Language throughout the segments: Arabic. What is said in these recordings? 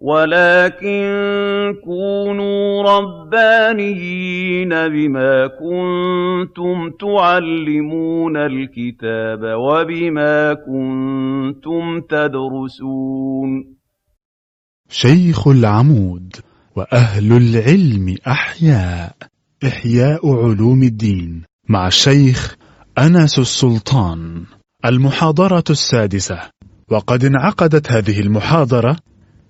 وَلَٰكِن كُونُوا رَبَّانِيِّينَ بِمَا كُنتُمْ تُعَلِّمُونَ الْكِتَابَ وَبِمَا كُنتُمْ تَدْرُسُونَ. شيخ العمود وأهل العلم أحياء إحياء علوم الدين مع الشيخ أنس السلطان المحاضرة السادسة. وقد انعقدت هذه المحاضرة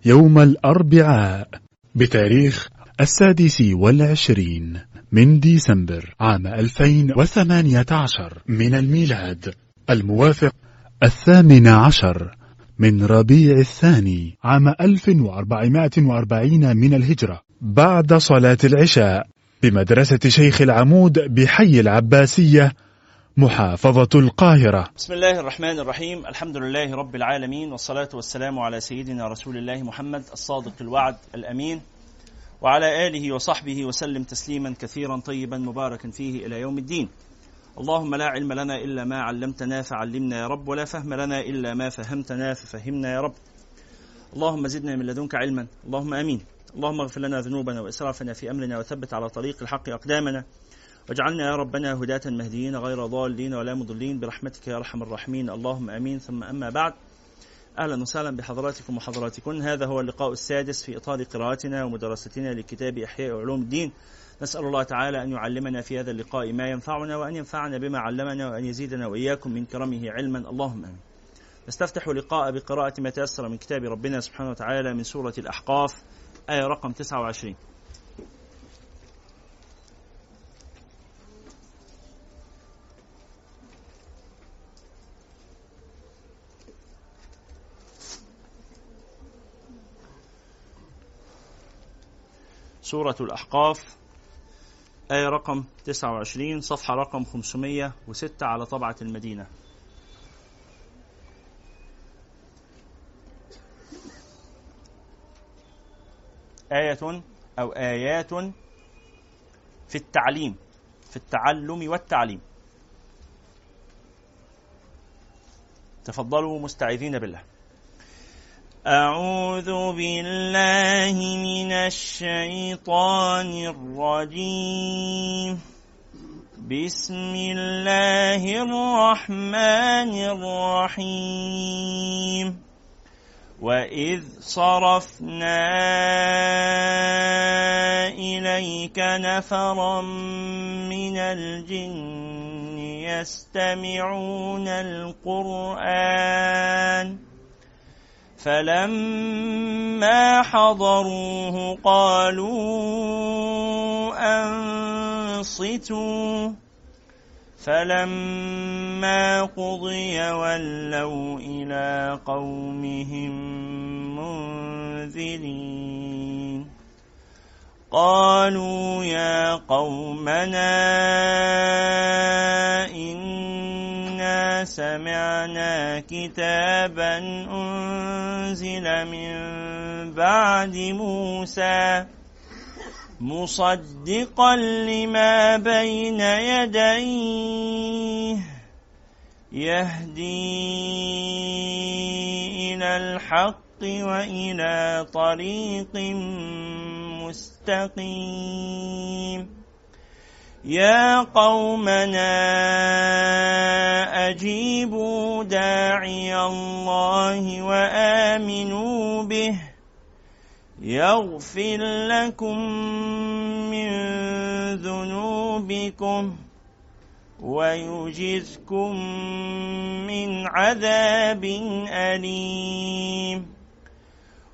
يوم الأربعاء بتاريخ السادس والعشرين من ديسمبر عام 2018 من الميلاد. الموافق الثامن عشر من ربيع الثاني عام 1440 من الهجرة. بعد صلاة العشاء بمدرسة شيخ العمود بحي العباسية محافظة القاهرة. بسم الله الرحمن الرحيم. الحمد لله رب العالمين والصلاة والسلام على سيدنا رسول الله محمد الصادق الوعد الأمين وعلى آله وصحبه وسلم تسليما كثيرا طيبا مباركا فيه إلى يوم الدين. اللهم لا علم لنا إلا ما علمتنا فعلمنا يا رب ولا فهم لنا إلا ما فهمتنا ففهمنا يا رب. اللهم زدنا من لدنك علما اللهم آمين. اللهم اغفر لنا ذنوبنا وإسرافنا في أمرنا وثبت على طريق الحق أقدامنا. واجعلنا يا ربنا هداة مهديين غير ضالين ولا مضلين برحمتك يا أرحم الراحمين. اللهم آمين. ثم أما بعد أهلا وسهلا بحضراتكم وحضراتكن هذا هو اللقاء السادس في إطار قراءتنا ومدرستنا لكتاب إحياء علوم الدين. نسأل الله تعالى أن يعلمنا في هذا اللقاء ما ينفعنا وأن ينفعنا بما علمنا وأن يزيدنا وإياكم من كرمه علما. اللهم آمين. نستفتح لقاء بقراءة ما تيسر من كتاب ربنا سبحانه وتعالى من سورة الأحقاف آية رقم 29 سورة الأحقاف آية رقم 29 صفحة رقم 506 على طبعة المدينة. آية أو آيات في التعليم في التعلم والتعليم. تفضلوا مستعيذين بالله. أعوذ بالله من الشيطان الرجيم. بسم الله الرحمن الرحيم. وإذ صرفنا إليك نفرا من الجن يستمعون القرآن فلما حضروه قالوا أنصتوا فلما قضي ولوا إلى قومهم منذرين قالوا يا قومنا إنا سمعنا كتابا أنزل من بعد موسى مصدقا لما بين يديه يهدي إلى الحق وإلى طريق مستقيم. يا قومنا اجيبوا داعي الله وامنوا به يغفر لكم من ذنوبكم ويجزكم من عذاب أليم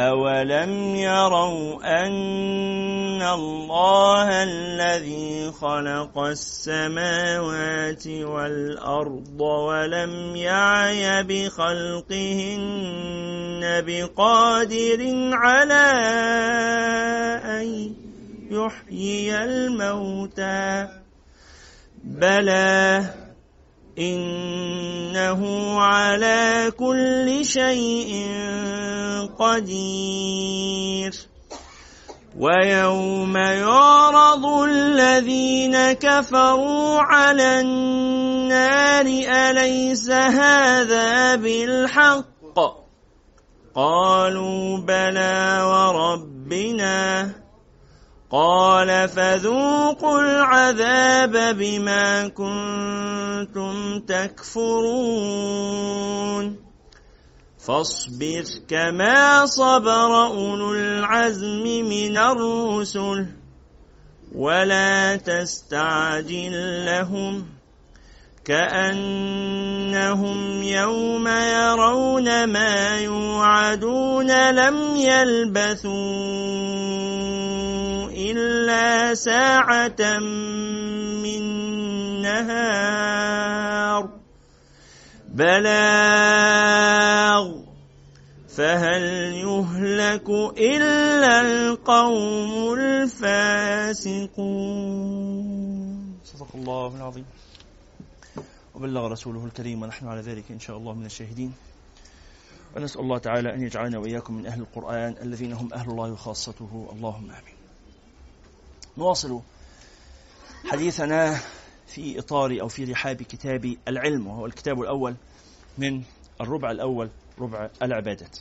أولم يروا أن الله الذي خلق السماوات والأرض ولم يعي بخلقهن بقادر على أن يحيي الموتى بلى إنه على كل شيء قدير. ويوم يعرض الذين كفروا على النار أليس هذا بالحق؟ قالوا بلى وربنا. قال فذوقوا العذاب بما كنتم تكفرون. فاصبر كما صبر أولو العزم من الرسل ولا تستعجل لهم. كأنهم يوم يرون ما يوعدون لم يلبثوا. ساعة من نهار بلاغ فهل يهلك إلا القوم الفاسقون صدق الله العظيم. وبلغ رسوله الكريم ونحن على ذلك إن شاء الله من الشاهدين. ونسأل الله تعالى أن يجعلنا وإياكم من أهل القرآن الذين هم أهل الله وخاصته. اللهم آمين. نواصل حديثنا في إطار أو في رحاب كتاب العلم وهو الكتاب الأول من الربع الأول ربع العبادات.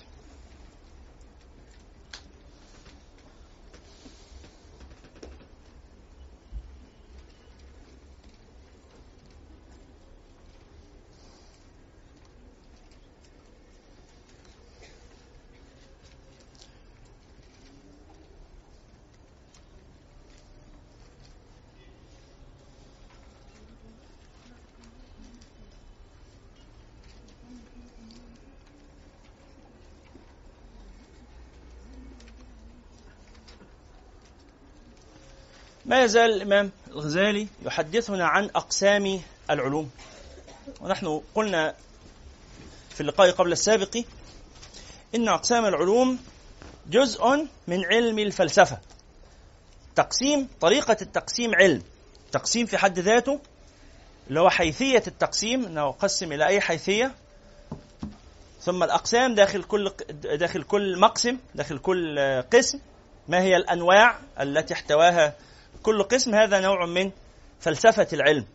ما يزال الإمام الغزالي يحدثنا عن أقسام العلوم. ونحن قلنا في اللقاء قبل السابق إن أقسام العلوم جزء من علم الفلسفة. تقسيم طريقة التقسيم علم. تقسيم في حد ذاته اللي هو حيثية التقسيم أنه أقسم إلى أي حيثية. ثم الأقسام داخل كل داخل كل مقسم داخل كل قسم. ما هي الأنواع التي احتواها كل قسم هذا نوع من فلسفة العلم.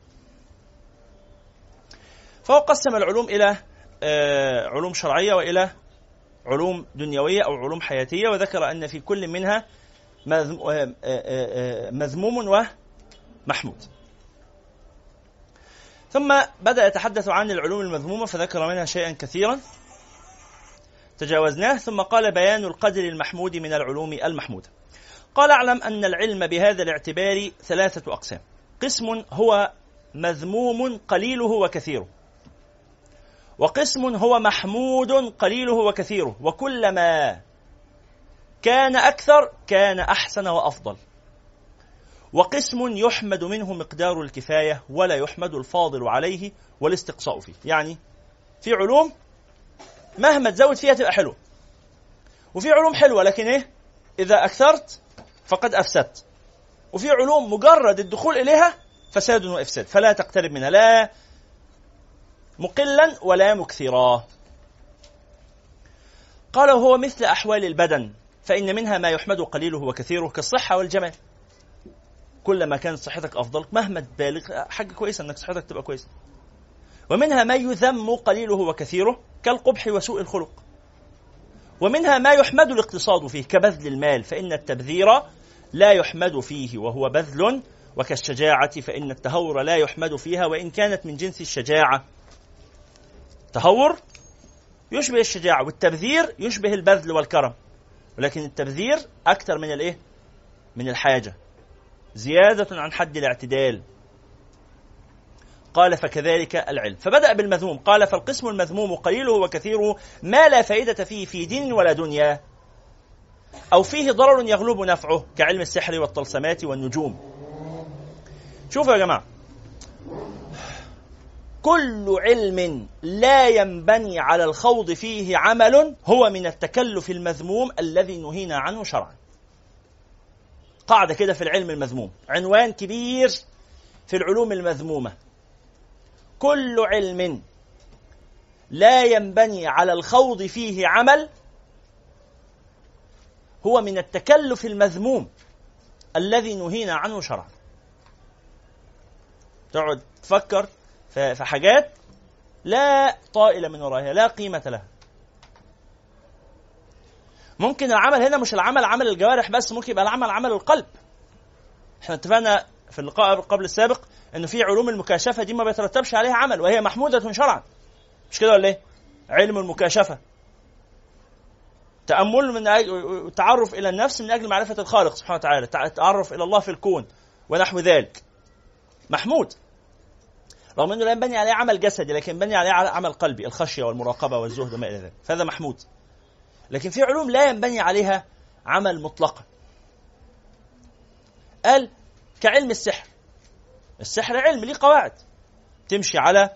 فهو قسم العلوم إلى آه، علوم شرعية وإلى علوم دنيوية أو علوم حياتية وذكر أن في كل منها آه، آه، مذموم ومحمود. ثم بدأ يتحدث عن العلوم المذمومة فذكر منها شيئا كثيرا تجاوزناه ثم قال بيان القدر المحمود من العلوم المحمودة. قال اعلم أن العلم بهذا الاعتبار ثلاثة أقسام. قسم هو مذموم قليله وكثيره. وقسم هو محمود قليله وكثيره. وكلما كان أكثر كان أحسن وأفضل. وقسم يحمد منه مقدار الكفاية ولا يحمد الفاضل عليه والاستقصاء فيه. يعني في علوم مهما تزود فيها تبقى حلوة. وفي علوم حلوة لكن إيه؟ إذا أكثرت فقد أفسدت. وفي علوم مجرد الدخول إليها فساد وإفساد. فلا تقترب منها. لا مقلا ولا مكثرا. قال هو مثل أحوال البدن فإن منها ما يحمد قليله وكثيره كالصحة والجمال. كلما كانت صحتك أفضل مهما تبالغ حاجة كويسة أنك صحتك تبقى كويسة. ومنها ما يذم قليله وكثيره كالقبح وسوء الخلق. ومنها ما يحمد الاقتصاد فيه كبذل المال فإن التبذير لا يحمد فيه وهو بذل وكالشجاعة فإن التهور لا يحمد فيها وإن كانت من جنس الشجاعة. تهور يشبه الشجاعة والتبذير يشبه البذل والكرم. ولكن التبذير أكثر من الإيه؟ من الحاجة. زيادة عن حد الاعتدال. قال فكذلك العلم. فبدأ بالمذموم. قال فالقسم المذموم قليله وكثيره ما لا فائدة فيه في دين ولا دنيا أو فيه ضرر يغلب نفعه كعلم السحر والطلسمات والنجوم. شوفوا يا جماعة. كل علم لا ينبني على الخوض فيه عمل هو من التكلف المذموم الذي نهينا عنه شرعا. قاعدة كده في العلم المذموم. عنوان كبير في العلوم المذمومة. كل علم لا ينبني على الخوض فيه عمل هو من التكلف المذموم الذي نهينا عنه شرعا. تقعد تفكر في حاجات لا طائل من ورائها لا قيمة لها. ممكن العمل هنا مش العمل عمل الجوارح بس ممكن يبقى العمل عمل القلب. إحنا اتفقنا في اللقاء قبل السابق إنه في علوم المكاشفة دي ما بيترتبش عليها عمل وهي محمودة شرعا. مش كده ولا إيه؟ علم المكاشفة. تأمل من أجل تعرف إلى النفس من أجل معرفة الخالق سبحانه وتعالى. تعرف إلى الله في الكون ونحو ذلك. محمود. رغم أنه لا ينبني عليه عمل جسدي لكن ينبني عليه عمل قلبي الخشية والمراقبة والزهد وما إلى ذلك. فهذا محمود. لكن في علوم لا ينبني عليها عمل مطلقا. قال كعلم السحر. السحر علم ليه قواعد. تمشي على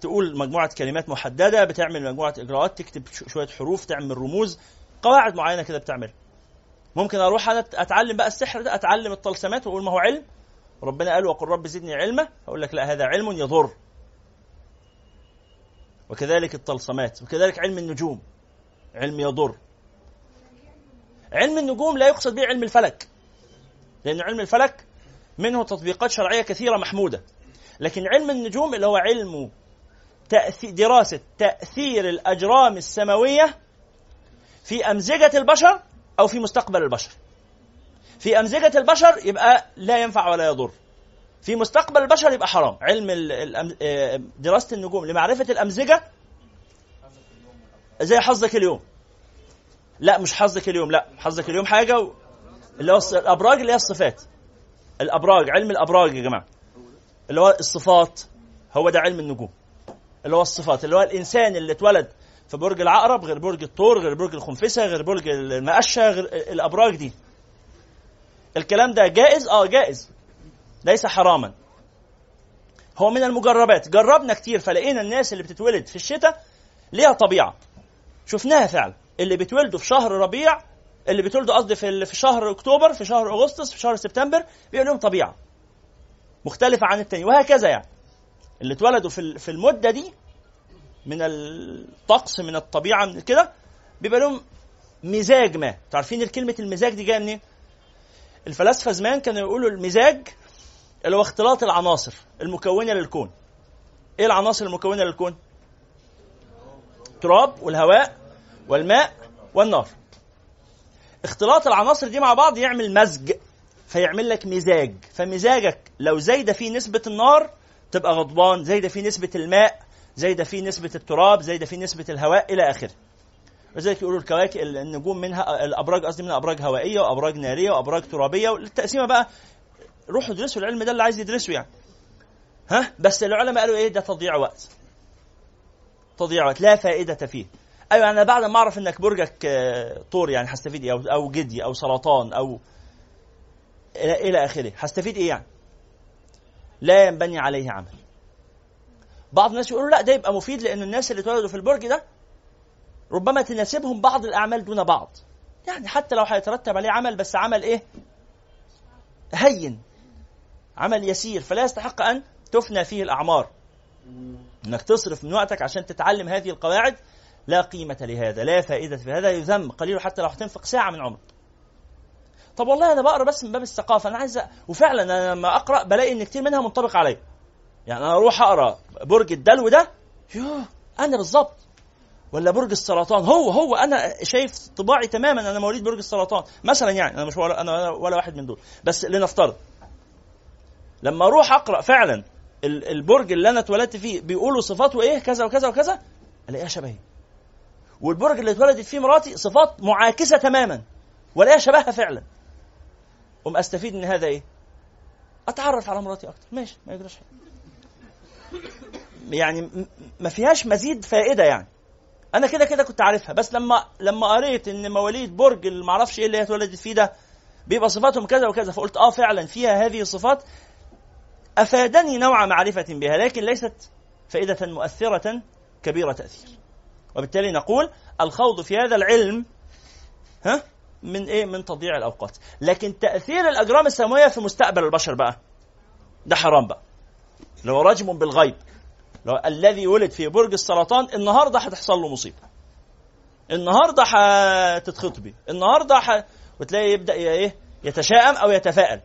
تقول مجموعة كلمات محددة بتعمل مجموعة إجراءات تكتب شوية حروف تعمل رموز. قواعد معينة كده بتعمل ممكن أروح أنا أتعلم بقى السحر ده أتعلم الطلسمات وأقول ما هو علم. ربنا قال وقل رب زدني علما. أقول لك لا هذا علم يضر. وكذلك الطلسمات وكذلك علم النجوم. علم يضر. علم النجوم لا يقصد به علم الفلك لأن علم الفلك منه تطبيقات شرعية كثيرة محمودة. لكن علم النجوم اللي هو علم تأثير دراسة تأثير الأجرام السماوية في أمزجة البشر أو في مستقبل البشر. في أمزجة البشر يبقى لا ينفع ولا يضر. في مستقبل البشر يبقى حرام. علم آه، دراسة النجوم. لمعرفة الأمزجة زي حظك اليوم. لا مش حظك اليوم لا. حظك اليوم حاجة. اللي هو الأبراج اللي هي الصفات. الأبراج علم الأبراج يا جماعة. اللي هو الصفات هو ده علم النجوم. اللي هو الصفات اللي هو الإنسان اللي اتولد في برج العقرب غير برج الثور غير برج الخنفسة غير برج المقشة غير الأبراج دي. الكلام ده جائز؟ آه جائز. ليس حراما. هو من المجربات. جربنا كتير فلقينا الناس اللي بتتولد في الشتاء ليها طبيعة. شفناها فعلا. اللي بيتولدوا في شهر ربيع اللي بيتولدوا قصدي في في شهر أكتوبر في شهر أغسطس في شهر سبتمبر بيبقى لهم طبيعة. مختلفة عن التاني وهكذا يعني. اللي اتولدوا في في المدة دي من الطقس من الطبيعة من كده بيبقى لهم مزاج ما. تعرفين كلمه المزاج دي جاية منين؟ الفلاسفة زمان كانوا يقولوا المزاج اللي هو اختلاط العناصر المكونة للكون. إيه العناصر المكونة للكون؟ التراب والهواء والماء والنار. اختلاط العناصر دي مع بعض يعمل مزج فيعمل لك مزاج. فمزاجك لو زايدة فيه نسبة النار تبقى غضبان زايدة فيه نسبة الماء زايدة فيه نسبة التراب زايدة فيه نسبة الهواء إلى آخره. ولذلك يقولوا الكواكب النجوم منها الأبراج قصدي منها أبراج هوائية وأبراج نارية وأبراج ترابية. والتقسيمة بقى روحوا ادرسوا العلم ده اللي عايز يدرسه يعني. ها؟ بس العلماء قالوا إيه؟ ده تضييع وقت. تضييع وقت. لا فائدة فيه. أيوه أنا بعد ما أعرف إنك برجك آه، طور يعني هستفيد إيه؟ أو أو جدي أو سرطان أو إلى إلى آخره. هستفيد إيه يعني؟ لا ينبني عليه عمل. بعض الناس يقولوا لا ده يبقى مفيد لأن الناس اللي اتولدوا في البرج ده ربما تناسبهم بعض الأعمال دون بعض. يعني حتى لو هيترتب عليه عمل بس عمل إيه؟ هين. عمل يسير. فلا يستحق أن تفنى فيه الأعمار. إنك تصرف من وقتك عشان تتعلم هذه القواعد لا قيمة لهذا لا فائدة في هذا يذم قليل حتى لو هتنفق ساعة من عمرك طب والله أنا بقرأ بس من باب الثقافة أنا عايز وفعلا أنا لما أقرأ بلاقي إن كتير منها منطبق عليا. يعني أنا أروح أقرأ برج الدلو ده يوه أنا بالظبط ولا برج السرطان هو هو أنا شايف طباعي تماما أنا مواليد برج السرطان. مثلا يعني أنا مش ولا أنا ولا واحد من دول. بس لنفترض لما أروح أقرأ فعلا البرج اللي أنا اتولدت فيه بيقولوا صفاته إيه؟ كذا وكذا وكذا ألاقيها شبهي. والبرج اللي اتولدت فيه مراتي صفات معاكسة تماما والاقيها شبهها فعلا. قوم أستفيد من هذا إيه؟ أتعرف على مراتي أكتر. ماشي ما يجراش حاجة يعني ما فيهاش مزيد فائدة يعني. أنا كده كده كنت عارفها بس لما لما قريت إن مواليد برج اللي معرفش إيه اللي هي اتولدت فيه ده بيبقى صفاتهم كذا وكذا فقلت آه فعلا فيها هذه الصفات. أفادني نوع معرفة بها لكن ليست فائدة مؤثرة كبيرة تأثير. وبالتالي نقول الخوض في هذا العلم ها من إيه؟ من تضييع الأوقات. لكن تأثير الأجرام السماوية في مستقبل البشر بقى ده حرام بقى. لو رجم بالغيب لو الذي ولد في برج السرطان النهارده هتحصل له مصيبة. النهارده هتتخطبي. النهارده ح... وتلاقي يبدأ إيه؟ يتشائم أو يتفائل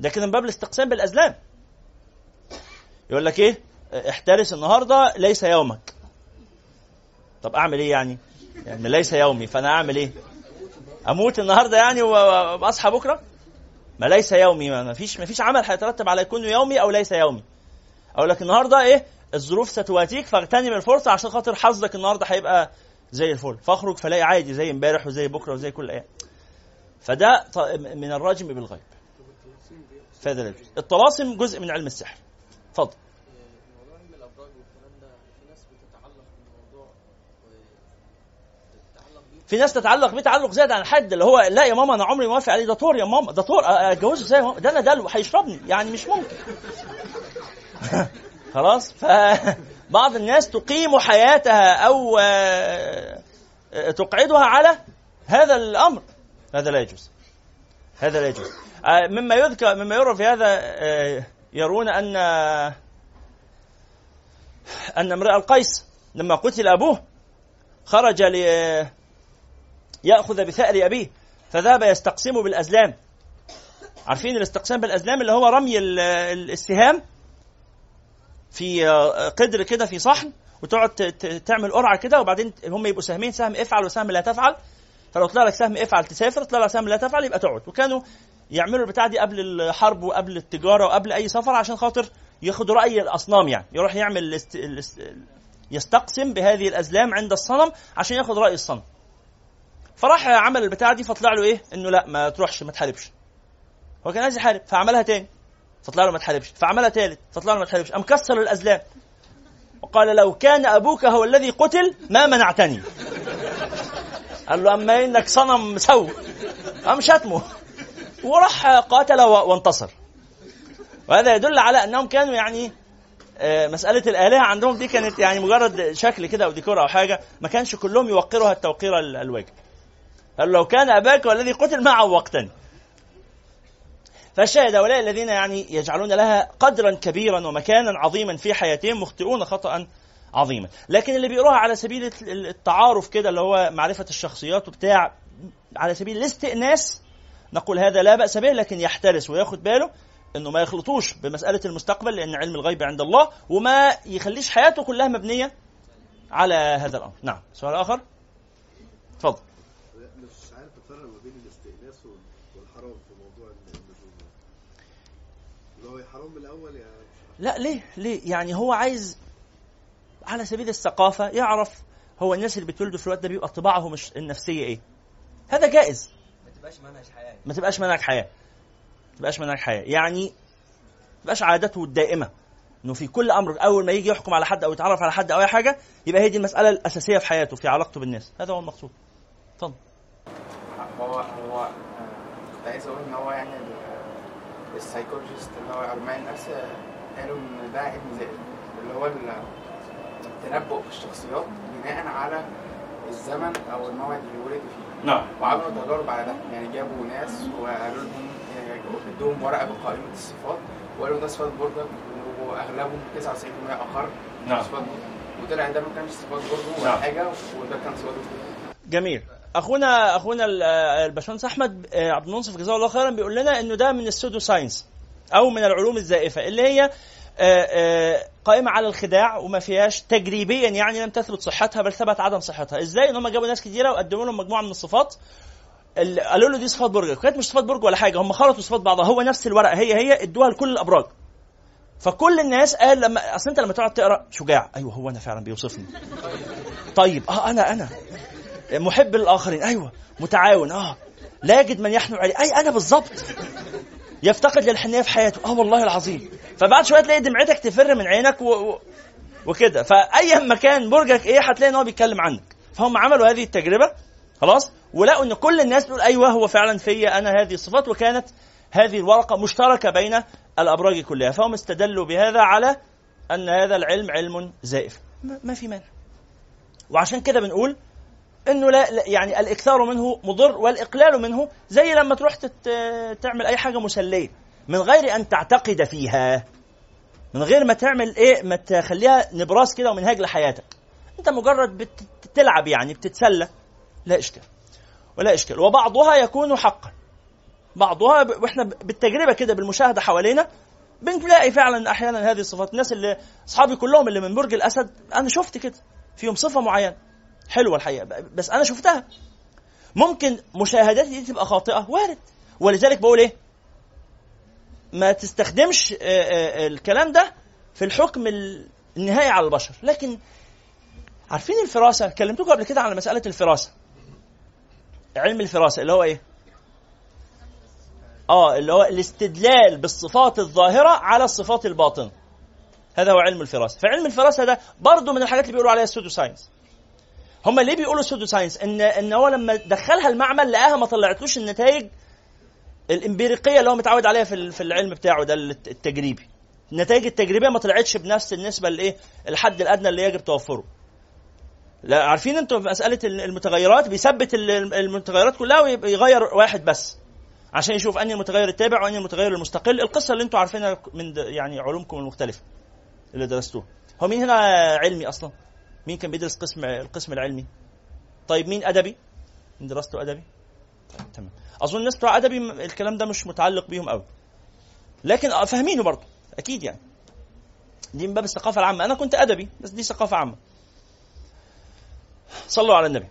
ده كده من باب الاستقسام بالأزلام. يقول لك إيه؟ احترس النهارده ليس يومك. طب اعمل إيه يعني؟ يعني ليس يومي فانا اعمل إيه؟ أموت النهارده يعني واصحى بكره؟ ما ليس يومي ما فيش ما فيش عمل هيترتب على يكون يومي أو ليس يومي. أقول لك النهارده إيه؟ الظروف ستواتيك فاغتنم الفرصة عشان خاطر حظك النهارده هيبقى زي الفل. فاخرج فلاقي عادي زي امبارح وزي بكرة وزي كل أيام فده من الراجم بالغيب. فهذا الطلاسم جزء من علم السحر. اتفضل. في ناس تتعلق بيه تعلق زيادة عن الحد اللي هو لا يا ماما أنا عمري ما وافق عليه ده طور يا ماما ده طور اتجوزه إزاي ده أنا دلو هيشربني يعني مش ممكن. خلاص؟ فبعض الناس تقيم حياتها أو آه، تقعدها على هذا الأمر. هذا لا يجوز. هذا لا يجوز. آه، مما يذكر مما يرى في هذا آه، يرون أن أن امرئ القيس لما قتل أبوه خرج يأخذ بثأر أبيه فذهب يستقسم بالأزلام. عارفين الاستقسام بالأزلام اللي هو رمي السهام في قدر كده في صحن وتقعد تعمل قرعة كده وبعدين هم يبقوا سهمين سهم افعل وسهم لا تفعل. فلو طلع لك سهم افعل تسافر طلع لك سهم لا تفعل يبقى تقعد. وكانوا يعملوا البتاع دي قبل الحرب وقبل التجارة وقبل أي سفر عشان خاطر ياخدوا رأي الأصنام يعني. يروح يعمل يستقسم بهذه الأزلام عند الصنم عشان ياخد رأي الصنم. فراح عمل البتاع دي فطلع له إيه؟ إنه لا ما تروحش ما تحاربش. هو كان عايز يحارب فعملها تاني. فطلع له ما تحاربش. فعملها تالت فطلع له ما تحاربش. قام كسر الأزلام. وقال لو كان أبوك هو الذي قتل ما منعتني. قال له أما إنك صنم مسو قام شتمه. وراح قاتل وانتصر. وهذا يدل على أنهم كانوا يعني آه، مسألة الآلهة عندهم دي كانت يعني مجرد شكل كده أو ديكور أو حاجة ما كانش كلهم يوقرها التوقير الواجب. قال لو كان أباك والذي قتل ما عوقتني فالشاهد هؤلاء الذين يعني يجعلون لها قدرا كبيرا ومكانا عظيما في حياتهم مخطئون خطأ عظيما. لكن اللي بيقروها على سبيل التعارف كده اللي هو معرفة الشخصيات وبتاع على سبيل الاستئناس نقول هذا لا بأس به لكن يحترس وياخد باله إنه ما يخلطوش بمسألة المستقبل لأن علم الغيب عند الله وما يخليش حياته كلها مبنية على هذا الأمر. نعم. سؤال آخر. الأول يا لا ليه؟ ليه؟ يعني هو عايز على سبيل الثقافة يعرف هو الناس اللي بتولدوا في الوقت ده بيبقى طباعهم مش النفسية إيه. هذا جائز. ما تبقاش منهج حياة. ما تبقاش منهج حياة. ما تبقاش منهج حياة. يعني ما تبقاش عادته الدائمة. إنه في كل أمر أول ما يجي يحكم على حد أو يتعرف على حد أو أي حاجة يبقى هي دي المسألة الأساسية في حياته في علاقته بالناس. هذا هو المقصود. اتفضل. هو هو كنت عايز أقول إن هو يعني السايكولوجيست اللي هو علماء النفس قالوا إن ده علم زائد اللي هو التنبؤ بالشخصيات بناء على الزمن أو الموعد اللي ولدوا فيه. نعم. وعملوا تجارب على ده. يعني جابوا ناس وقالوا لهم ادوهم ورقة بقائمة الصفات وقالوا ده صفات برجك وأغلبهم 99% اخر نعم. صفات وطلع ده ما كانش صفات برجه ولا نعم. حاجة وده كان صفات جميل. أخونا أخونا الباشمهندس أحمد آه، عبد المنصف جزاه الله خيرا بيقول لنا إنه ده من ال pseudo science أو من العلوم الزائفة اللي هي آه، آه، قائمة على الخداع وما فيهاش تجريبيا يعني لم تثبت صحتها بل ثبت عدم صحتها. إزاي؟ إن هم جابوا ناس كثيره وقدموا لهم مجموعة من الصفات. قالوا له دي صفات برج. كانت مش صفات برج ولا حاجة هم خلطوا صفات بعضها. هو نفس الورقة هي هي إدوها لكل الأبراج. فكل الناس قال لما أصل أنت لما تقعد تقرأ شجاع. أيوه هو أنا فعلا بيوصفني. طيب آه أنا أنا. محب للآخرين. أيوه متعاون آه. لا يجد من يحنو عليه. أي أنا بالظبط يفتقد للحنية في حياته. آه والله العظيم. فبعد شوية تلاقي دمعتك تفر من عينك و... و... وكده. فايا مكان برجك إيه هتلاقي إن هو بيتكلم عنك. فهم عملوا هذه التجربة. خلاص؟ ولقوا إن كل الناس تقول أيوه هو فعلا فيا أنا هذه الصفات. وكانت هذه الورقة مشتركة بين الأبراج كلها. فهم استدلوا بهذا على أن هذا العلم علم زائف. ما في مانع. وعشان كده بنقول إنه لا يعني الإكثار منه مضر والإقلال منه زي لما تروح تعمل أي حاجة مسلية. من غير أن تعتقد فيها. من غير ما تعمل إيه ما تخليها نبراس كده ومنهاج لحياتك. أنت مجرد بتلعب يعني بتتسلى. لا إشكال. ولا إشكال. وبعضها يكون حقا. بعضها وإحنا بالتجربة كده بالمشاهدة حوالينا بنلاقي فعلا أحيانا هذه الصفات. الناس اللي أصحابي كلهم اللي من برج الأسد أنا شفت كده. فيهم صفة معينة. حلوة الحقيقة. بس أنا شفتها. ممكن مشاهداتي دي تبقى خاطئة. وارد. ولذلك بقول إيه؟ ما تستخدمش آه، آه، الكلام ده في الحكم النهائي على البشر. لكن عارفين الفراسة؟ كلمتكم قبل كده على مسألة الفراسة. علم الفراسة اللي هو إيه؟ آه اللي هو الاستدلال بالصفات الظاهرة على الصفات الباطنة. هذا هو علم الفراسة. فعلم الفراسة ده برضه من الحاجات اللي بيقولوا عليها ال pseudo science. هم ليه بيقولوا pseudo science ان إن هو لما دخلها المعمل لقاها ما طلعتلوش النتائج الإمبيريقية اللي هو متعود عليها في في العلم بتاعه ده التجريبي. النتائج التجريبية ما طلعتش بنفس النسبة لإيه؟ الحد الأدنى اللي يجب توفره. لا عارفين أنتوا مسألة المتغيرات؟ بيثبت المتغيرات كلها ويغير واحد بس. عشان يشوف أنهي المتغير التابع وأنهي المتغير المستقل. القصة اللي أنتوا عارفينها من يعني علومكم المختلفة اللي درستوها. هو مين هنا علمي أصلا؟ مين كان بيدرس قسم القسم العلمي؟ طيب مين أدبي؟ مين درسته أدبي؟ طيب تمام. أظن الناس بتوع أدبي الكلام ده مش متعلق بيهم قوي لكن فاهمينه برضه أكيد يعني. دي من باب الثقافة العامة. أنا كنت أدبي بس دي ثقافة عامة. صلوا على النبي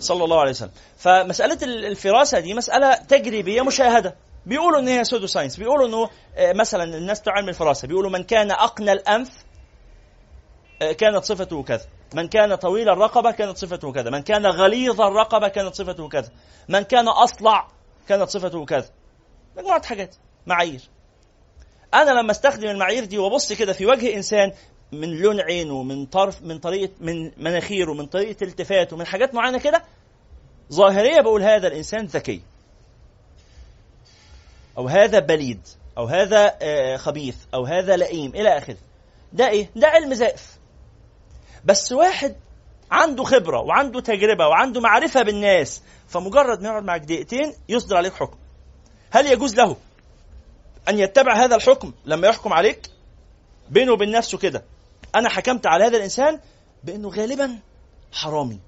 صلى الله عليه وسلم. فمسألة الفراسة دي مسألة تجريبية مشاهدة. بيقولوا إن هي pseudo science بيقولوا إنه آه، مثلا الناس بتوع علم الفراسة بيقولوا من كان أقنى الأنف آه، كانت صفته كذا. من كان طويل الرقبة كانت صفته كذا. من كان غليظ الرقبة كانت صفته كذا. من كان أصلع كانت صفته كذا. مجموعة حاجات. معايير. أنا لما أستخدم المعايير دي وأبص كده في وجه إنسان من لون عينه من طرف من طريقة من مناخيره من طريقة التفاته من حاجات معينة كده ظاهرية بقول هذا الإنسان ذكي. أو هذا بليد أو هذا آه، خبيث أو هذا لئيم إلى آخره. ده إيه؟ ده علم زائف. بس واحد عنده خبرة وعنده تجربة وعنده معرفة بالناس فمجرد ما يقعد معك دقيقتين يصدر عليك حكم. هل يجوز له أن يتبع هذا الحكم لما يحكم عليك؟ بينه وبين نفسه كده. أنا حكمت على هذا الإنسان بأنه غالبا حرامي.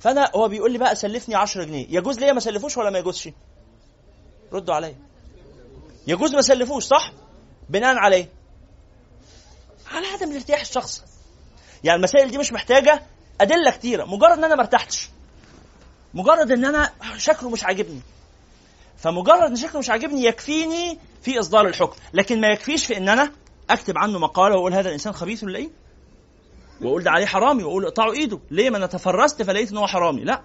فأنا هو بيقول لي بقى سلفني 10 جنيه. يجوز ليا ما سلفوش ولا ما يجوزش؟ ردوا عليا. يجوز ما سلفوش صح؟ بناء على إيه على عدم الارتياح الشخصي. يعني المسائل دي مش محتاجة أدلة كتيرة. مجرد إن أنا ما ارتحتش. مجرد إن أنا شكله مش عاجبني. فمجرد إن شكله مش عاجبني يكفيني في إصدار الحكم. لكن ما يكفيش في إن أنا أكتب عنه مقالة وأقول هذا الإنسان خبيث ولا إيه؟ وأقول ده عليه حرامي وأقول اقطعوا إيده. ليه؟ ما أنا تفرست فلقيت إن هو حرامي. لا.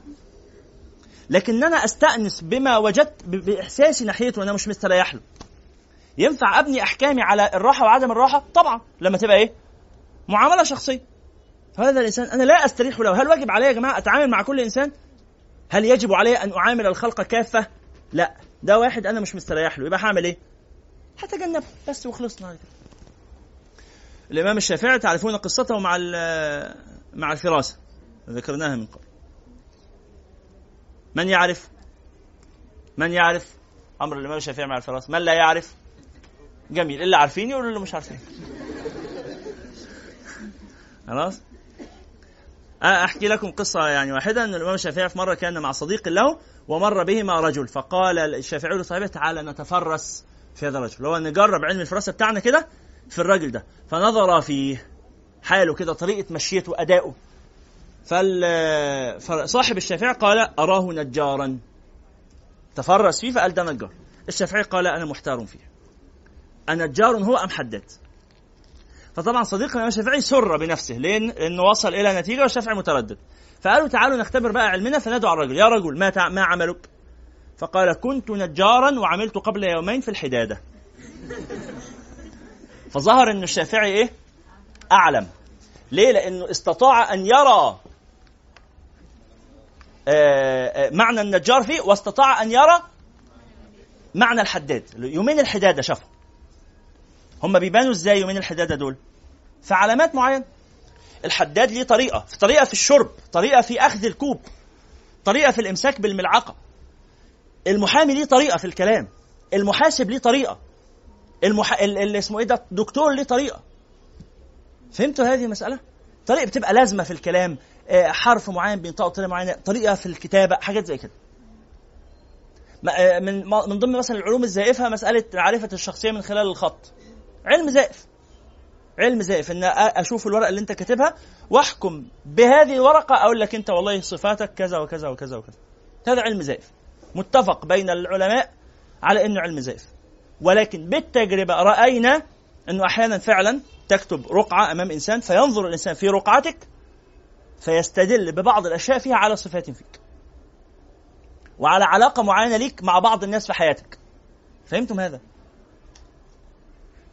لكن أنا أستأنس بما وجدت بإحساسي ناحيته وأنا مش مستريح له. ينفع أبني أحكامي على الراحة وعدم الراحة؟ طبعا. لما تبقى إيه؟ معاملة شخصية. فهذا الإنسان أنا لا أستريح له. هل واجب علي يا جماعة أتعامل مع كل إنسان؟ هل يجب علي أن أعامل الخلق كافة؟ لا. ده واحد أنا مش مستريح له. يبقى هعمل إيه؟ هتجنبه. بس وخلصنا. كده الإمام الشافعي تعرفون قصته مع مع الفراسة. ذكرناها من قبل. من يعرف؟ من يعرف؟ أمر الإمام الشافعي مع الفراسة. من لا يعرف؟ جميل. اللي عارفين يقولوا اللي مش عارفين خلاص؟ أحكي لكم قصة يعني واحدة أن الإمام الشافعي في مرة كان مع صديق له ومر بهما رجل فقال الشافعي لصاحبه تعالى نتفرس في هذا الرجل. هو نجرب علم الفراسة بتاعنا كده في الراجل ده فنظر في حاله كده طريقة مشيته أداؤه. فصاحب الشافعي قال أراه نجارا. تفرس فيه فقال ده نجار. الشافعي قال أنا محتار فيه. أنجار هو أم حداد؟ فطبعا صديقنا الشافعي سر بنفسه لأن لأنه وصل إلى نتيجة والشافعي متردد فقالوا تعالوا نختبر بقى علمنا فندعو الرجل يا رجل ما. ما عملك؟ فقال كنت نجارا وعملت قبل يومين في الحدادة فظهر إن الشافعي إيه؟ أعلم ليه لأنه استطاع أن يرى آه، آه، معنى النجار فيه واستطاع أن يرى معنى الحداد يومين الحدادة شافوا هم بيبانوا إزاي يومين الحداده دول؟ في علامات معينة. الحداد ليه طريقة. في طريقة في الشرب طريقة في أخذ الكوب طريقة في الإمساك بالملعقة. المحامي ليه طريقة في الكلام. المحاسب ليه طريقة. المح... اللي اسمه إيه ده دكتور ليه طريقة. فهمتوا هذه المسألة؟ طريقة بتبقى لازمة في الكلام. آه، حرف معين بينطقه بطريقه معينة طريقة في الكتابة حاجات زي كده. آه، من من ضمن مثلا العلوم الزائفة مسألة معرفة الشخصية من خلال الخط. علم زائف. علم زائف. إن أشوف الورقة اللي أنت كاتبها وأحكم بهذه الورقة أقول لك أنت والله صفاتك كذا وكذا وكذا وكذا. هذا علم زائف. متفق بين العلماء على إنه علم زائف. ولكن بالتجربة رأينا أنه أحيانا فعلا تكتب رقعة أمام إنسان فينظر الإنسان في رقعتك فيستدل ببعض الأشياء فيها على صفات فيك. وعلى علاقة معينة ليك مع بعض الناس في حياتك. فهمتم هذا؟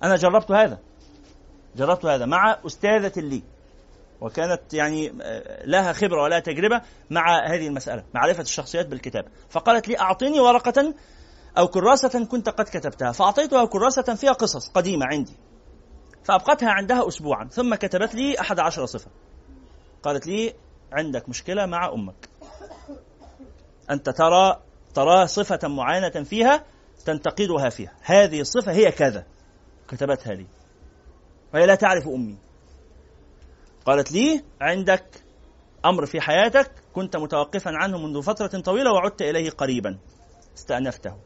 أنا جربت هذا. جربت هذا مع أستاذة لي. وكانت يعني آه، لها خبرة ولها تجربة مع هذه المسألة معرفة الشخصيات بالكتابه فقالت لي أعطيني ورقة أو كراسة كنت قد كتبتها. فأعطيتها كراسة فيها قصص قديمة عندي. فأبقتها عندها اسبوعا. ثم كتبت لي أحد عشر صفة. قالت لي عندك مشكلة مع أمك. أنت ترى ترى صفة معينة فيها تنتقدها فيها. هذه الصفة هي كذا. كتبتها لي. وهي لا تعرف أمي. قالت لي عندك أمر في حياتك كنت متوقفا عنه منذ فترة طويلة وعدت إليه قريبا. استأنفته.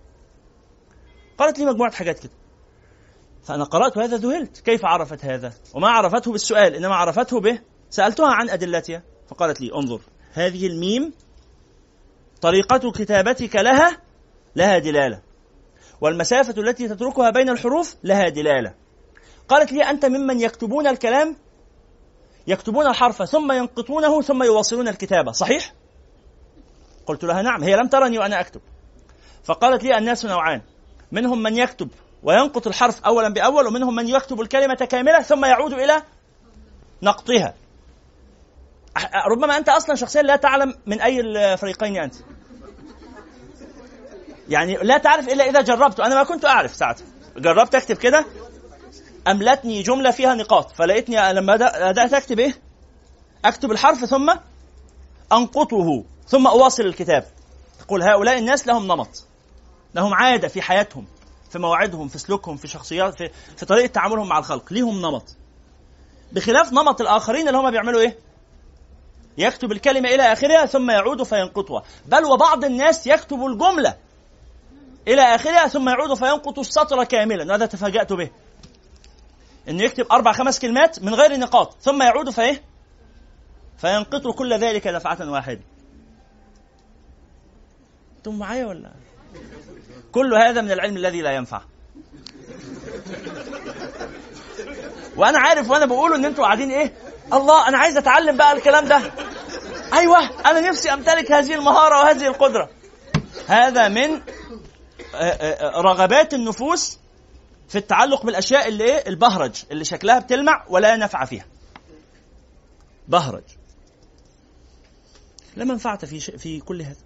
قالت لي مجموعة حاجات كده. فأنا قرأت هذا ذهلت. كيف عرفت هذا؟ وما عرفته بالسؤال إنما عرفته به. سألتها عن أدلتها. فقالت لي انظر هذه الميم طريقة كتابتك لها لها دلالة. والمسافة التي تتركها بين الحروف لها دلالة. قالت لي أنت ممن يكتبون الكلام يكتبون الحرف ثم ينقطونه ثم يواصلون الكتابة صحيح؟ قلت لها نعم هي لم ترني وأنا أكتب. فقالت لي الناس نوعان منهم من يكتب وينقط الحرف أولا بأول ومنهم من يكتب الكلمة كاملة ثم يعود إلى نقطها. ربما أنت أصلا شخصيا لا تعلم من أي الفريقين أنت. يعني لا تعرف إلا إذا جربت. أنا ما كنت أعرف ساعتها جربت أكتب كده أملتني جملة فيها نقاط. فلقيتني لما بدات أكتب إيه؟ أكتب الحرف ثم أنقطه ثم أواصل الكتاب. تقول هؤلاء الناس لهم نمط. لهم عادة في حياتهم في مواعيدهم في سلوكهم في شخصيات في, في طريقة تعاملهم مع الخلق. ليهم نمط. بخلاف نمط الآخرين اللي هم بيعملوا إيه؟ يكتب الكلمة إلى آخرها ثم يعود فينقطها. بل وبعض الناس يكتب الجملة إلى آخرها ثم يعود فينقط السطر كاملا. هذا تفاجأت به؟ إنه يكتب أربع خمس كلمات من غير نقاط. ثم يعود فإيه؟ فينقط كل ذلك دفعه واحدة. أنتم معايا ولا؟ كل هذا من العلم الذي لا ينفع. وأنا عارف وأنا بقوله إن أنتوا قاعدين إيه؟ الله أنا عايز أتعلم بقى الكلام ده. أيوه أنا نفسي أمتلك هذه المهارة وهذه القدرة. هذا من رغبات النفوس في التعلق بالأشياء اللي إيه؟ البهرج اللي شكلها بتلمع ولا نفع فيها. بهرج. لا منفعة في شيء في كل هذا.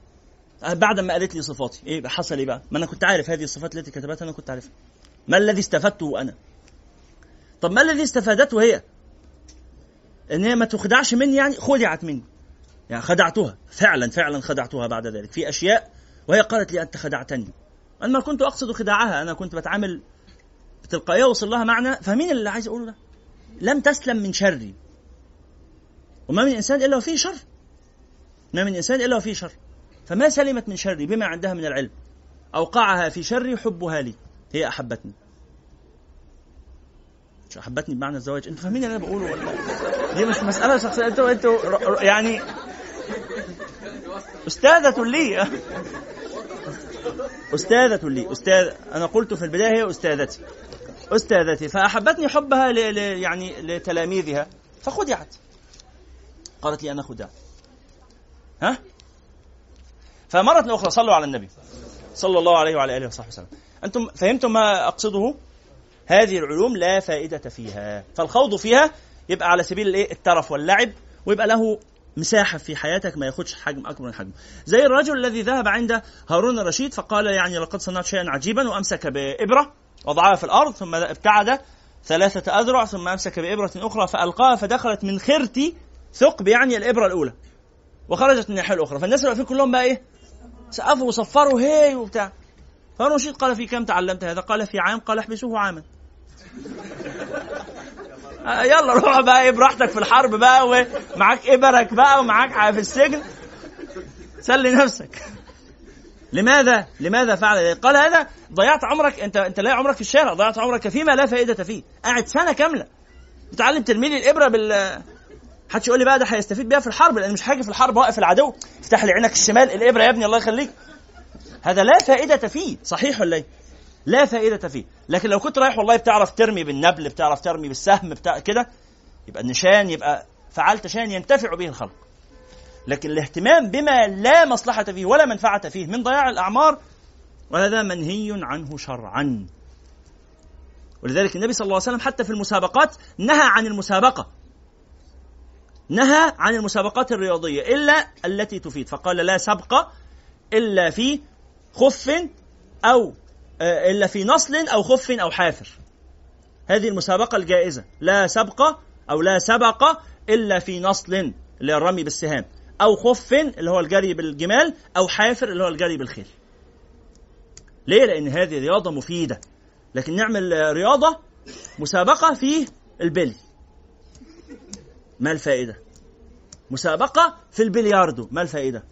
بعد ما قالت لي صفاتي. إيه حصل إيه بقى؟ ما أنا كنت عارف هذه الصفات التي كتبتها أنا كنت عارفها. ما الذي استفدته أنا؟ طب ما الذي استفادته هي؟ إن هي ما تخدعش مني يعني خدعت مني. يعني خدعتها. فعلا فعلا خدعتها بعد ذلك. في أشياء وهي قالت لي أنت خدعتني. أنا ما كنت أقصد خداعها أنا كنت بتعامل بتلقائية وصل لها معنى فاهمين اللي عايز اقوله ده؟ لم تسلم من شري وما من إنسان إلا وفيه شر. ما من إنسان إلا وفيه شر. فما سلمت من شري بما عندها من العلم. أوقعها في شري حبها لي. هي أحبتني. مش أحبتني بمعنى الزواج. أنتوا فاهمين اللي أنا بقوله ولا دي مش مسألة شخصية. أنتوا أنتوا يعني أستاذة لي. أستاذة لي أستاذ أنا قلت في البداية هي أستاذتي. أستاذتي فأحبتني حبها ل... ل... يعني لتلاميذها فخدعت قالت لي أنا خدعت ها؟ فمرة أخرى صلوا على النبي صلى الله عليه وعلى آله وصحبه وسلم. أنتم فهمتم ما أقصده؟ هذه العلوم لا فائدة فيها فالخوض فيها يبقى على سبيل الإيه؟ الترف واللعب ويبقى له مساحة في حياتك ما ياخدش حجم أكبر من حجمه. زي الرجل الذي ذهب عند هارون الرشيد فقال يعني لقد صنعت شيئا عجيبا وأمسك بإبرة وضعها في الأرض ثم ابتعد ثلاثة أذرع ثم أمسك بإبرة أخرى فألقاها فدخلت من خرتي ثقب يعني الإبرة الأولى وخرجت من الناحية الأخرى. فالناس اللي واقفين كلهم بقى إيه؟ سقفوا وصفروا هي وبتاع. فهارون الرشيد قال في كم تعلمت هذا؟ قال في عام قال احبسوه عاما. يلا روح بقى إيه براحتك في الحرب بقى ومعاك ابرك بقى ومعاك في السجن. سلي نفسك. لماذا؟ لماذا فعل ذلك؟ قال هذا ضيعت عمرك انت انت لا عمرك في الشارع ضيعت عمرك فيما لا فائدة فيه. قاعد سنة كاملة. بتعلم ترمي لي الإبرة بال حدش يقول لي بقى ده هيستفيد بيها في الحرب لأن مش هاجي في الحرب واقف العدو. افتح لي عينك الشمال الإبرة يا ابني الله يخليك. هذا لا فائدة فيه. صحيح ولا إيه؟ لا فائدة فيه. لكن لو كنت رايح والله بتعرف ترمي بالنبل بتعرف ترمي بالسهم بتاع كده يبقى النشان يبقى فعلت شان ينتفع به الخلق. لكن الاهتمام بما لا مصلحة فيه ولا منفعة فيه من ضياع الأعمار وهذا منهي عنه شرعا. ولذلك النبي صلى الله عليه وسلم حتى في المسابقات نهى عن المسابقة. نهى عن المسابقات الرياضية إلا التي تفيد. فقال لا سبق إلا في خف أو إلا في نصل أو خف أو حافر هذه المسابقة الجائزة لا سبق أو لا سبق إلا في نصل اللي الرمي بالسهام أو خف اللي هو الجري بالجمال أو حافر اللي هو الجري بالخيل ليه؟ لأن هذه رياضة مفيدة لكن نعمل رياضة مسابقة في البلي ما الفائدة؟ مسابقة في البلياردو ما الفائدة؟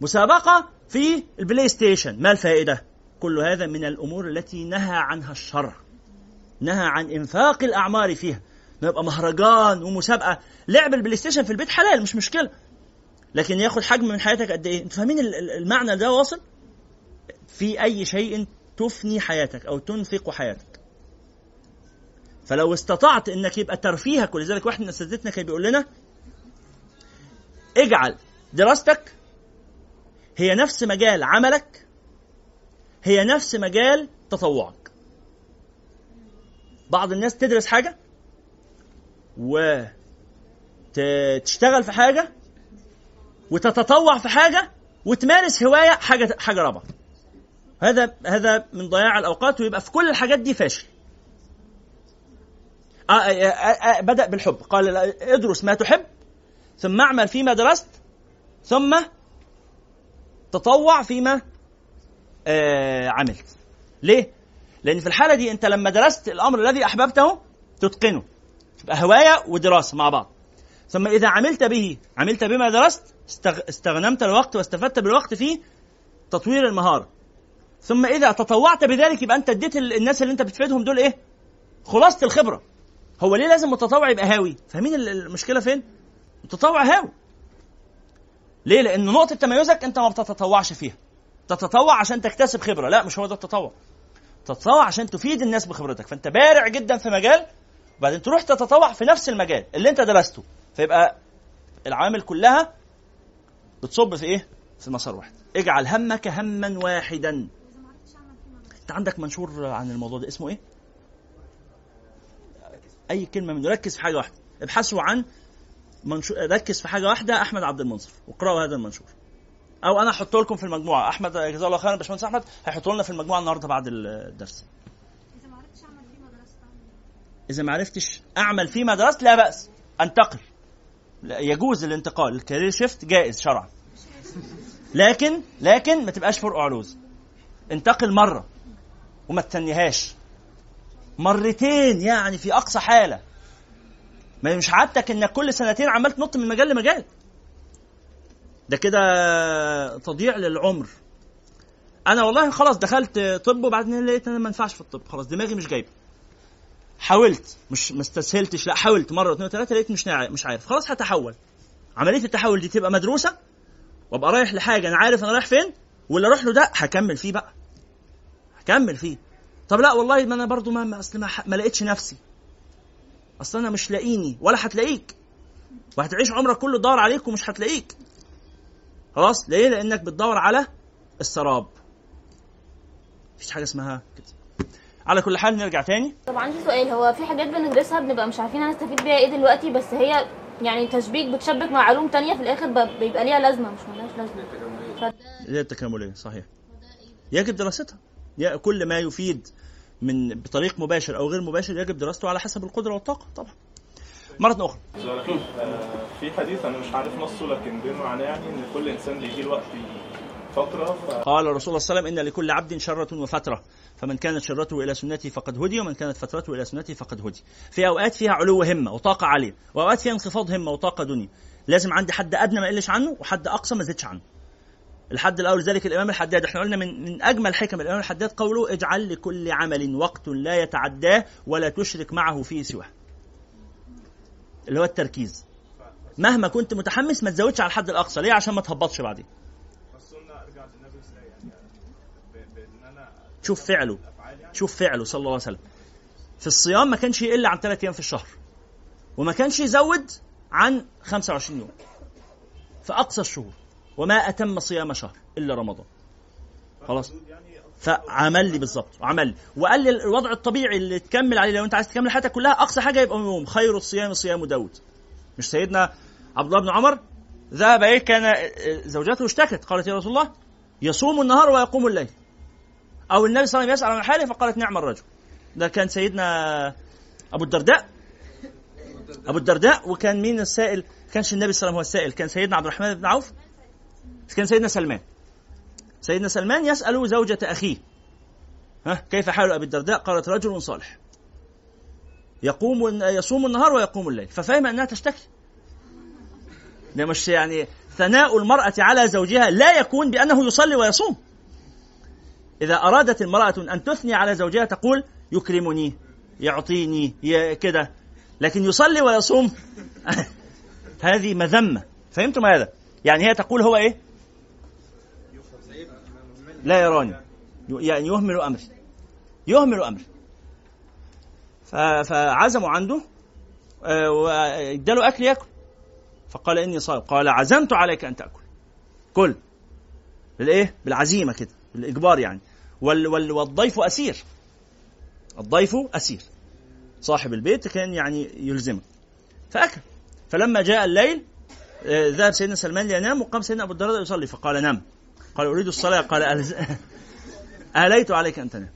مسابقة في البلاي ستيشن ما الفائدة؟ كل هذا من الأمور التي نهى عنها الشرع نهى عن إنفاق الأعمار فيها. يبقى مهرجان ومسابقة. لعب البلاي ستيشن في البيت حلال مش مشكلة. لكن ياخد حجم من حياتك قد إيه؟ أنتوا فاهمين المعنى ده واصل؟ في أي شيء تفني حياتك أو تنفق حياتك. فلو استطعت إنك يبقى ترفيهك ولذلك واحد من أساتذتنا كان بيقول لنا اجعل دراستك هي نفس مجال عملك هي نفس مجال تطوعك. بعض الناس تدرس حاجة وتشتغل في حاجة وتتطوع في حاجة وتمارس هواية حاجة حاجة رابعة. هذا هذا من ضياع الأوقات ويبقى في كل الحاجات دي فاشل. آه آه آه آه بدأ بالحب. قال ادرس ما تحب ثم اعمل فيما درست ثم تطوع فيما عملت. ليه؟ لأن في الحالة دي أنت لما درست الأمر الذي أحببته تتقنه. تبقى هواية ودراسة مع بعض. ثم إذا عملت به عملت بما درست استغنمت الوقت واستفدت بالوقت في تطوير المهارة. ثم إذا تطوعت بذلك يبقى أنت اديت الناس اللي أنت بتفيدهم دول إيه؟ خلاصة الخبرة. هو ليه لازم متطوع يبقى هاوي؟ فاهمين المشكلة فين؟ متطوع هاوي. ليه؟ لأن نقطة تميزك أنت ما بتتطوعش فيها. تتطوع عشان تكتسب خبرة. لا مش هو ده التطوع. تتطوع عشان تفيد الناس بخبرتك. فانت بارع جدا في مجال وبعدين تروح تتطوع في نفس المجال اللي انت درسته. فيبقى العوامل كلها بتصب في إيه؟ في مسار واحد. اجعل همك هما واحدا. انت عندك منشور عن الموضوع ده اسمه إيه؟ أي كلمة منه. ركز في حاجة واحدة. ابحثوا عن منشور ركز في حاجة واحدة أحمد عبد المنصف. واقراوا هذا المنشور. أو أنا احطه لكم في المجموعة. أحمد جزاه الله خيرا باشمهندس أحمد هيحطه لنا في المجموعة النهارده بعد الدرس. إذا ما عرفتش أعمل فيما درست لا بأس. أنتقل. لا يجوز الانتقال. الكارير شيفت جائز شرعا. لكن لكن ما تبقاش فرق علوز انتقل مرة وما تستنيهاش مرتين يعني في أقصى حالة. ما مش عادتك إنك كل سنتين عمال تنط من مجال لمجال. ده كده تضييع للعمر. أنا والله خلاص دخلت طب وبعدين لقيت أنا ما ينفعش في الطب. خلاص دماغي مش جايبة. حاولت مش ما استسهلتش لا حاولت مرة واثنين وثلاثة لقيت مش مش عارف. خلاص هتحول. عملية التحول دي تبقى مدروسة وأبقى رايح لحاجة أنا عارف أنا رايح فين واللي أروح له ده هكمل فيه بقى. هكمل فيه. طب لا والله ما أنا برضو ما أصل ما, ما لقيتش نفسي. أصل أنا مش لاقيني ولا هتلاقيك. وهتعيش عمرك كله تدور عليك ومش هتلاقيك. خلاص؟ ليه؟ لأنك بتدور على السراب. مفيش حاجة اسمها كده. على كل حال نرجع تاني. طب عندي سؤال هو في حاجات بندرسها بنبقى مش عارفين هنستفيد بيها إيه دلوقتي بس هي يعني تشبيك بتشبك مع علوم تانية في الآخر بيبقى ليها لازمة مش ملهاش لازمة. فده هي التكامليه صحيح. يجب دراستها. كل ما يفيد من بطريق مباشر أو غير مباشر يجب دراسته على حسب القدرة والطاقة طبعا. مرة أخرى. في حديث أنا مش عارف نصه لكن بما معناه يعني إن كل إنسان بيجي له وقت فترة ف... قال الرسول صلى الله عليه وسلم إن لكل عبد شرة وفترة. فمن كانت شرته إلى سنتي فقد هدي ومن كانت فترته إلى سنتي فقد هدي. في أوقات فيها علو همة وطاقة عالية وأوقات فيها انخفاض همة وطاقة دنيا. لازم عندي حد أدنى ما يقلش عنه وحد أقصى ما زدش عنه. الحد الأول ذلك الإمام الحداد إحنا قلنا من من أجمل حكم الإمام الحداد قوله اجعل لكل عمل وقت لا يتعداه ولا تشرك معه فيه سواه. اللي هو التركيز. مهما كنت متحمس ما تزودش على الحد الأقصى. ليه؟ عشان ما تهبطش بعدين. السنة ارجع للنبي إزاي يعني ب- بان أنا شوف فعله. شوف فعله صلى الله عليه وسلم. في الصيام ما كانش يقل عن ثلاث أيام في الشهر. وما كانش يزود عن 25 يوم. في أقصى الشهور. وما أتم صيام شهر إلا رمضان. خلاص. فعمل لي بالظبط عمل لي. وقال لي الوضع الطبيعي اللي تكمل عليه لو انت عايز تكمل حياتك كلها أقصى حاجة يبقى يوم خير الصيام صيام داود. مش سيدنا عبد الله بن عمر؟ ذهب إيه كان زوجته اشتكت قالت يا رسول الله يصوم النهار ويقوم الليل. أو النبي صلى الله عليه وسلم يسأل عن حاله فقالت نعم الرجل. ده كان سيدنا أبو الدرداء. أبو الدرداء وكان مين السائل؟ كانش النبي صلى الله عليه وسلم هو السائل كان سيدنا عبد الرحمن بن عوف؟ كان سيدنا سلمان. سيدنا سلمان يسأل زوجة أخيه ها كيف حال أبي الدرداء؟ قالت رجل صالح. يقوم يصوم النهار ويقوم الليل ففهم أنها تشتكي. ده مش يعني ثناء المرأة على زوجها لا يكون بأنه يصلي ويصوم. إذا أرادت المرأة أن تثني على زوجها تقول يكرمني يعطيني كده. لكن يصلي ويصوم هذه مذمة. فهمتم هذا؟ يعني هي تقول هو إيه؟ لا يراني. يعني يهمل أمري يهمل أمري فعزموا عنده آه، واداله أكل يأكل. فقال إني صائم. قال عزمت عليك أن تأكل. كل بالإيه؟ بالعزيمة كده. بالإجبار يعني. وال وال والضيف أسير. الضيف أسير. صاحب البيت كان يعني يلزمه. فأكل. فلما جاء الليل آه، ذهب سيدنا سلمان لينام وقام سيدنا أبو الدرداء يصلي. فقال نم. قال أريد الصلاة. قال ألز... أليت عليك أن تنام.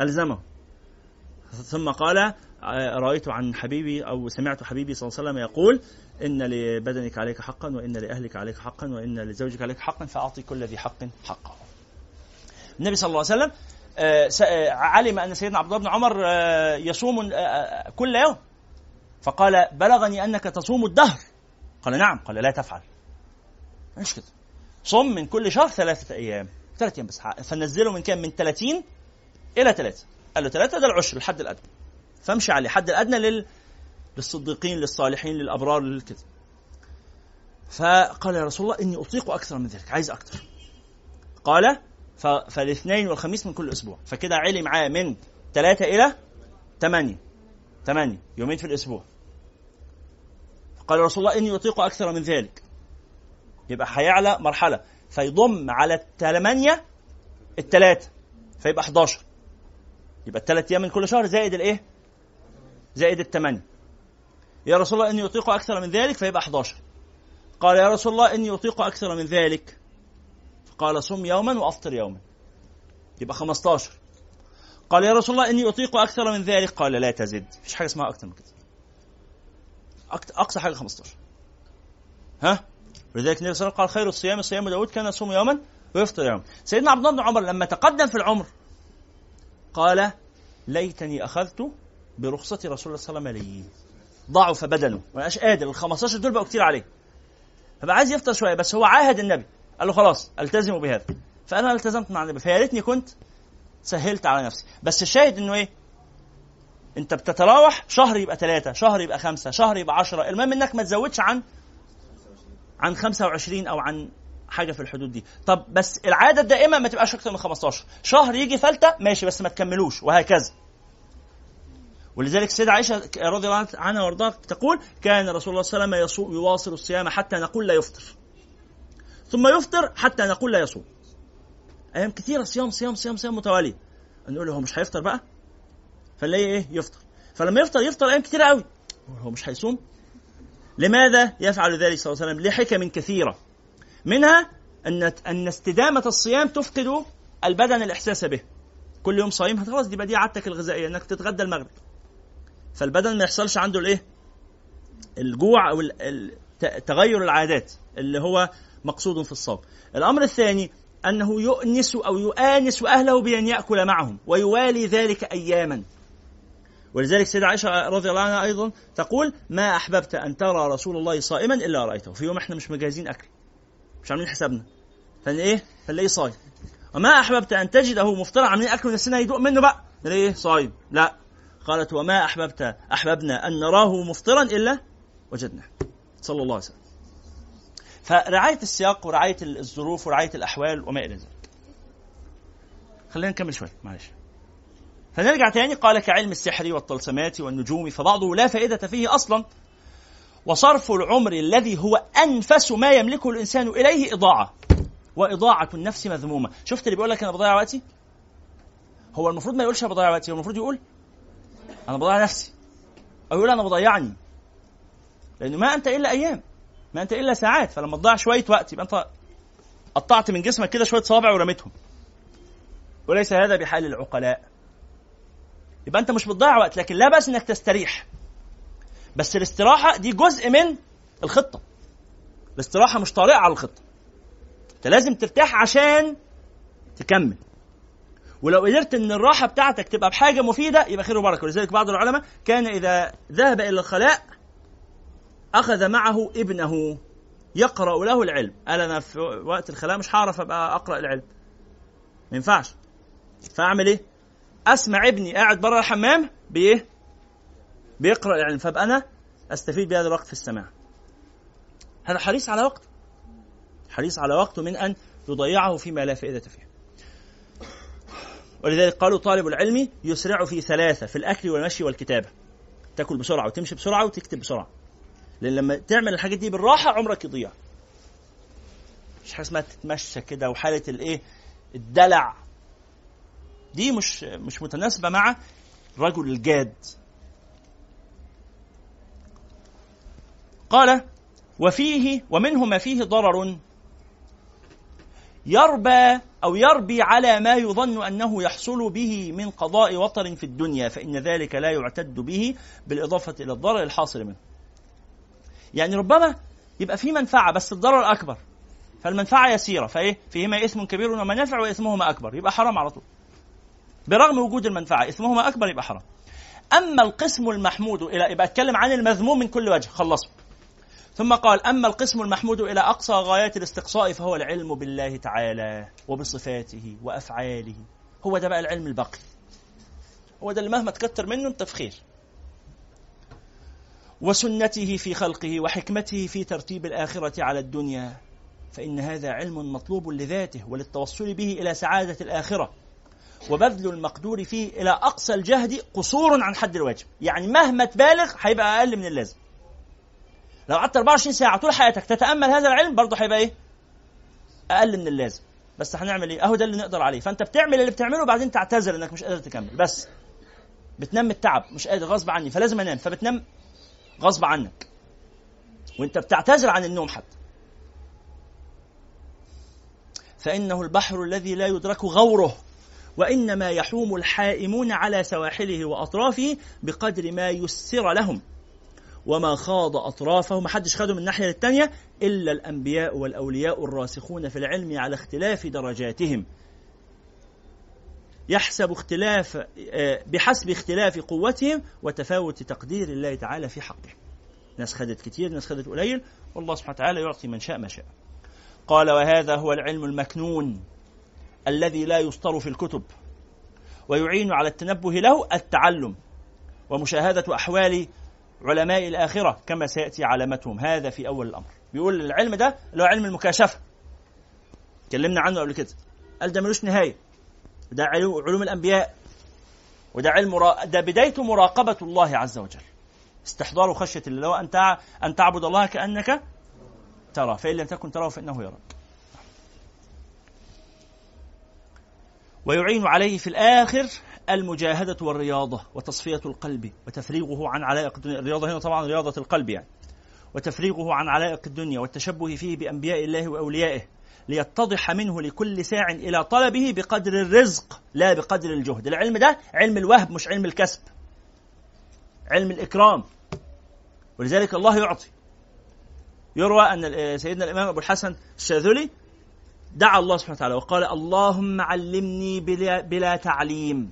ألزمه. ثم قال آه، رأيت عن حبيبي أو سمعت حبيبي صلى الله عليه وسلم يقول إن لبدنك عليك حقا وإن لأهلك عليك حقا وإن لزوجك عليك حقا فأعطي كل ذي حق حقه. النبي صلى الله عليه وسلم آه، آه، علم أن سيدنا عبد الله بن عمر يصوم كل يوم. فقال بلغني أنك تصوم الدهر. قال نعم. قال لا تفعل. مش كده. صم من كل شهر ثلاثة أيام. ثلاثة أيام بس. فنزله من كام؟ من 30 إلى ثلاثة. قال له ثلاثة ده العشر الحد الأدنى. فامشي عليه. الحد الأدنى لل... للصديقين للصالحين للأبرار للكده فقال يا رسول الله إني أطيق أكثر من ذلك. عايز أكثر. قال ف... فالاثنين والخميس من كل أسبوع. فكده علي معاه من ثلاثة إلى ثمانية. ثمانية. يومين في الأسبوع. قال رسول الله إني أطيق أكثر من ذلك. يبقى هيعلى مرحلة فيضم على الثمانية الثلاثة فيبقى 11 يبقى الثلاث أيام من كل شهر زائد الإيه؟ زائد الثمانية يا رسول الله إني أطيق أكثر من ذلك فيبقى 11 قال يا رسول الله إني أطيق أكثر من ذلك فقال صم يوما وأفطر يوما. يبقى 15 قال يا رسول الله إني أطيق أكثر من ذلك قال لا تزد. مفيش حاجة اسمها أكثر من كده. أقصى حاجة 15 ها؟ ولذلك النبي صلى الله عليه وسلم قال خير الصيام صيام داود كان يصوم يوما ويفطر يوما. سيدنا عبد الله بن عمر لما تقدم في العمر قال ليتني أخذت برخصة رسول الله صلى الله عليه وسلم ضعف بدنه. ما بقاش قادر. ال 15 دول بقوا كتير عليه. فبقى عايز يفطر شوية بس هو عاهد النبي. قال له خلاص التزموا بهذا. فأنا التزمت مع النبي. فيا ريتني كنت سهلت على نفسي. بس الشاهد إنه إيه؟ أنت بتتراوح شهر يبقى ثلاثة شهر يبقى خمسة شهر يبقى عشرة. المهم إنك ما تزودش عن عن 25 أو عن حاجة في الحدود دي. طب بس العادة الدائمة ما تبقاش أكتر من 15 شهر يجي فلتة ماشي بس ما تكملوش وهكذا. ولذلك السيدة عائشة رضي الله عنها وارضاها تقول كان رسول الله صلى الله عليه وسلم يواصل الصيام حتى نقول لا يفطر. ثم يفطر حتى نقول لا يصوم. أيام كثيرة صيام صيام صيام صيام متوالي. نقول له هو مش هيفطر بقى؟ فنلاقيه إيه؟ يفطر. فلما يفطر يفطر أيام كتير قوي هو مش هيصوم؟ لماذا يفعل ذلك صلى الله عليه وسلم؟ لحكم كثيرة. منها أن أن استدامة الصيام تفقد البدن الإحساس به. كل يوم صايم خلاص دي بقى دي عادتك الغذائية إنك تتغدى المغرب. فالبدن ما يحصلش عنده الإيه؟ الجوع ت- تغير العادات اللي هو مقصود في الصوم. الأمر الثاني أنه يؤنس أو يؤانس أهله بأن يأكل معهم ويوالي ذلك اياما. ولذلك سيدة عائشة رضي الله عنها أيضا تقول ما أحببت أن ترى رسول الله صائما إلا رأيته. في يوم إحنا مش مجهزين أكل مش عاملين حسابنا. فإيه فنلاقيه صايم. وما أحببت أن تجده مفطرا عاملين أكل ونسينا يدوق منه بقى. نلاقيه صايم. لا. قالت وما أحببت أحببنا أن نراه مفطرا إلا وجدناه. صلى الله عليه وسلم. فرعاية السياق ورعاية الظروف ورعاية الأحوال وما إلى ذلك. خلينا نكمل شوية معلش. فنرجع تاني. قال كعلم السحر والطلسمات والنجوم فبعضه لا فائدة فيه أصلا. وصرف العمر الذي هو أنفس ما يملكه الإنسان إليه إضاعة. وإضاعة النفس مذمومة. شفت اللي بيقول لك أنا بضيع وقتي؟ هو المفروض ما يقولش أنا بضيع وقتي هو المفروض يقول أنا بضيع نفسي. أو يقول أنا بضيعني لأنه ما أنت إلا أيام ما أنت إلا ساعات. فلما تضيع شوية وقت يبقى أنت قطعت من جسمك كده شوية صوابع ورميتهم. وليس هذا بحال العقلاء. يبقى انت مش بتضيع وقت لكن لا بأس إنك تستريح. بس الاستراحة دي جزء من الخطة. الاستراحة مش طارئة على الخطة. انت لازم ترتاح عشان تكمل. ولو قدرت إن الراحة بتاعتك تبقى بحاجة مفيدة يبقى خير وبركة. ولذلك بعض العلماء كان إذا ذهب إلى الخلاء أخذ معه ابنه يقرأ له العلم. قال أنا في وقت الخلاء مش هعرف أبقى أقرأ العلم. ما ينفعش. فأعمل إيه؟ أسمع ابني قاعد بره الحمام بإيه؟ بيقرأ العلم فأبقى أنا أستفيد بهذا الوقت في السماع. هذا حريص على وقته حريص على وقته من أن يضيعه فيما لا فائدة فيه. ولذلك قالوا طالب العلم يسرع في ثلاثة في الأكل والمشي والكتابة. تأكل بسرعة وتمشي بسرعة وتكتب بسرعة. لأن لما تعمل الحاجات دي بالراحة عمرك يضيع. مش حاجة اسمها تتمشى كده وحالة الإيه؟ الدلع. دي مش مش متناسبة مع الرجل الجاد قال وفيه ومنه ما فيه ضرر يربى أو يربي على ما يظن أنه يحصل به من قضاء وطر في الدنيا فإن ذلك لا يعتد به بالإضافة إلى الضرر الحاصل منه. يعني ربما يبقى في منفعة بس الضرر أكبر فالمنفعة يسيرة فإيه فيهما إثم كبير ومنافع وإثمهما أكبر يبقى حرام على طول. برغم وجود المنفعة إثمهما أكبر يبقى حرام. أما القسم المحمود إلى يبقى أتكلم عن المذموم من كل وجه خلصه. ثم قال أما القسم المحمود إلى أقصى غايات الاستقصاء فهو العلم بالله تعالى وبصفاته وأفعاله هو ده بقى العلم البقي هو ده اللي مهما تكتر منه أنت في خير وسنته في خلقه وحكمته في ترتيب الآخرة على الدنيا فإن هذا علم مطلوب لذاته وللتوصل به إلى سعادة الآخرة وبذل المقدور فيه إلى أقصى الجهد قصور عن حد الواجب. يعني مهما تبالغ هيبقى أقل من اللازم. لو قعدت 24 ساعة طول حياتك تتأمل هذا العلم برضه هيبقى إيه؟ أقل من اللازم. بس هنعمل إيه؟ أهو ده اللي نقدر عليه. فأنت بتعمل اللي بتعمله وبعدين تعتذر إنك مش قادر تكمل. بس بتنام التعب مش قادر غصب عني فلازم أنام. فبتنام غصب عنك. وأنت بتعتذر عن النوم حتى. فإنه البحر الذي لا يدرك غوره. وإنما يحوم الحائمون على سواحله وأطرافه بقدر ما يسر لهم. وما خاض أطرافه ما حدش خده من الناحية الثانية إلا الأنبياء والأولياء الراسخون في العلم على اختلاف درجاتهم. يحسب اختلاف بحسب اختلاف قوتهم وتفاوت تقدير الله تعالى في حقهم ناس خدت كتير ناس خدت قليل والله سبحانه وتعالى يعطي من شاء ما شاء. قال وهذا هو العلم المكنون. الذي لا يسطر في الكتب ويعين على التنبه له التعلم ومشاهدة أحوال علماء الآخرة كما سيأتي علامتهم. هذا في أول الأمر. بيقول العلم ده اللي هو علم المكاشفة. اتكلمنا عنه قبل كده. قال ده ملوش نهاية. ده علوم الأنبياء. وده علم. ده بدايته مراقبة الله عز وجل. استحضار خشية الله تع... أن تعبد الله كأنك ترى. فإن لم تكن تراه فإنه يراك. ويعين عليه في الآخر المجاهدة والرياضة وتصفية القلب وتفريغه عن علائق الدنيا. الرياضة هنا طبعا رياضة القلب يعني. وتفريغه عن علائق الدنيا والتشبه فيه بأنبياء الله وأوليائه ليتضح منه لكل ساع إلى طلبه بقدر الرزق لا بقدر الجهد. العلم ده علم الوهب مش علم الكسب. علم الإكرام. ولذلك الله يعطي. يروى أن سيدنا الإمام أبو الحسن الشاذلي دعا الله سبحانه وتعالى وقال اللهم علمني بلا, بلا تعليم.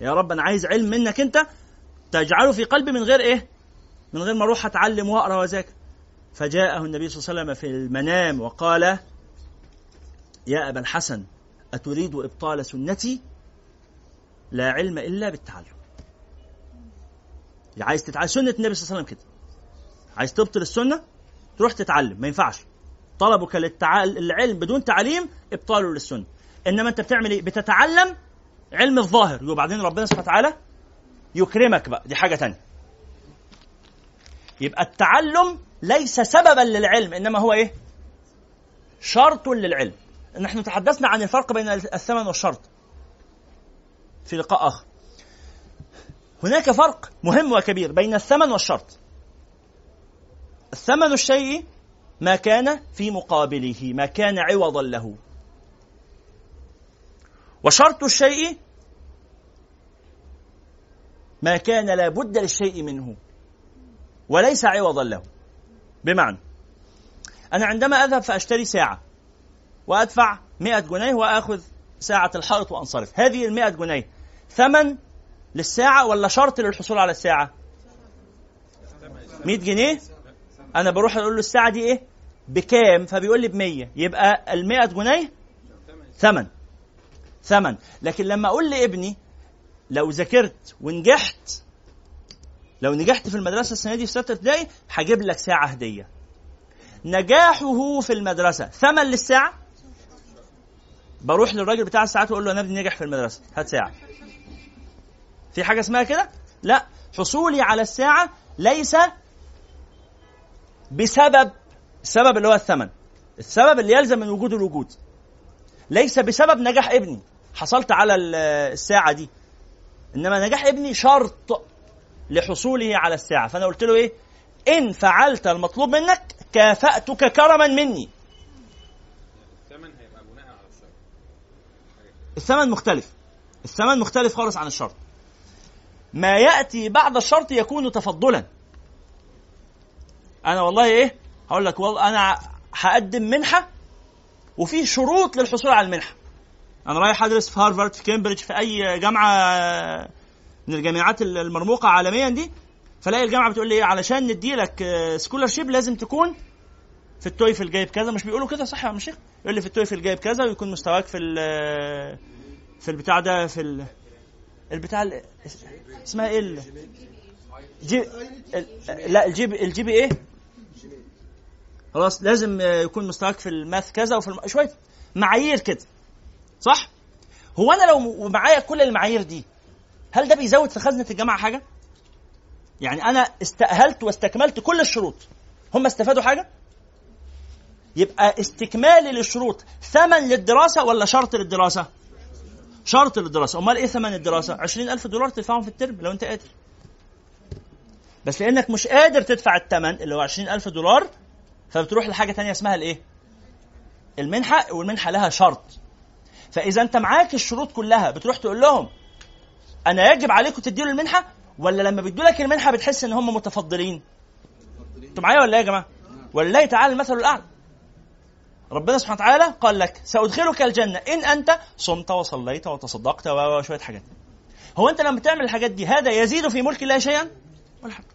يا رب أنا عايز علم منك أنت تجعله في قلبي من غير إيه؟ من غير ما أروح أتعلم وأقرأ وذاكر فجاءه النبي صلى الله عليه وسلم في المنام وقال يا أبا الحسن أتريد إبطال سنتي؟ لا علم إلا بالتعلم. عايز تتعلم سنة النبي صلى الله عليه وسلم كده. عايز تبطل السنة؟ تروح تتعلم ما ينفعش. طلبك للعلم بدون تعليم ابطاله للسنة. إنما أنت بتعمل إيه؟ بتتعلم علم الظاهر. وبعدين ربنا سبحانه وتعالى يكرمك بقى. دي حاجة تانية. يبقى التعلم ليس سببا للعلم إنما هو إيه؟ شرط للعلم. نحن تحدثنا عن الفرق بين الثمن والشرط في لقاء آخر. هناك فرق مهم وكبير بين الثمن والشرط. الثمن الشيء ما كان في مقابله ما كان عوضا له. وشرط الشيء ما كان لا بد للشيء منه وليس عوضا له. بمعنى أنا عندما أذهب فأشتري ساعة وأدفع 100 جنيه وآخذ ساعة الحائط وأنصرف. هذه ال 100 جنيه ثمن للساعة ولا شرط للحصول على الساعة؟ 100 جنيه؟ أنا بروح أقول له الساعة دي إيه؟ بكام؟ فبيقول لي ب 100 يبقى ال 100 جنيه؟ ثمن. ثمن. لكن لما أقول لابني لو ذاكرت ونجحت لو نجحت في المدرسة السنة دي في ستة ابتدائي هجيب لك ساعة هدية. نجاحه في المدرسة. ثمن للساعة؟ بروح للراجل بتاع الساعات وأقول له أنا ابني نجح في المدرسة. هات ساعة. في حاجة اسمها كده؟ لا. حصولي على الساعة ليس بسبب السبب اللي هو الثمن. السبب اللي يلزم من وجود الوجود. ليس بسبب نجاح ابني. حصلت على الساعة دي. إنما نجاح ابني شرط لحصوله على الساعة. فأنا قلت له إيه؟ إن فعلت المطلوب منك كافأتك كرما مني. الثمن هيبقى بناء على الشرط. الثمن مختلف. الثمن مختلف خالص عن الشرط. ما يأتي بعد الشرط يكون تفضلا. أنا والله إيه؟ هقول لك والله أنا هقدم منحة وفي شروط للحصول على المنحة. أنا رايح أدرس في هارفارد في كامبريدج في أي جامعة من الجامعات المرموقة عالميا دي. فلاقي الجامعة بتقول لي إيه؟ علشان ندي لك scholarship لازم تكون في ال TOEFL جايب كذا. مش بيقولوا كده؟ صح يا عم شيخ. يقول لي في ال TOEFL جايب كذا ويكون مستواك في في البتاع ده في ال البتاع اسمها إيه ال G لا ال G ال GPA؟ خلاص لازم يكون مستواك في ال math كذا وفي الم... شوية معايير كده صح هو أنا لو معايا كل المعايير دي هل ده بيزود في خزنة الجامعة حاجة؟ يعني أنا استأهلت واستكملت كل الشروط هم استفادوا حاجة؟ يبقى استكمالي للشروط ثمن للدراسة ولا شرط للدراسة؟ شرط للدراسة، أمال إيه ثمن الدراسة؟ 20000 دولار تدفعهم في الترم لو أنت قادر. بس لأنك مش قادر تدفع الثمن اللي هو 20000 دولار فبتروح لحاجة ثانية اسمها الايه؟ المنحة والمنحة لها شرط. فإذا انت معاك الشروط كلها بتروح تقول لهم أنا يجب عليكم تديله المنحة؟ ولا لما بيدوا لك المنحة بتحس إن هم متفضلين؟ أنتوا معايا ولا إيه يا جماعة؟ ولله تعالى المثل الأعلى. ربنا سبحانه وتعالى قال لك سأدخلك الجنة. إن أنت صمت وصليت وتصدقت وشوية حاجات. هو أنت لما تعمل الحاجات دي هذا يزيد في ملك الله شيئا؟ ولا حاجة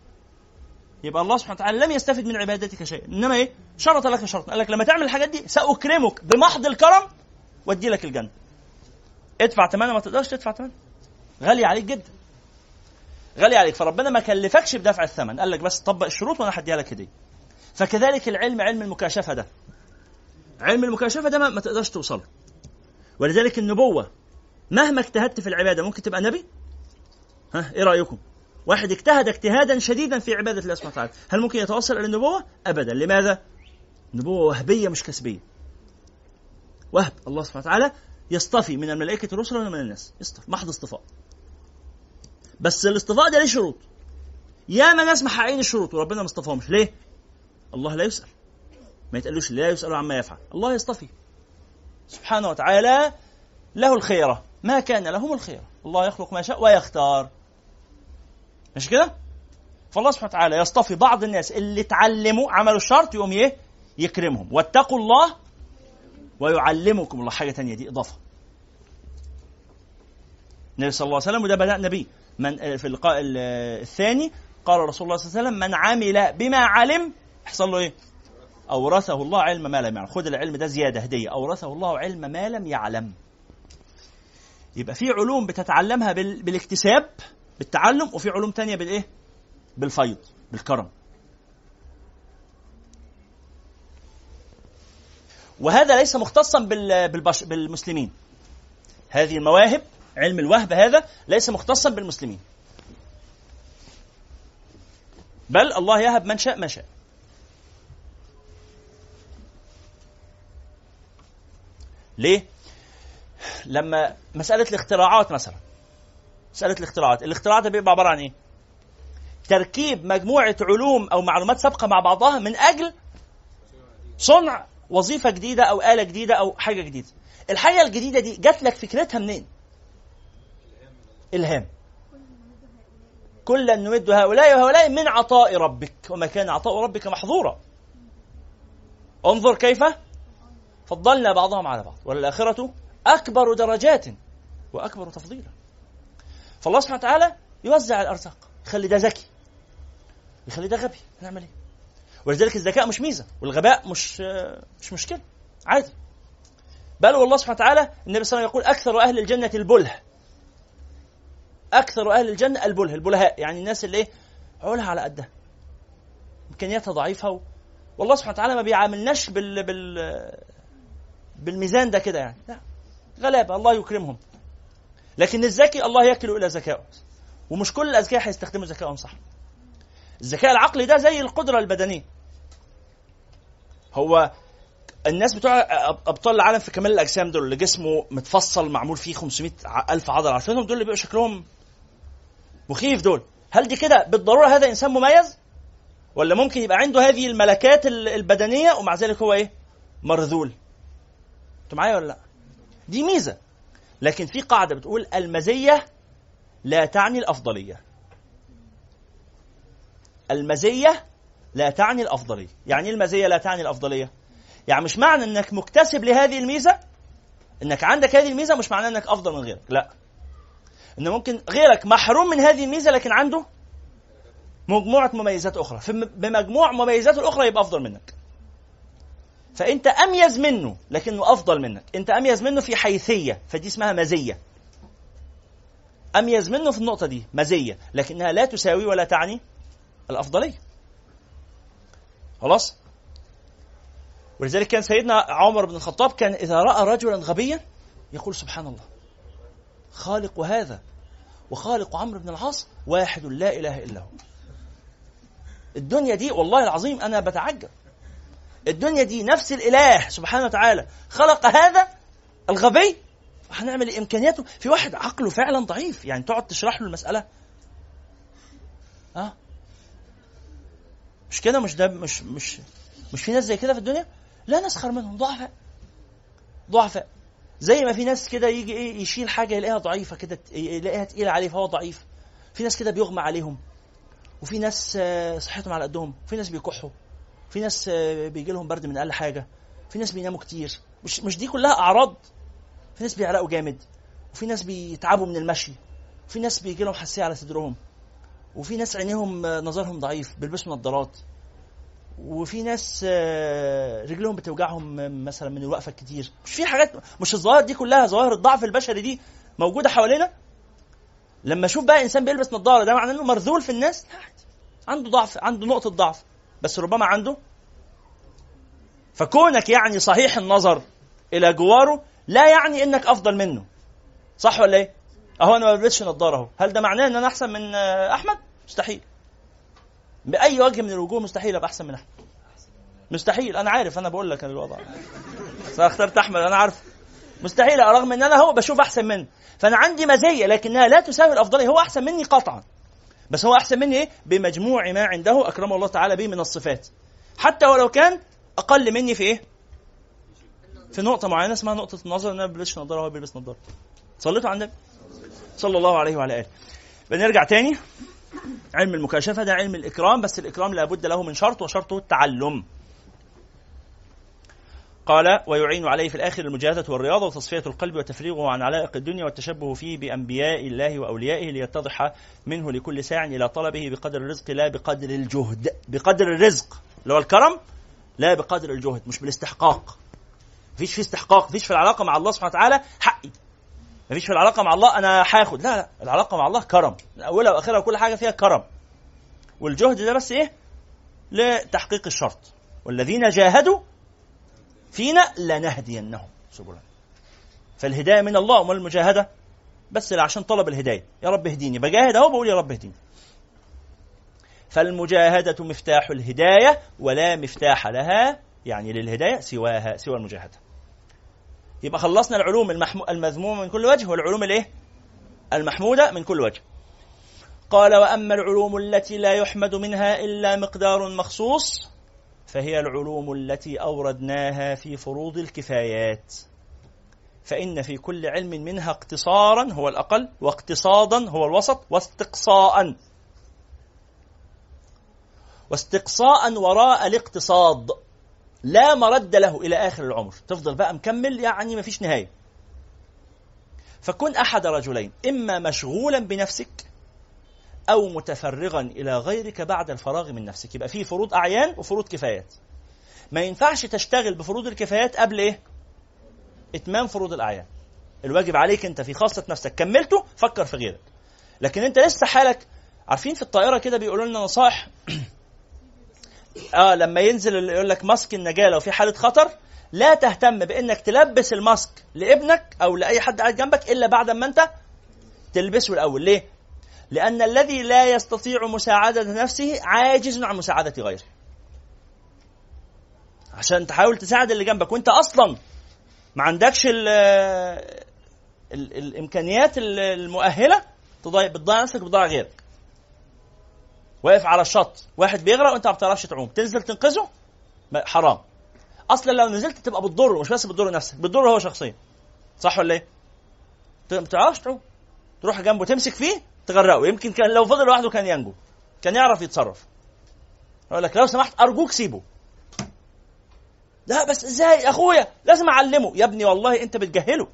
يبقى الله سبحانه وتعالى لم يستفد من عبادتك شيئا. إنما إيه؟ شرط لك شرط قال لك لما تعمل الحاجات دي سأكرمك بمحض الكرم وادي لك الجنة. ادفع ثمنها. ما تقدرش تدفع ثمنها. غالي عليك جدا. غالي عليك. فربنا ما كلفكش بدفع الثمن. قال لك بس طبق الشروط وأنا هديها لك هديه فكذلك العلم علم المكاشفة ده. علم المكاشفة ده ما تقدرش توصل ولذلك النبوة مهما اجتهدت في العبادة ممكن تبقى نبي؟ ها إيه رأيكم؟ واحد اجتهد اجتهادا شديدا في عبادة الله سبحانه وتعالى. هل ممكن يتوصل إلى النبوة؟ ابدا. لماذا؟ نبوه وهبية مش كسبية. وهب. الله سبحانه وتعالى يصطفي من الملائكة رسلا ومن الناس. يصطفي. محض اصطفاء. بس الاصطفاء ده ليه شروط؟ ياما ناس محققين الشروط وربنا ما اصطفاهمش. ليه؟ الله لا يسأل. ما يتقالوش لا يسأل عما يفعل. الله يصطفي. سبحانه وتعالى له الخيرة. ما كان لهم الخيرة. الله يخلق ما يشاء ويختار. مش كده؟ فالله سبحانه وتعالى يصطفي بعض الناس اللي اتعلموا عملوا الشرط يقوم إيه؟ يكرمهم. واتقوا الله ويعلمكم. الله حاجة تانية دي إضافة. النبي صلى الله عليه وسلم وده بدأنا به من في اللقاء الثاني قال رسول الله صلى الله عليه وسلم من عمل بما علم يحصل له إيه؟ أورثه الله علم ما لم يعلم. خد العلم ده زيادة هدية. أورثه الله علم ما لم يعلم. يبقى في علوم بتتعلمها بال... بالاكتساب بالتعلم وفي علوم تانية بالايه؟ بالفيض بالكرم. وهذا ليس مختصا بال... بالبش... بالمسلمين. هذه المواهب علم الوهب هذا ليس مختصا بالمسلمين. بل الله يهب من شاء ما شاء. ليه؟ لما مسألة الاختراعات مثلا. مسألة الاختراعات. الاختراعات بيبقى عبارة عن إيه؟ تركيب مجموعة علوم أو معلومات سابقة مع بعضها من أجل صنع وظيفة جديدة أو آلة جديدة أو حاجة جديدة. الحاجة الجديدة دي جات لك فكرتها منين؟ إلهام. كلا نمد هؤلاء وهؤلاء من عطاء ربك وما كان عطاء ربك محظورا انظر كيف فضلنا بعضهم على بعض وللآخرة أكبر درجات وأكبر تفضيلا. فالله سبحانه وتعالى يوزع الأرزاق يخلي ده ذكي يخلي ده غبي هنعمل إيه؟ ولذلك الذكاء مش ميزة والغباء مش مش مشكلة عادي. بل والله سبحانه وتعالى النبي صلى الله عليه وسلم يقول أكثر أهل الجنة البله. أكثر أهل الجنة البله البلهاء يعني الناس اللي إيه؟ عقولها على قدها. إمكانياتها ضعيفة و... والله سبحانه وتعالى ما بيعاملناش بال... بال... بالميزان ده كده يعني. لا غلابة الله يكرمهم. لكن الذكي الله يكل إلى ذكائه ومش كل الأذكياء هيستخدموا ذكائهم صح. الذكاء العقلي ده زي القدرة البدنية. هو الناس بتوع أبطال العالم في كمال الأجسام دول اللي جسمه متفصل معمول فيه 500 ألف عضلة. عارفينهم دول اللي بيبقوا شكلهم مخيف دول. هل دي كده بالضرورة هذا إنسان مميز؟ ولا ممكن يبقى عنده هذه الملكات البدنية ومع ذلك هو إيه؟ مرذول. أنتوا معايا ولا لأ؟ دي ميزة. لكن في قاعدة بتقول المزية لا تعني الأفضلية. المزية لا تعني الأفضلية. يعني إيه المزية لا تعني الأفضلية؟ يعني مش معنى إنك مكتسب لهذه الميزة؟ إنك عندك هذه الميزة مش معناه إنك أفضل من غيرك. لا. ان ممكن غيرك محروم من هذه الميزة لكن عنده مجموعة مميزات أخرى. بمجموع مميزاته الاخرى يبقى أفضل منك. فأنت أميز منه لكنه أفضل منك. أنت أميز منه في حيثية فدي اسمها مزية. أميز منه في النقطة دي مزية لكنها لا تساوي ولا تعني الأفضلية. خلاص؟ ولذلك كان سيدنا عمر بن الخطاب كان إذا رأى رجلا غبيا يقول سبحان الله خالق هذا وخالق عمرو بن العاص واحد لا إله إلا هو. الدنيا دي والله العظيم أنا بتعجب. الدنيا دي نفس الإله سبحانه وتعالى. خلق هذا الغبي هنعمل إمكانياته في واحد عقله فعلا ضعيف. يعني تقعد تشرح له المسألة. آه مش كده؟ مش ده؟ مش مش مش في ناس زي كده في الدنيا؟ لا نسخر منهم ضعفاء. ضعفاء. زي ما في ناس كده يجي إيه يشيل حاجة يلاقيها ضعيفة كده يلاقيها تقيلة عليه فهو ضعيف. في ناس كده بيغمى عليهم. وفي ناس صحتهم على قدهم. في ناس بيكحوا. في ناس بيجي لهم برد من أقل حاجة. في ناس بيناموا كتير. مش مش دي كلها أعراض. في ناس بيعرقوا جامد. وفي ناس بيتعبوا من المشي. وفي ناس بيجي لهم حساسية على صدرهم. وفي ناس عينيهم نظرهم ضعيف بيلبسوا نظارات. وفي ناس رجلهم بتوجعهم مثلا من الوقفة الكتير مش في حاجات مش الظواهر دي كلها ظواهر الضعف البشري دي موجودة حوالينا؟ لما أشوف بقى إنسان بيلبس نظارة ده معناه إنه مرذول في الناس؟ عنده ضعف عنده نقطة ضعف. بس ربما عنده. فكونك يعني صحيح النظر إلى جواره لا يعني إنك أفضل منه. صح ولا إيه؟ أهو أنا ما بلبسش نظارة أهو. هل ده معناه إن أنا أحسن من أحمد؟ مستحيل. بأي وجه من الوجوه مستحيل أبقى أحسن من أحمد. مستحيل. أنا عارف أنا بقول لك الوضع. فاخترت أحمد أنا عارف. مستحيل رغم إن أنا هو بشوف أحسن منه. فأنا عندي مزيه لكنها لا تساوي الأفضلية. هو أحسن مني قطعا. بس هو أحسن مني إيه بمجموع ما عنده أكرمه الله تعالى به من الصفات. حتى ولو كان أقل مني في إيه؟ في نقطة معينة اسمها نقطة النظر ان أنا بلبسش نظارة وهو بيلبس نظارة. صليتوا على النبي؟ صلى الله عليه وعلى آله. بنرجع تاني. علم المكاشفة ده علم الإكرام بس الإكرام لابد له من شرط وشرطه التعلم. قال ويعين عليه في الآخر المجاهدة والرياضة وتصفية القلب وتفريغه عن علائق الدنيا والتشبه فيه بأنبياء الله وأوليائه ليتضح منه لكل ساع إلى طلبه بقدر الرزق لا بقدر الجهد. بقدر الرزق اللي هو الكرم لا بقدر الجهد مش بالاستحقاق. مفيش في استحقاق مفيش في العلاقة مع الله سبحانه وتعالى حقي. مفيش في العلاقة مع الله أنا هاخد. لا لا العلاقة مع الله كرم. من أولها وآخرها وكل حاجة فيها كرم. والجهد ده بس إيه؟ لتحقيق الشرط. والذين جاهدوا فينا لنهدينهم سبلنا فالهداية من الله امال المجاهدة بس عشان طلب الهداية. يا رب اهديني. بجاهد أهو بقول يا رب اهديني. فالمجاهدة مفتاح الهداية ولا مفتاح لها يعني للهداية سواها سوى المجاهدة. يبقى خلصنا العلوم. المذمومة من كل وجه والعلوم الإيه؟ المحمودة من كل وجه. قال وأما العلوم التي لا يحمد منها إلا مقدار مخصوص فهي العلوم التي أوردناها في فروض الكفايات. فإن في كل علم منها اقتصارا هو الأقل واقتصادا هو الوسط واستقصاء. واستقصاء وراء الاقتصاد. لا مرد له إلى آخر العمر. تفضل بقى مكمل يعني ما فيش نهاية. فكن أحد رجلين إما مشغولا بنفسك أو متفرغا إلى غيرك بعد الفراغ من نفسك. يبقى في فروض أعيان وفروض كفايات. ما ينفعش تشتغل بفروض الكفايات قبل إيه؟ إتمام فروض الأعيان. الواجب عليك أنت في خاصة نفسك. كملته فكر في غيرك. لكن أنت لسه حالك عارفين في الطائرة كده بيقولوا لنا نصائح آه لما ينزل يقول لك ماسك النجاة لو في حالة خطر لا تهتم بإنك تلبس الماسك لابنك أو لأي حد قاعد جنبك إلا بعد ما أنت تلبسه الأول. ليه؟ لأن الذي لا يستطيع مساعدة نفسه عاجز عن مساعدة غيره. عشان تحاول تساعد اللي جنبك. وانت أصلا ما عندكش ال ال الإمكانيات المؤهلة تضيع بتضيع نفسك بتضيع غيرك. واقف على الشط. واحد بيغرق وانت ما بتعرفش تعوم. تنزل تنقذه؟ حرام. أصلا لو نزلت تبقى بتضره مش بس بتضر نفسك بتضره هو شخصيا. صح ولا إيه؟ ما بتعرفش تعوم. تروح جنبه تمسك فيه تغرقه يمكن كان لو فضل لوحده كان ينجو. كان يعرف يتصرف. يقول لك لو سمحت أرجوك سيبه. لا بس إزاي؟ أخويا لازم أعلمه. يا ابني والله أنت بتجهله.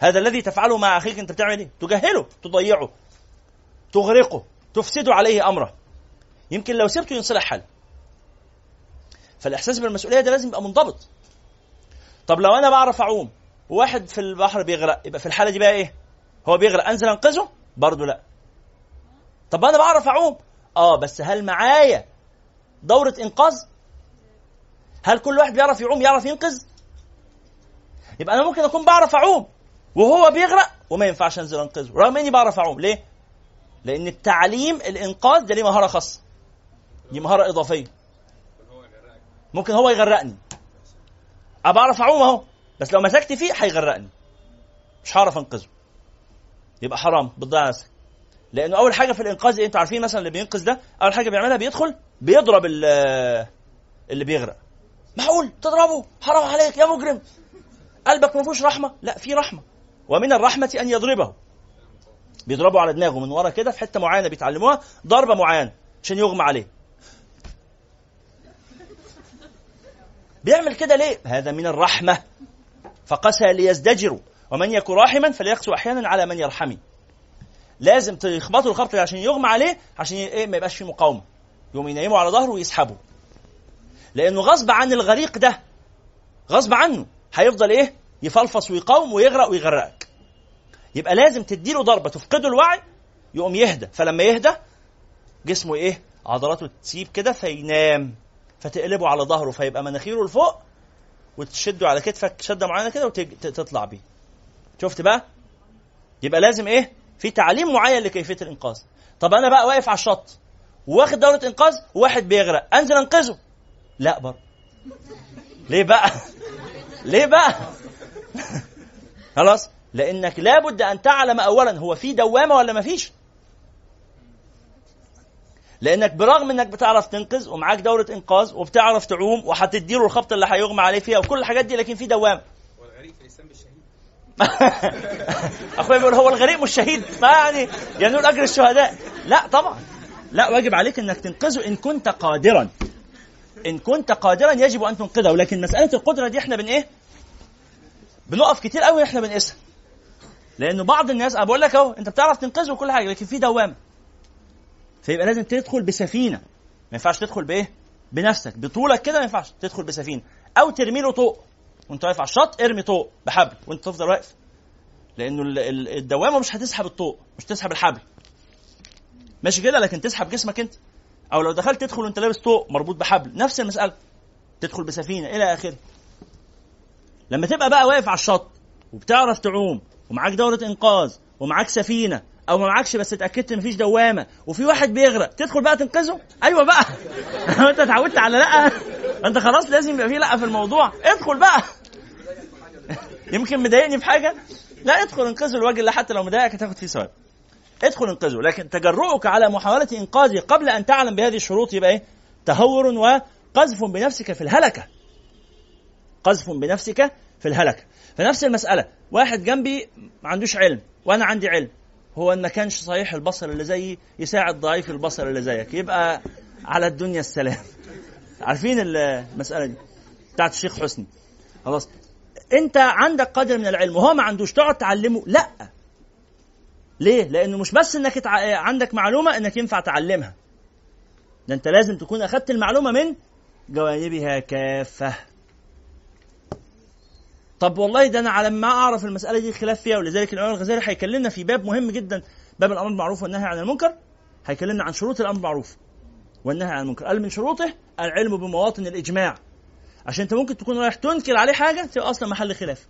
هذا الذي تفعله مع أخيك أنت بتعمل إيه؟ تجهله تضيعه تغرقه تفسد عليه أمره. يمكن لو سبته ينصلح حل. فالإحساس بالمسؤولية ده لازم يبقى منضبط. طب لو أنا بعرف أعوم وواحد في البحر بيغرق يبقى في الحالة دي بقى إيه؟ هو بيغرق. أنزل أنقذه؟ برضه لا. طب أنا بعرف أعوم. آه بس هل معايا دورة إنقاذ؟ هل كل واحد بيعرف يعوم يعرف ينقذ؟ يبقى أنا ممكن أكون بعرف أعوم وهو بيغرق وما ينفعش أنزل أنقذه رغم إني بعرف أعوم. ليه؟ لأن التعليم الإنقاذ ده ليه مهارة خاصة. دي مهارة إضافية. ممكن هو يغرقني. أنا بعرف أعوم أهو بس لو مسكت فيه هيغرقني. مش هعرف أنقذه. يبقى حرام بتضيع نفسك لأنه أول حاجة في الإنقاذ أنتوا عارفين مثلا اللي بينقذ ده أول حاجة بيعملها بيدخل بيضرب اللي بيغرق. معقول؟ تضربه؟ حرام عليك يا مجرم. قلبك ما فيهوش رحمة؟ لا في رحمة. ومن الرحمة أن يضربه. بيضربوا على دماغه من ورا كده في حتة معينة بيتعلموها ضربة معينة عشان يغمى عليه. بيعمل كده ليه؟ هذا من الرحمة. فقسى ليزدجروا. ومن يكن راحما فليقسو أحيانا على من يرحمي لازم تخبطوا الخبط عشان يغمى عليه عشان إيه ما يبقاش فيه مقاومة. يقوم ينيموا على ظهره ويسحبوا لأنه غصب عن الغريق ده غصب عنه هيفضل إيه؟ يفلفص ويقاوم ويغرق ويغرقك. يبقى لازم تديله ضربة تفقده الوعي يقوم يهدى. فلما يهدى جسمه إيه؟ عضلاته تسيب كده فينام. فتقلبه على ظهره فيبقى مناخيره لفوق وتشده على كتفك شدة معينة كده وتطلع بيه. شفت بقى؟ يبقى لازم إيه؟ في تعليم معين لكيفية الإنقاذ. طب أنا بقى واقف على الشط واخد دورة إنقاذ وواحد بيغرق أنزل أنقذه. لا برضه. ليه بقى؟ ليه بقى؟ خلاص؟ لأنك لابد أن تعلم اولا هو في دوامة ولا ما فيش؟ لأنك برغم إنك بتعرف تنقذ ومعاك دورة إنقاذ وبتعرف تعوم وهتديله الخبط اللي هيغمى عليه فيها وكل الحاجات دي لكن في دوامة. اخويا بيقول هو الغريق مش شهيد. ما يعني ينول أجر الشهداء. لا طبعا. لا واجب عليك إنك تنقذه إن كنت قادرا. إن كنت قادرا يجب أن تنقذه. لكن مسألة القدرة دي إحنا بن إيه؟ بنقف كتير قوي إحنا بنقيسها لأنه بعض الناس أنا بقول لك أهو أنت بتعرف تنقذه وكل حاجة لكن في دوامه فيبقى لازم تدخل بسفينة. ما ينفعش تدخل بإيه؟ بنفسك. بطولك كده ما ينفعش تدخل بسفينة. أو ترمي له طوق. وانت واقف على الشط ارمي طوق بحبل. وانت تفضل واقف. لأنه ال- ال- الدوامة مش هتسحب الطوق مش تسحب الحبل. ماشي كده؟ لكن تسحب جسمك انت. أو لو دخلت تدخل وانت لابس طوق مربوط بحبل. نفس المسألة. تدخل بسفينة إلى آخره. لما تبقى بقى واقف على الشط وبتعرف تعوم ومعاك دورة إنقاذ ومعاك سفينة أو ما معكش بس اتأكدت إن مفيش دوامة. وفي واحد بيغرق. تدخل بقى تنقذه؟ أيوه بقى. أنت اتعودت على لأ. أنت خلاص لازم يبقى في لأ في الموضوع. ادخل بقى. يمكن مضايقني في حاجة؟ لا ادخل انقذه الوجه اللي حتى لو مضايقك هتاخد فيه ثواب. ادخل انقذه. لكن تجرؤك على محاولة إنقاذه قبل أن تعلم بهذه الشروط يبقى إيه؟ تهور وقذف بنفسك في الهلكة. قذف بنفسك في الهلكة. فنفس المسألة. واحد جنبي ما عندوش علم وأنا عندي علم. هو إن كانش صحيح البصر اللي زيي يساعد ضعيف البصر اللي زيك. يبقى على الدنيا السلام. عارفين المسألة دي؟ بتاعت الشيخ حسني. خلاص. أنت عندك قدر من العلم وهو ما عندوش تقعد تعلمه. لا. ليه؟ لأنه مش بس إنك تع... عندك معلومة إنك ينفع تعلمها. ده أنت لازم تكون اخذت المعلومة من جوانبها كافة. طب والله ده أنا على ما أعرف المسألة دي خلاف فيها ولذلك الامام الغزالي هيكلمنا في باب مهم جدا باب الأمر بالمعروف والنهي عن المنكر هيكلمنا عن شروط الأمر بالمعروف والنهي عن المنكر. قال من شروطه العلم بمواطن الإجماع. عشان أنت ممكن تكون رايح تنكر عليه حاجة تبقى أصلا محل خلاف.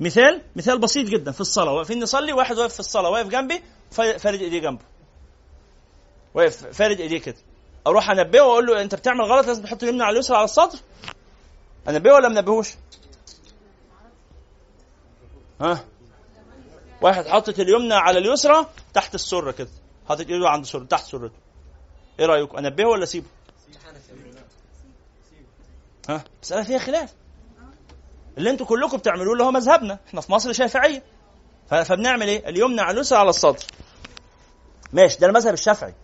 مثال مثال بسيط جدا في الصلاة. واقفين نصلي واحد واقف في الصلاة واقف جنبي فارد إيديه جنبه. واقف فارد إيديه كده. أروح أنبهه وأقول له أنت بتعمل غلط لازم تحط اليمنى على اليسرى على السطر. أنبهه ولا منبهوش ها؟ واحد حاطط اليمنى على اليسرى تحت السره كده. حاطط ايده عند سره تحت سرته. إيه رايكم انبهه ولا اسيبه ها؟ مساله فيها خلاف. اللي أنتوا كلكم بتعملوه اللي هو مذهبنا. إحنا في مصر شافعية. فبنعمل إيه؟ اليمنى على اليسرى على الصدر ماشي ده المذهب الشافعي.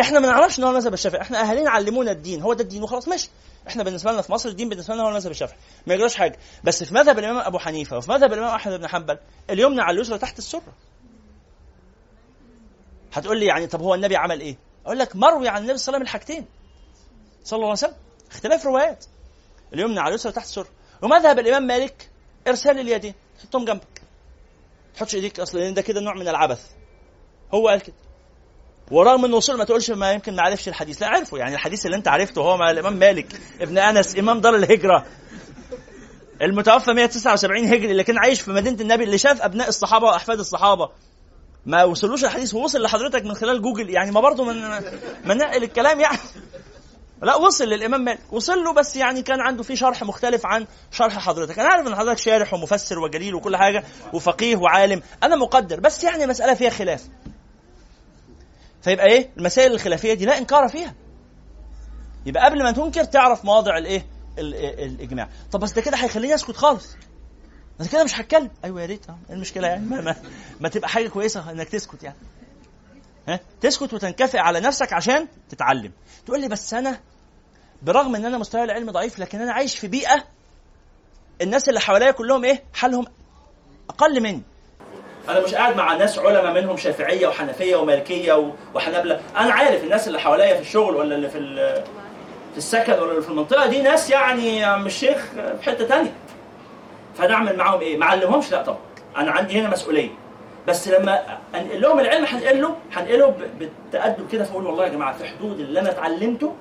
إحنا ما نعرفش ان هو المذهب الشافعي. إحنا أهالينا علمونا الدين هو ده الدين وخلاص ماشي. إحنا بالنسبة لنا في مصر الدين بالنسبة لنا هو المذهب الشافعي. ما يجراش حاجة. بس في مذهب الإمام أبو حنيفة وفي مذهب الإمام أحمد بن حنبل اليمنى على اليسرى تحت السره هتقول لي يعني طب هو النبي عمل إيه؟ أقول لك مروي عن النبي صلى الله عليه وسلم الحاجتين. صلى الله عليه وسلم. اختلاف روايات. اليمنى على اليسرى تحت السره ومذهب الإمام مالك إرسال اليدين. حطهم جنبك. ما تحطش إيديك أصلا لأن ده كده نوع من العبث. هو قال كده. ورغم إنه وصل ما تقولش ما يمكن ما عرفش الحديث. لا عرفه. يعني الحديث اللي أنت عرفته هو مع الإمام مالك ابن أنس إمام دار الهجرة. المتوفى 179 هجري اللي كان عايش في مدينة النبي اللي شاف أبناء الصحابة وأحفاد الصحابة. ما وصلوش الحديث ووصل لحضرتك من خلال جوجل. يعني ما برضه من نقل الكلام يعني. لا وصل للإمام مالك. وصل له بس يعني كان عنده فيه شرح مختلف عن شرح حضرتك. أنا عارف إن حضرتك شارح ومفسر وجليل وكل حاجة وفقيه وعالم. أنا مقدر بس يعني مسألة فيها خلاف. فيبقى إيه؟ المسائل الخلافية دي لا إنكار فيها. يبقى قبل ما تنكر تعرف مواضع الإيه؟ الإجماع. طب بس ده كده هيخليني أسكت خالص. أنا كده مش هتكلم. أيوه يا ريت. إيه المشكلة يعني؟ ما, ما, ما تبقى حاجة كويسة إنك تسكت يعني. ها؟ تسكت وتنكفئ على نفسك عشان تتعلم. تقول لي بس أنا برغم إن أنا مستواي العلمي ضعيف لكن أنا عايش في بيئة الناس اللي حواليا كلهم إيه؟ حالهم أقل مني. أنا مش قاعد مع ناس علماء منهم شافعية وحنفية ومالكية وحنابلة. أنا عارف الناس اللي حواليا في الشغل ولا اللي في في السكن ولا اللي في المنطقة دي ناس يعني مش شيخ في حتة تانية. فأنا أعمل معاهم إيه؟ ما علمهمش لا طبعا. أنا عندي هنا مسؤولية. بس لما أنقل لهم العلم هنقله هنقله بالتأدب كده فأقول والله يا جماعة في حدود اللي أنا اتعلمته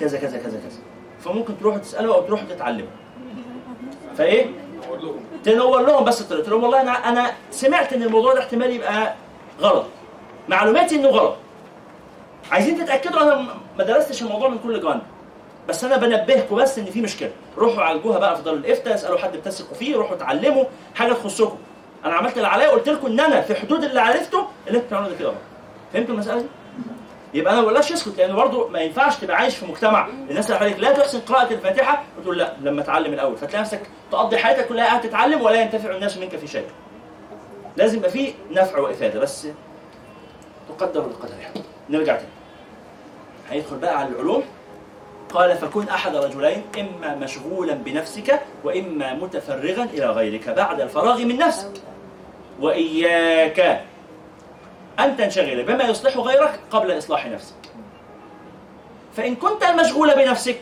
كذا كذا كذا كذا. فممكن تروحوا تسألوا أو تروحوا تتعلموا. فإيه؟ تنور لهم بس الطريق. لهم والله أنا أنا سمعت إن الموضوع ده احتمال يبقى غلط. معلوماتي إنه غلط. عايزين تتأكدوا أنا ما درستش الموضوع من كل جانب بس أنا بنبهكم بس إن في مشكلة. روحوا عالجوها بقى في دار الإفتاء اسألوا حد بتثقوا فيه روحوا اتعلموا حاجة تخصكم. أنا عملت اللي عليا وقلت لكم إن أنا في حدود اللي عرفته اللي أنتوا بتعملوه ده كده. فهمتوا المسألة دي؟ يبقى أنا ما بقولكش اسكت لأن برضه ما ينفعش تبقى عايش في مجتمع الناس اللي حواليك لا تحسن قراءة الفاتحة وتقول لا لما اتعلم الأول فتلاقي نفسك تقضي حياتك كلها قاعد تتعلم ولا ينتفع الناس منك في شيء. لازم يبقى في نفع وإفادة بس تقدر بقدرها. نرجع تاني. هيدخل بقى على العلوم قال فكن أحد رجلين إما مشغولا بنفسك وإما متفرغا إلى غيرك بعد الفراغ من نفسك. وإياك أن تنشغل بما يصلح غيرك قبل إصلاح نفسك. فإن كنت المشغول بنفسك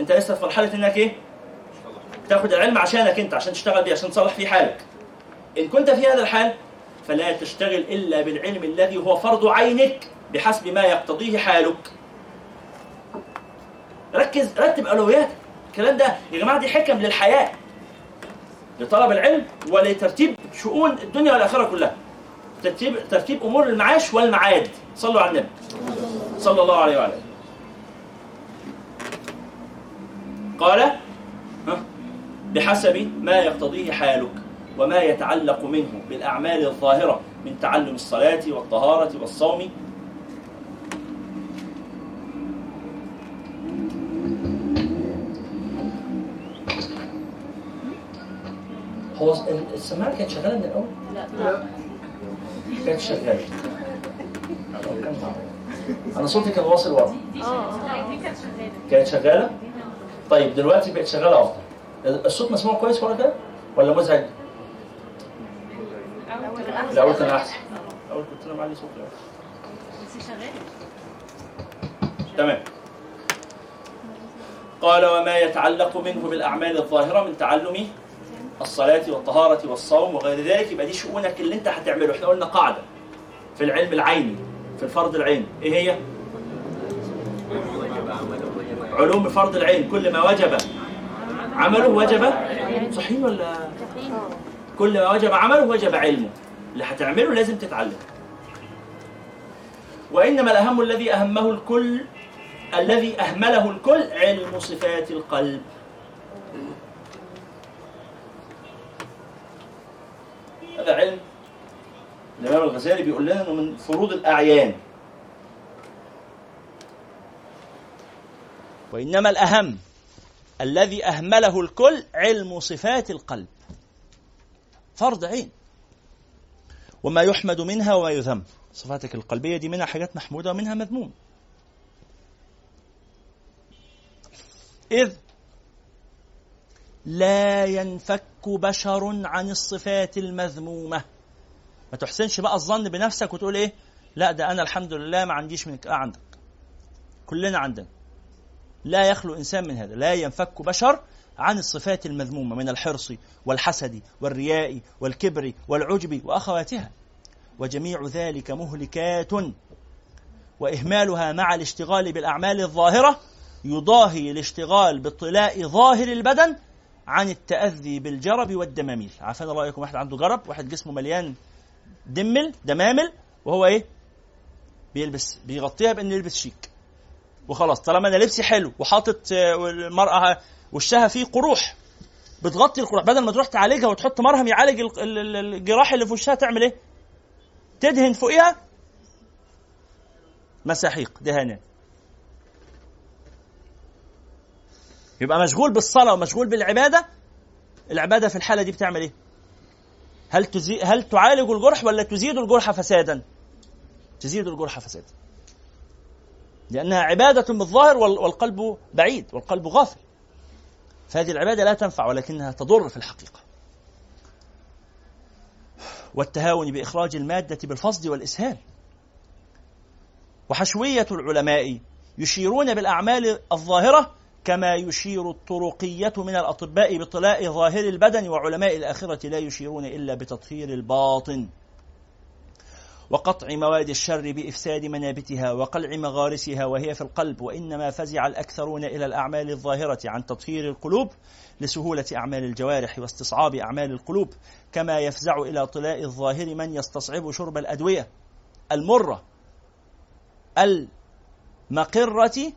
أنت لسه في مرحلة إنك إيه؟ تاخد العلم عشانك أنت عشان تشتغل بيه عشان تصلح فيه حالك. إن كنت في هذا الحال فلا تشتغل إلا بالعلم الذي هو فرض عينك بحسب ما يقتضيه حالك. ركز رتب أولوياتك. الكلام ده يا جماعة دي حكم للحياة لطلب العلم ولترتيب شؤون الدنيا والآخرة كلها. ترتيب ترتيب أمور المعاش والمعاد. صلوا على النبي. صلى الله عليه وعلى قال بحسب ما يقتضيه حالك وما يتعلق منه بالأعمال الظاهرة من تعلم الصلاة والطهارة والصوم. هو السماعة كانت شغالة من الأول؟ لا. كانت شغاله أنا صوتي كان واصل ورا كانت شغالة؟ طيب دلوقتي بقت شغالة أفضل. الصوت مسموع كويس ورا كده؟ ولا مزعج؟ الأول كان أحسن. الأول كنت أنا معلي صوتي. تمام. قال وما يتعلق منه بالأعمال الظاهرة من تعلم الصلاة والطهارة والصوم وغير ذلك يبقى دي شؤونك اللي انت هتعمله. إحنا قلنا قاعدة في العلم العيني في الفرض العيني. إيه هي؟ علوم فرض العين كل ما وجب عمله وجب؟ صحيح ولا؟ كل ما وجب عمله وجب علمه. اللي هتعمله لازم تتعلم. وإنما الأهم الذي أهمه الكل الذي أهمله الكل علم صفات القلب. هذا علم. الإمام الغزالي بيقول لنا إنه من فروض الأعيان. وإنما الأهم الذي أهمله الكل علم صفات القلب. فرض عين. وما يحمد منها وما يذم. صفاتك القلبية دي منها حاجات محمودة ومنها مذمومة إذ لا ينفك بشر عن الصفات المذمومة. ما تحسنش بقى الظن بنفسك وتقول إيه؟ لا ده أنا الحمد لله ما عنديش منك آه عندك. كلنا عندنا. لا يخلو إنسان من هذا. لا ينفك بشر عن الصفات المذمومة من الحرص والحسد والرياء والكبر والعجب وأخواتها. وجميع ذلك مهلكات. وإهمالها مع الاشتغال بالأعمال الظاهرة يضاهي الاشتغال باطلاء ظاهر البدن عن التأذي بالجرب والدماميل. عارفين رأيكم واحد عنده جرب واحد جسمه مليان دمل دمامل وهو إيه؟ بيلبس بيغطيها بأنه يلبس شيك. وخلاص طالما أنا لبسي حلو وحاطط آه، المرأة وشها فيه قروح بتغطي القروح. بدل ما تروح تعالجها وتحط مرهم يعالج ال- ال- ال- الجراح اللي في وشها تعمل إيه؟ تدهن فوقيها مساحيق دهانات. يبقى مشغول بالصلاة ومشغول بالعبادة؟ العبادة في الحالة دي بتعمل إيه؟ هل تزي... هل تعالج الجرح ولا تزيد الجرح فسادا؟ تزيد الجرح فسادا. لأنها عبادة بالظاهر وال- والقلب بعيد والقلب غافل. فهذه العبادة لا تنفع ولكنها تضر في الحقيقة. والتهاون بإخراج المادة بالفصد والإسهال. وحشوية العلماء يشيرون بالأعمال الظاهرة كما يشير الطرقية من الأطباء بطلاء ظاهر البدن وعلماء الآخرة لا يشيرون إلا بتطهير الباطن. وقطع مواد الشر بإفساد منابتها وقلع مغارسها وهي في القلب وإنما فزع الأكثرون إلى الأعمال الظاهرة عن تطهير القلوب لسهولة أعمال الجوارح واستصعاب أعمال القلوب كما يفزع إلى طلاء الظاهر من يستصعب شرب الأدوية المرة المقرة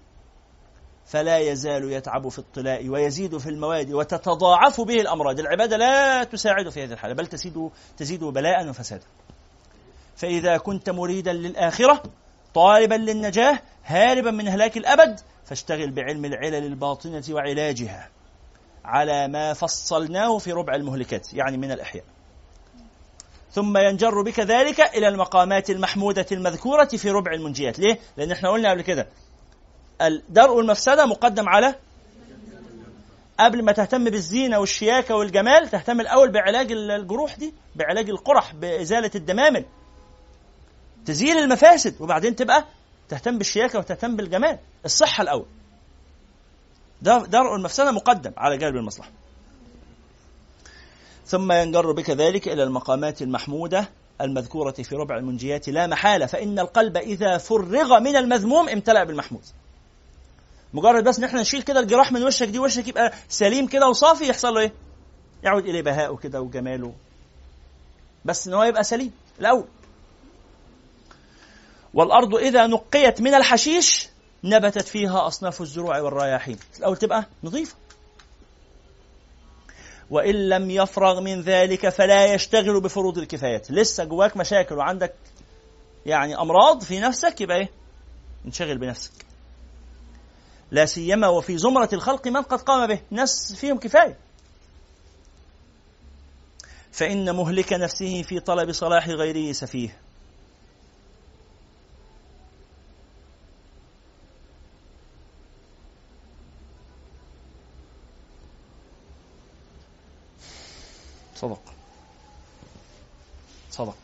فلا يزال يتعب في الطلاء ويزيد في المواد وتتضاعف به الأمراض، العبادة لا تساعد في هذه الحالة بل تزيد تزيد بلاء وفسادا. فإذا كنت مريدا للآخرة طالبا للنجاة هاربا من هلاك الأبد فاشتغل بعلم العلل الباطنة وعلاجها على ما فصلناه في ربع المهلكات يعني من الأحياء. ثم ينجر بك ذلك إلى المقامات المحمودة المذكورة في ربع المنجيات، ليه؟ لأن إحنا قلنا قبل كده درء المفسدة مقدم على قبل ما تهتم بالزينة والشياكة والجمال تهتم الأول بعلاج الجروح دي بعلاج القرح بإزالة الدمامل تزيل المفاسد وبعدين تبقى تهتم بالشياكة وتهتم بالجمال. الصحة الأول. درء المفسدة مقدم على جلب المصلحة. ثم ينجر بك ذلك إلى المقامات المحمودة المذكورة في ربع المنجيات لا محالة فإن القلب إذا فرغ من المذموم امتلأ بالمحمود. مجرد بس إن إحنا نشيل كده الجراح من وشك دي وشك يبقى سليم كده وصافي يحصل له إيه؟ يعود إليه بهاءه كده وجماله. بس إن هو يبقى سليم. الأول. والأرض إذا نقيت من الحشيش نبتت فيها أصناف الزروع والرياحين. الأول تبقى نظيفة. وإن لم يفرغ من ذلك فلا يشتغل بفروض الكفايات. لسه جواك مشاكل وعندك يعني أمراض في نفسك يبقى إيه؟ انشغل بنفسك. لا سيما وفي زمرة الخلق من قد قام به. ناس فيهم كفاية. فإن مهلك نفسه في طلب صلاح غيره سفيه. صدق. صدق.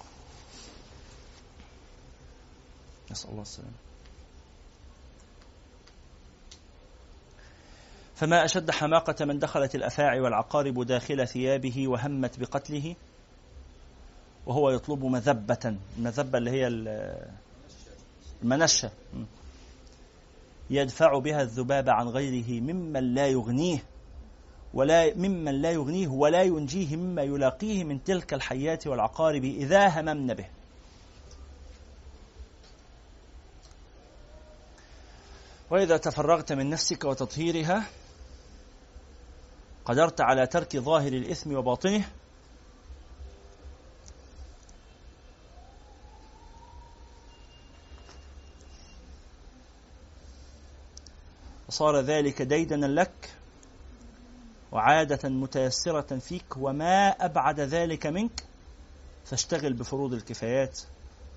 نسأل الله السلامة. فما أشد حماقة من دخلت الأفاعي والعقارب داخل ثيابه وهمت بقتله؟ وهو يطلب مذبة المذبة اللي هي المنشة. يدفع بها الذباب عن غيره ممن لا يغنيه ولا ممن لا يغنيه ولا ينجيه مما يلاقيه من تلك الحيات والعقارب إذا هممن به. وإذا تفرغت من نفسك وتطهيرها قدرت على ترك ظاهر الإثم وباطنه. وصار ذلك ديدنا لك وعادة متيسرة فيك وما أبعد ذلك منك. فاشتغل بفروض الكفايات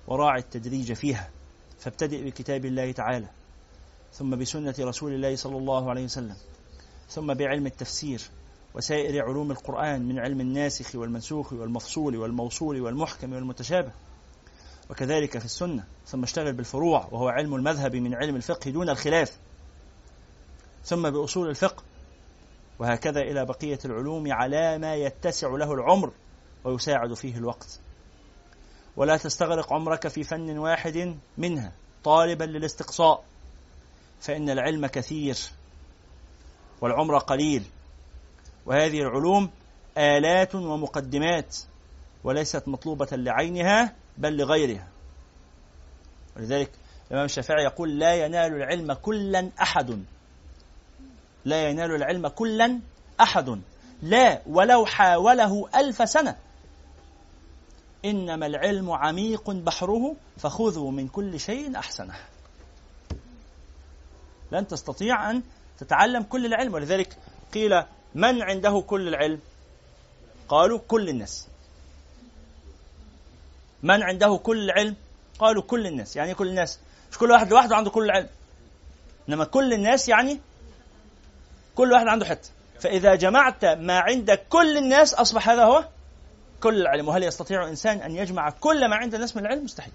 وراعي التدريج فيها. فابتدئ بكتاب الله تعالى ثم بسنة رسول الله صلى الله عليه وسلم ثم بعلم التفسير وسائر علوم القرآن من علم الناسخ والمنسوخ والمفصول والموصول والمحكم والمتشابه. وكذلك في السنة ثم اشتغل بالفروع وهو علم المذهب من علم الفقه دون الخلاف. ثم بأصول الفقه وهكذا إلى بقية العلوم على ما يتسع له العمر ويساعد فيه الوقت. ولا تستغرق عمرك في فن واحد منها طالبا للاستقصاء. فإن العلم كثير والعمر قليل. وهذه العلوم آلات ومقدمات وليست مطلوبة لعينها بل لغيرها. ولذلك الإمام الشافعي يقول لا ينال العلم كلا أحد. لا ينال العلم كلا أحد. لا ولو حاوله ألف سنة. إنما العلم عميق بحره فخذوا من كل شيء أحسنه. لن تستطيع أن تتعلم كل العلم. ولذلك قيل من عنده كل العلم؟ قالوا كل الناس. من عنده كل العلم؟ قالوا كل الناس. يعني كل الناس؟ مش كل واحد لوحده عنده كل العلم. إنما كل الناس يعني كل واحد عنده حتة. فإذا جمعت ما عند كل الناس أصبح هذا هو كل العلم. وهل يستطيع إنسان أن يجمع كل ما عند الناس من العلم؟ مستحيل.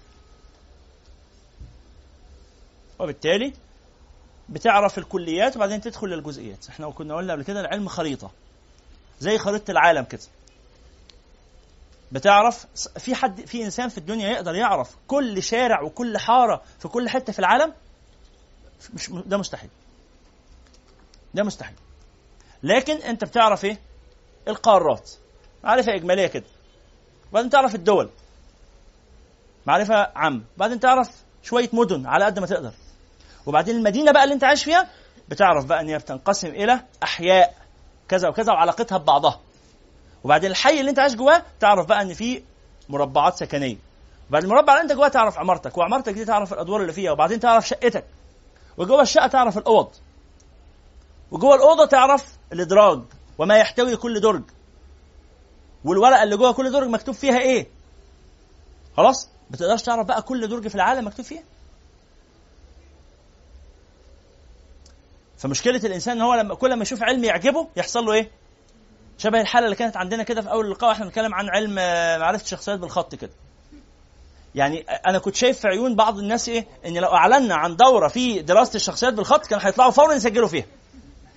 وبالتالي بتعرف الكليات وبعدين تدخل للجزئيات. إحنا كنا قلنا قبل كده العلم خريطة. زي خريطة العالم كده. بتعرف في حد في إنسان في الدنيا يقدر يعرف كل شارع وكل حارة في كل حتة في العالم؟ مش ده مستحيل. ده مستحيل. لكن أنت بتعرف إيه؟ القارات. معرفة إجمالية كده. وبعدين تعرف الدول. معرفة عامة. بعدين تعرف شوية مدن على قد ما تقدر. وبعدين المدينة بقى اللي انت عايش فيها بتعرف بقى ان هي بتنقسم إلى أحياء كذا وكذا وعلاقتها ببعضها. وبعدين الحي اللي انت عايش جواه تعرف بقى ان في مربعات سكنية. بعد المربع اللي انت جواه تعرف عمارتك وعمارتك دي تعرف الأدوار اللي فيها وبعدين تعرف شقتك. وجوه الشقة تعرف الأوض. وجوه الأوضة تعرف الإدراج وما يحتوي كل درج. والورقة اللي جوه كل درج مكتوب فيها إيه؟ خلاص؟ ما تقدرش تعرف بقى كل درج في العالم مكتوب فيه؟ فمشكلة الإنسان إن هو لما كل ما يشوف علم يعجبه يحصل له إيه؟ شبه الحالة اللي كانت عندنا كده في أول اللقاء وإحنا بنتكلم عن علم آه، معرفة الشخصيات بالخط كده. يعني أنا كنت شايف في عيون بعض الناس إيه؟ إن لو أعلنا عن دورة في دراسة الشخصيات بالخط كانوا هيطلعوا فورا يسجلوا فيها.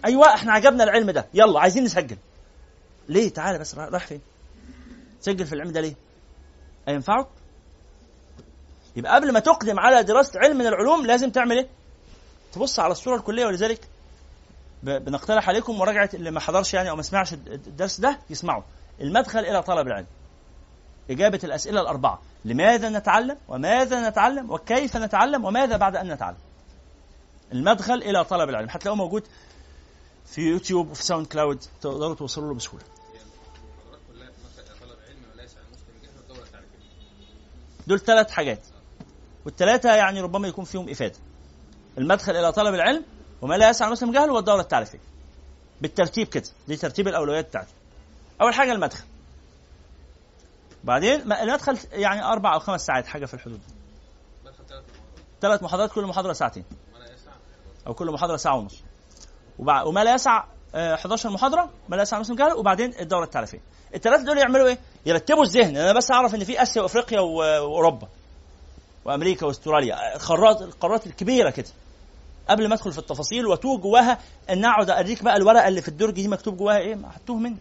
أيوه إحنا عجبنا العلم ده. يلا عايزين نسجل. ليه؟ تعالى بس رايح فين؟ تسجل في العلم ده ليه؟ هينفعك؟ يبقى قبل ما تقدم على دراسة علم من العلوم لازم تعمل إيه؟ تبص على الصورة الكلية ولذلك بنقترح عليكم مراجعة اللي ما حضرش يعني أو ما سمعش الدرس ده يسمعه. المدخل إلى طلب العلم. إجابة الأسئلة الأربعة. لماذا نتعلم؟ وماذا نتعلم؟ وكيف نتعلم؟ وماذا بعد أن نتعلم؟ المدخل إلى طلب العلم. هتلاقوه موجود في يوتيوب وفي ساوند كلاود. تقدروا توصلوا له بسهولة. دول ثلاث حاجات. والثلاثه يعني ربما يكون فيهم إفادة. المدخل إلى طلب العلم وما لا يسعى المسلم جهله والدوره التعريفيه بالترتيب كده دي ترتيب الأولويات بتاعتي. أول حاجة المدخل. بعدين المدخل يعني أربع أو خمس ساعات حاجة في الحدود. دي ثلاث محاضرات كل محاضرة ساعتين. أو كل محاضرة ساعة ونص. وما لا يسع آه، 11 محاضرة ما لا يسع المسلم جهله. وبعدين الدوره التعريفيه الثلاثه دول يعملوا إيه؟ يرتبوا الذهن. أنا بس أعرف إن في آسيا وأفريقيا وأوروبا. وأمريكا وأستراليا. القارات القارات الكبيرة كده. قبل ما أدخل في التفاصيل وأتوه جواها إن أقعد أوريك بقى الورقة اللي في الدرج دي مكتوب جواها إيه؟ ما هتوه مني.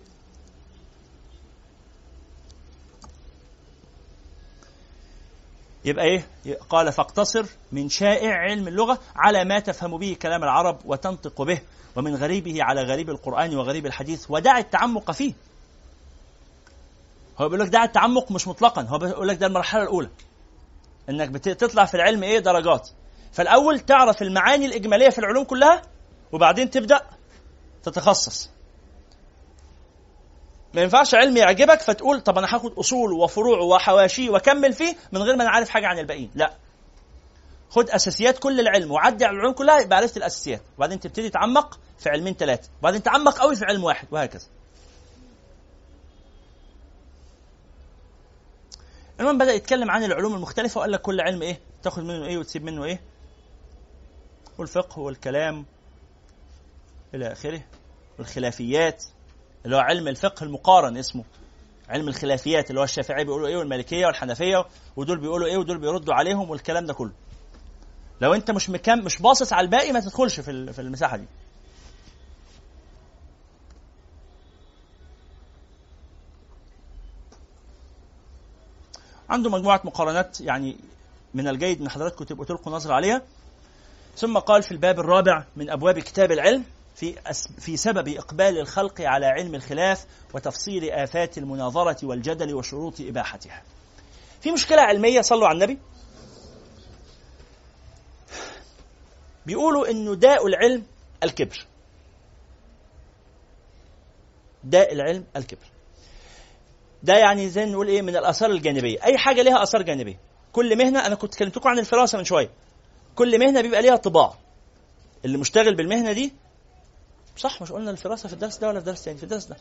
يبقى إيه؟ قال فاقتصر من شائع علم اللغة على ما تفهم به كلام العرب وتنطق به ومن غريبه على غريب القرآن وغريب الحديث ودع التعمق فيه. هو بيقول لك دع التعمق مش مطلقا. هو بيقول لك ده المرحلة الأولى. إنك بتطلع في العلم إيه؟ درجات. فالأول تعرف المعاني الإجمالية في العلوم كلها وبعدين تبدأ تتخصص. ما ينفعش علم يعجبك فتقول طب أنا هاخد أصول وفروع وحواشي وأكمل فيه من غير ما أنا عارف حاجة عن الباقيين. لا. خد أساسيات كل العلم وعدي على العلوم كلها يبقى عرفت الأساسيات. وبعدين تبتدي تعمق في علمين ثلاثة وبعدين تعمق قوي في علم واحد وهكذا. المهم بدأ يتكلم عن العلوم المختلفة وقال لك كل علم إيه؟ تاخد منه إيه وتسيب منه إيه؟ والفقه والكلام إلى آخره. والخلافيات اللي هو علم الفقه المقارن اسمه. علم الخلافيات اللي هو الشافعي بيقولوا إيه والمالكية والحنفية ودول بيقولوا إيه ودول بيردوا عليهم والكلام ده كله. لو أنت مش مكم مش باصص على الباقي ما تدخلش في المساحة دي. عنده مجموعة مقارنات يعني من الجيد ان حضراتكم تبقوا تلقوا نظرة عليها ثم قال في الباب الرابع من أبواب كتاب العلم في في سبب إقبال الخلق على علم الخلاف وتفصيل آفات المناظرة والجدل وشروط إباحتها. في مشكلة علمية صلوا على النبي. بيقولوا انه داء العلم الكبر. داء العلم الكبر. ده يعني زي نقول إيه من الآثار الجانبية، أي حاجة لها آثار جانبية. كل مهنة أنا كنت كلمتكم عن الفراسه من شوية. كل مهنة بيبقى ليها طباع. اللي مشتغل بالمهنة دي صح مش قلنا الفراسه في الدرس ده ولا في درس تاني في الدرس ده.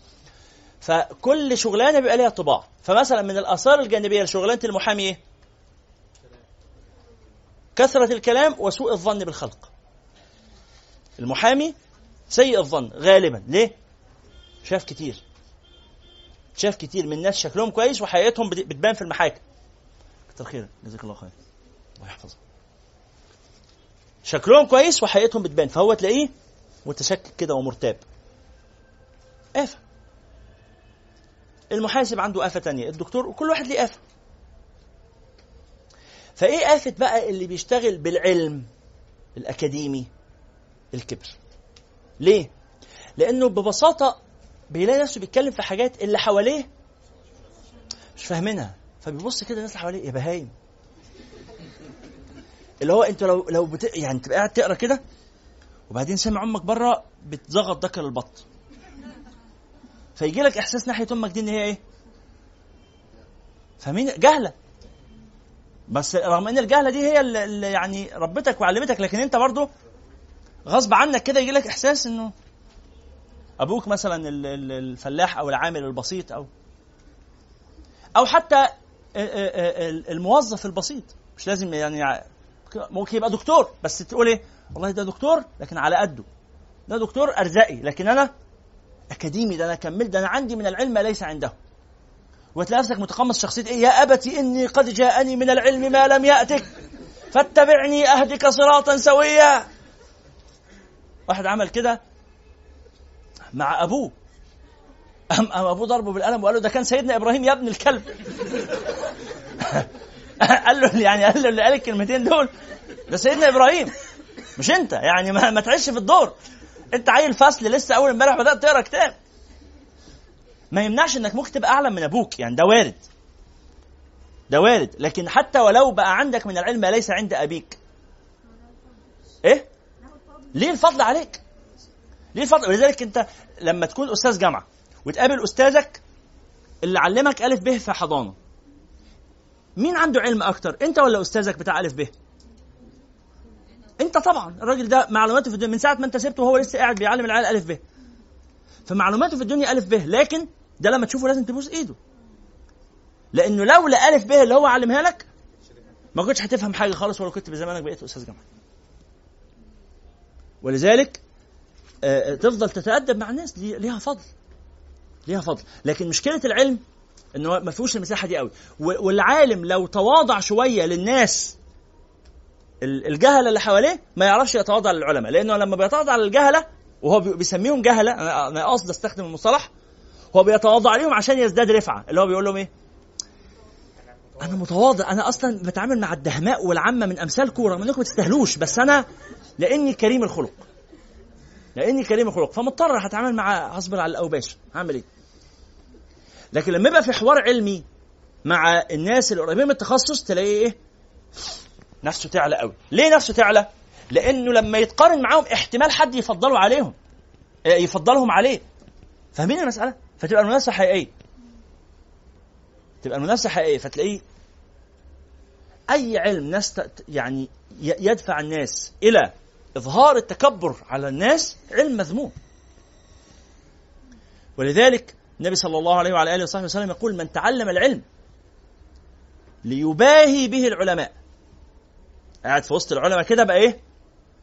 فكل شغلانة بيبقى ليها طباع. فمثلا من الآثار الجانبية لشغلانة المحامي إيه؟ كثرة الكلام وسوء الظن بالخلق. المحامي سيء الظن غالبا. ليه؟ شاف كتير. شاف كتير من ناس شكلهم كويس وحقيقتهم بت- بتبان في المحاكم. كتر خيرك جزاك الله خير. الله يحفظك شكلهم كويس وحقيقتهم بتبان. فهو تلاقيه متشكك كده ومرتاب. آفة. المحاسب عنده آفة تانية. الدكتور وكل واحد ليه آفة. فإيه آفة بقى اللي بيشتغل بالعلم الأكاديمي الكبر؟ ليه؟ لأنه ببساطة بيلاقي نفسه بيتكلم في حاجات اللي حواليه مش فاهمينها. فبيبص كده الناس اللي حواليه يا بهايم. اللي هو انت لو لو بت... يعني تبقى قاعد تقرا كده وبعدين سمع أمك بره بتزغط دكر البط. فيجي لك إحساس ناحية أمك دي إن هي إيه؟ فاهمين؟ جهلة. بس رغم إن الجهلة دي هي اللي يعني ربتك وعلمتك لكن أنت برضو غصب عنك كده يجي لك إحساس إنه أبوك مثلا الفلاح أو العامل البسيط أو أو حتى الموظف البسيط. مش لازم يعني ممكن يبقى دكتور بس تقول إيه؟ والله ده دكتور لكن على قده. ده دكتور ارزاقي لكن أنا أكاديمي ده أنا كملت ده أنا عندي من العلم ما ليس عنده. وتلاقي نفسك متقمص شخصية إيه؟ يا أبتي إني قد جاءني من العلم ما لم يأتك. فاتبعني أهدك صراطا سويا. واحد عمل كده مع أبوه. أم, أم أبوه ضربه بالقلم وقال له ده كان سيدنا إبراهيم يا ابن الكلب. قال له يعني قال له اللي قال الكلمتين دول ده سيدنا إبراهيم مش أنت يعني ما, ما تعيش في الدور. أنت عيل فصل لسه أول امبارح بدأت تقرأ كتاب. ما يمنعش إنك ممكن تبقى أعلم من أبوك يعني ده وارد. ده وارد. لكن حتى ولو بقى عندك من العلم ما ليس عند أبيك. إيه؟ ليه الفضل عليك؟ ليه الفضل ولذلك انت لما تكون أستاذ جامعة وتقابل أستاذك اللي علمك ألف ب في حضانه مين عنده علم أكتر؟ انت ولا أستاذك بتاع ألف ب؟ انت طبعا الراجل ده معلوماته في الدنيا من ساعة ما انت سبته وهو لسه قاعد بيعلم العيال ألف ب. فمعلوماته في الدنيا ألف ب لكن ده لما تشوفه لازم تبوس إيده. لأنه لولا ألف ب اللي هو علمها لك ما كنتش هتفهم حاجة خالص ولا كنت بزمانك بقيت أستاذ جامعة. ولذلك تفضل تتأدب مع الناس ليها فضل. ليها فضل. لكن مشكلة العلم إنه ما فيهوش المساحة دي قوي. والعالم لو تواضع شوية للناس الجهلة اللي حواليه ما يعرفش يتواضع للعلماء. لأنه لما بيتواضع للجهلة وهو بيسميهم جهلة أنا قصد أستخدم المصطلح هو بيتواضع عليهم عشان يزداد رفعة. اللي هو بيقول لهم إيه؟ أنا متواضع. أنا أصلا بتعامل مع الدهماء والعامة من امثالكم رغم أنكم ما تستاهلوش. بس أنا لأني كريم الخلق. لاني كريم الخلق فمضطر هتعامل مع هصبر على الأوباش. هعمل إيه؟ لكن لما يبقى في حوار علمي مع الناس اللي قريبين من التخصص تلاقيه إيه؟ نفسه تعلى قوي. ليه نفسه تعلى؟ لأنه لما يتقارن معاهم احتمال حد يفضله عليهم. آه، يفضلهم عليه. فاهمين المسألة؟ فتبقى المنافسة حقيقية. تبقى المنافسة حقيقية. فتلاقيه أي علم ناس يعني يدفع الناس إلى إظهار التكبر على الناس علم مذموم. ولذلك النبي صلى الله عليه وعلى آله وصحبه وسلم يقول من تعلم العلم ليباهي به العلماء. قاعد في وسط العلماء كده بقى إيه؟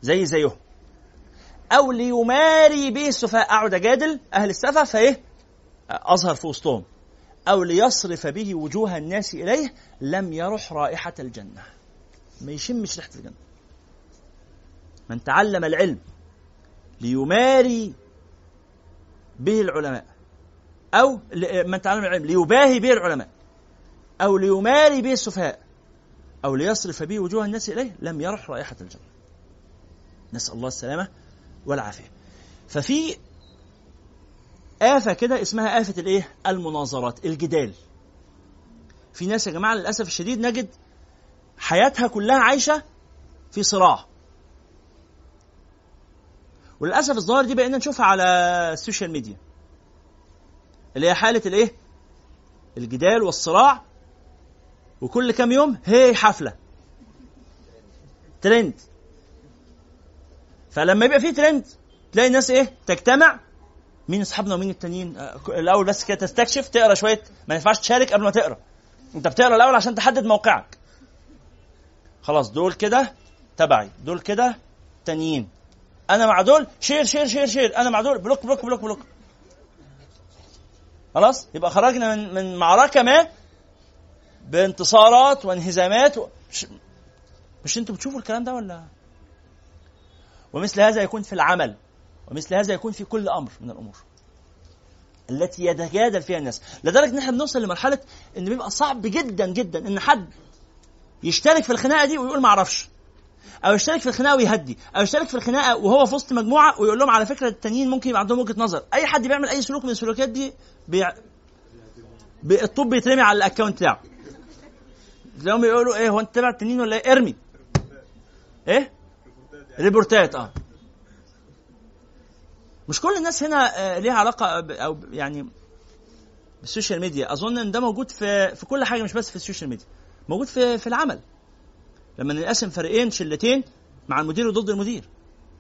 زي زيهم. أو ليماري به السفهاء. أقعد أجادل أهل السفه فإيه؟ أظهر في وسطهم. أو ليصرف به وجوه الناس إليه لم يرح رائحة الجنة. ما يشمش ريحة الجنة. من تعلم العلم ليماري به العلماء أو من تعلم العلم ليباهي به العلماء أو ليماري به السفهاء أو ليصرف به وجوه الناس إليه لم يرح رائحة الجنة نسأل الله السلامة والعافية. ففي آفة كده اسمها آفة الإيه؟ المناظرات الجدال. في ناس يا جماعة للأسف الشديد نجد حياتها كلها عايشة في صراع. وللأسف الظاهر دي بقينا نشوفها على السوشيال ميديا. اللي هي حالة الإيه؟ الجدال والصراع. وكل كام يوم هي حفلة. ترند. فلما يبقى في ترند تلاقي الناس إيه؟ تجتمع. مين اصحابنا ومين التانيين؟ آه، الأول بس كده تستكشف تقرأ شوية. ما ينفعش تشارك قبل ما تقرأ. انت بتقرأ الأول عشان تحدد موقعك. خلاص دول كده تبعي. دول كده تانيين. أنا مع دول share share share share. أنا مع دول block block block block. خلاص؟ يبقى خرجنا من من معركة ما بانتصارات وانهزامات و... مش, مش أنتوا بتشوفوا الكلام ده ولا؟ ومثل هذا يكون في العمل ومثل هذا يكون في كل أمر من الأمور التي يتجادل فيها الناس. لدرجة إن إحنا بنوصل لمرحلة إن بيبقى صعب جدا جدا إن حد يشترك في الخناقة دي ويقول ما أعرفش. أو يشترك في الخناقة ويهدي أو يشترك في الخناقة وهو في وسط مجموعة ويقول لهم على فكرة التانيين ممكن يبقى عندهم وجهة نظر. أي حد بيعمل أي سلوك من السلوكيات دي بي... بي... الطب بيترمي على ال account بتاعه. تلاقيهم يقولوا إيه هو أنت تبع التنين ولا إيه؟ ارمي. إيه؟ ريبورتات آه. مش كل الناس هنا آه، ليها علاقة ب- أو ب- يعني بال social media. أظن إن ده موجود في في كل حاجة مش بس في ال social media. موجود في في العمل. لما نقسم فريقين شلتين مع المدير وضد المدير.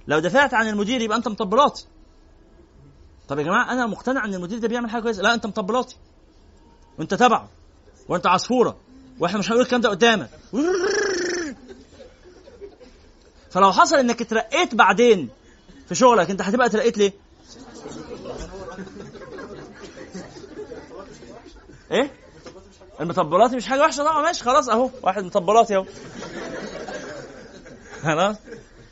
لو دافعت عن المدير يبقى أنت مطبلاتي. طب يا جماعة أنا مقتنع إن المدير ده بيعمل حاجة كويسة. لا أنت مطبلاتي. وأنت تبعه وأنت عصفورة. وإحنا مش هنقول الكلام ده قدامك. فلو حصل إنك اترقيت بعدين في شغلك أنت هتبقى اترقيت ليه؟ إيه؟ المطبلاتي مش حاجة وحشة طبعا ماشي خلاص أهو واحد مطبلاتي اهو خلاص؟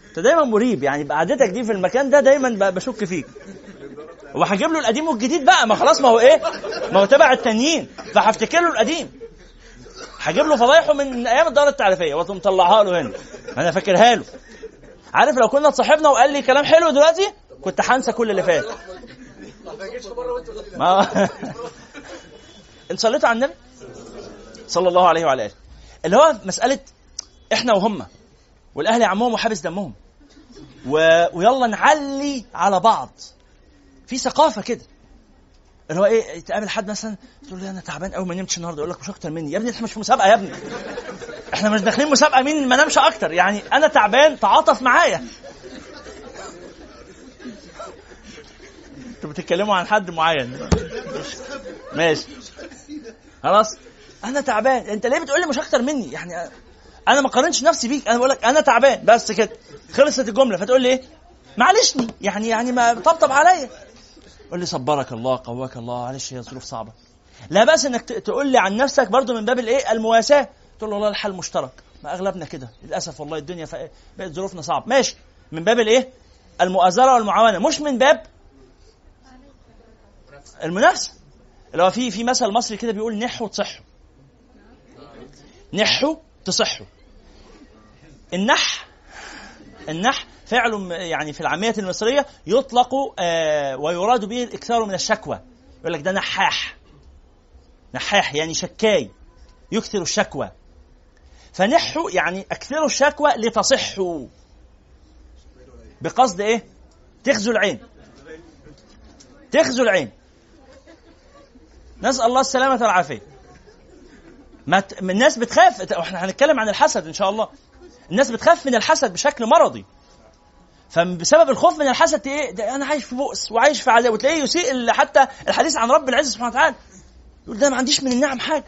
أنت دايما مريب يعني بقعدتك دي في المكان ده دايما بشك فيك. وهجيب له القديم والجديد بقى ما خلاص ما هو إيه؟ ما هو تبع التانيين فهفتكر له القديم. هجيب له فضايحه من أيام الدورة التعريفية وتقوم مطلعها له هنا. أنا فاكرها له. عارف لو كنا اتصاحبنا وقال لي كلام حلو دلوقتي كنت هنسى كل اللي فات. ما انت صليتوا على النبي؟ صلى الله عليه وعلى آله. اللي هو مسألة إحنا وهم. والأهل يعمهم وحابس دمهم. و... ويلا نعلي على بعض. في ثقافة كده. اللي هو إيه تقابل حد مثلا تقول له أنا تعبان قوي ما نمتش النهارده. يقول لك مش أكتر مني. يا ابني إحنا مش في مسابقة يا ابني. إحنا مش داخلين مسابقة مين ما نامش أكتر؟ يعني أنا تعبان تعاطف معايا. أنتوا بتتكلموا عن حد معين. ماشي. خلاص. أنا تعبان. انت ليه بتقول لي مش أكتر مني؟ يعني أنا ما قارنش نفسي بيك. أنا بقول لك أنا تعبان. بس كده. خلصت الجملة. فتقول لي إيه؟ معلشني يعني يعني ما طبطب عليا. قول لي صبرك الله قواك الله. معلش هي ظروف صعبة. لا بأس إنك تقول لي عن نفسك برضو من باب الإيه؟ المواساة. تقول له والله الحل مشترك. ما أغلبنا كده. للأسف والله الدنيا بقت ظروفنا صعب ماشي. من باب الإيه؟ المؤازرة والمعاونة. مش من باب المنافسة. اللي هو في في مثل مصري كده بيقول نحوا تصحوا نحوا تصحوا النح النح فعل يعني في العامية المصرية يطلق آه ويراد به الإكثار من الشكوى. يقول لك ده نحاح. نحاح يعني شكاي. يكثر الشكوى. فنحوا يعني أكثروا الشكوى لتصحوا بقصد إيه؟ تخزوا العين. تخزوا العين. نسأل الله السلامة والعافية. ما. الناس بتخاف. إحنا هنتكلم عن الحسد إن شاء الله. الناس بتخاف من الحسد بشكل مرضي. فبسبب الخوف من الحسد إيه؟ أنا عايش في بؤس وعايش في عذاب. وتلاقيه يسيء حتى الحديث عن رب العزة سبحانه وتعالى. يقول ده ما عنديش من النعم حاجة.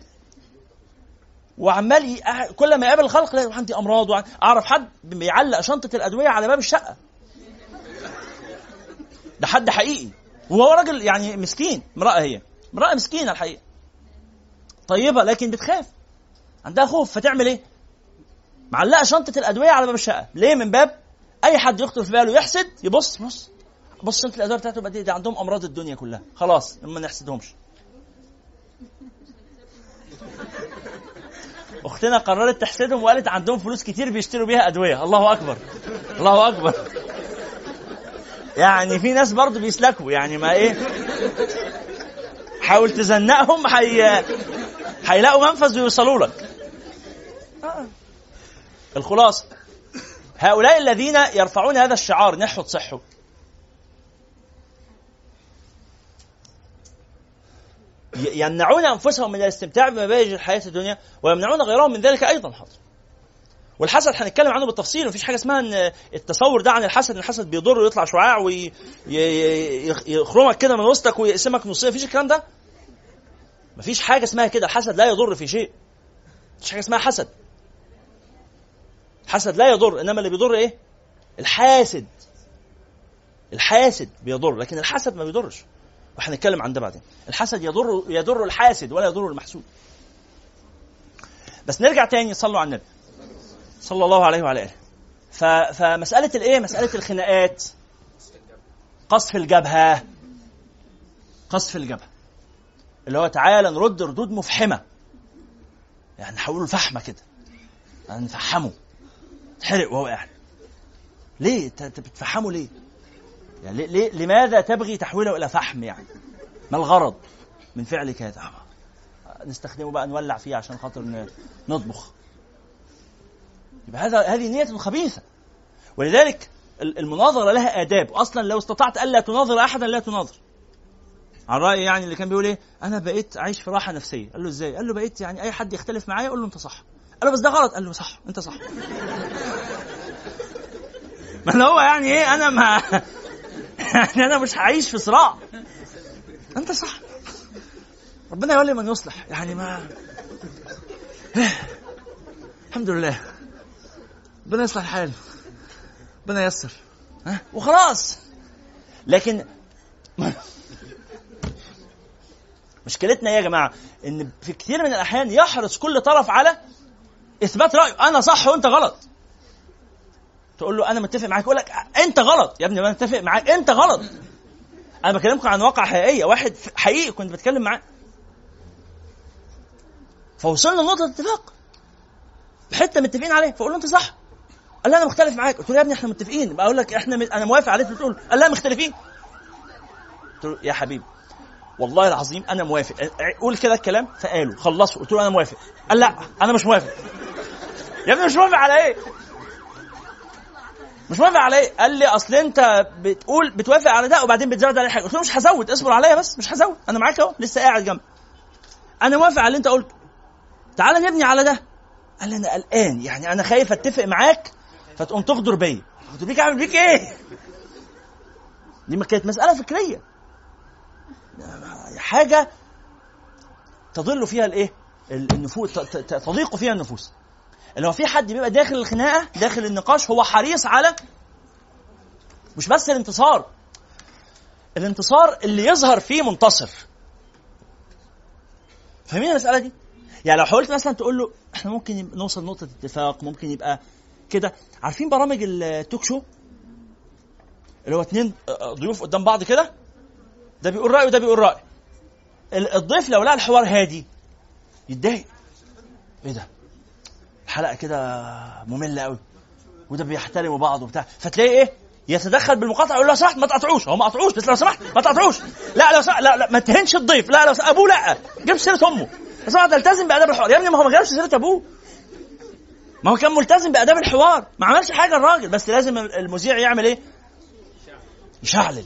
وعمال ي... كل ما يقابل الخلق لا عندي أمراض وع... أعرف حد بيعلق شنطة الأدوية على باب الشقة. ده حد حقيقي. وهو راجل يعني مسكين امرأة هي. امرأة مسكينة الحقيقة. طيبة لكن بتخاف. عندها خوف فتعمل إيه؟ معلقة شنطة الأدوية على باب الشقة. ليه؟ من باب أي حد يخطر في باله يحسد يبص. بص بص شنطة الأدوية بتاعته بقى دي, دي عندهم أمراض الدنيا كلها. خلاص ما نحسدهمش. أختنا قررت تحسدهم وقالت عندهم فلوس كتير بيشتروا بيها أدوية. الله أكبر. الله أكبر. يعني في ناس برضو بيسلكوا. يعني ما إيه؟ حاول تزنقهم حي... هيلاقوا منفذ ويوصلوا لك. آه. الخلاصة. هؤلاء الذين يرفعون هذا الشعار نحوا تصحوا. يمنعون أنفسهم من الاستمتاع بمباهج الحياة الدنيا ويمنعون غيرهم من ذلك أيضا حاضر. والحسد هنتكلم عنه بالتفصيل مفيش حاجة اسمها إن التصور ده عن الحسد إن الحسد بيضر ويطلع شعاع ويخرمك كده من وسطك ويقسمك نصين مفيش الكلام ده؟ مفيش حاجة اسمها كده. الحسد لا يضر في شيء. مفيش حاجة اسمها حسد. حسد لا يضر إنما اللي بيضر إيه؟ الحاسد. الحاسد بيضر لكن الحسد ما بيضرش. وهنتكلم عن ده بعدين. الحسد يضر يضر الحاسد ولا يضر المحسود. بس نرجع تاني صلوا على النبي. صلى الله عليه وعلى آله. فمسألة الإيه؟ مسألة الخناقات. قصف الجبهة. قصف الجبهة. اللي هو تعالى نرد ردود مفحمة. يعني نحوله لفحمه كده. يعني نفحمه. تحرق وهو قاعد. ليه؟ انت بتفحمه ليه؟ يعني ليه, لماذا تبغي تحويله إلى فحم يعني؟ ما الغرض من فعلك هذا نستخدمه بقى نولع فيه عشان خاطر نطبخ. يبقى هذا هذه نية خبيثة ولذلك ال- المناظرة لها آداب. أصلا لو استطعت ألا تناظر احدا لا تناظر. على الراي يعني اللي كان بيقول إيه؟ أنا بقيت عايش في راحة نفسية. قال له إزاي؟ قال له بقيت يعني أي حد يختلف معايا أقول له أنت صح. قال له بس ده غلط. قال له صح. أنت صح. ما هو يعني إيه؟ أنا ما يعني أنا مش هعيش في صراع. أنت صح. ربنا يولي من يصلح. يعني ما الحمد لله. ربنا يصلح الحال. ربنا ييسر. ها؟ وخلاص. لكن مشكلتنا إيه يا جماعة إن في كثير من الأحيان يحرص كل طرف على إثبات رأيه. أنا صح وأنت غلط. تقول له أنا متفق معاك. يقول لك أنت غلط. يا ابني أنا متفق معاك. أنت غلط. أنا بكلمكم عن واقع حقيقية. واحد حقيقي كنت بتكلم معاه. فوصلنا لنقطة اتفاق حتة متفقين عليه. فاقول له أنت صح. قال لي أنا مختلف معاك. قلت له يا ابني إحنا متفقين. بقول لك إحنا. أنا موافق اللي بتقول قال لا مختلفين. قلت له يا حبيبي والله العظيم أنا موافق. قول كده الكلام فقالوا خلصوا قلت له أنا موافق. قال لا أنا مش موافق. يا ابني مش موافق على إيه؟ مش موافق على إيه؟ قال لي أصل أنت بتقول بتوافق على ده وبعدين بتزود عليه حاجة. قلت له مش هزود. اصبر عليا بس. مش هزود. أنا معاك أهو. لسه قاعد جنبي. أنا موافق على اللي أنت قلته. تعالى نبني على ده. قال لي أنا قلقان. يعني أنا خايف أتفق معاك فتقوم تغدر بيا. قلت بيك اعمل بيك إيه؟ دي ما كانت مسألة فكرية. حاجة تضل فيها الإيه؟ النفوس تضيق فيها النفوس. هو في حد بيبقى داخل الخناقة داخل النقاش هو حريص على مش بس الانتصار. الانتصار اللي يظهر فيه منتصر. فاهمين المسألة دي؟ يعني لو حاولت مثلا تقول له إحنا ممكن نوصل نقطة اتفاق ممكن يبقى كده. عارفين برامج التوك شو اللي هو اتنين ضيوف قدام بعض كده؟ ده بيقول رأي وده بيقول ال- الضيف لو لقى الحوار هادي يتضايق. إيه ده؟ الحلقة كده مملة قوي وده بيحترموا بعض وبتاع. فتلاقي إيه؟ يتدخل بالمقاطعة يقول له سمحت ما تقطعوش هو ما قطعوش بس لو سمحت ما تقطعوش لا لو سمحت لا لا ما تهنش الضيف. لا لو أبوه لا. جيب سيرة أمه. لو سمحت التزم بآداب الحوار. يا ابني ما هو ما جابش سيرة أبوه. ما هو كان ملتزم بآداب الحوار. ما عملش حاجة الراجل. بس لازم المذيع يعمل إيه؟ يشعلل.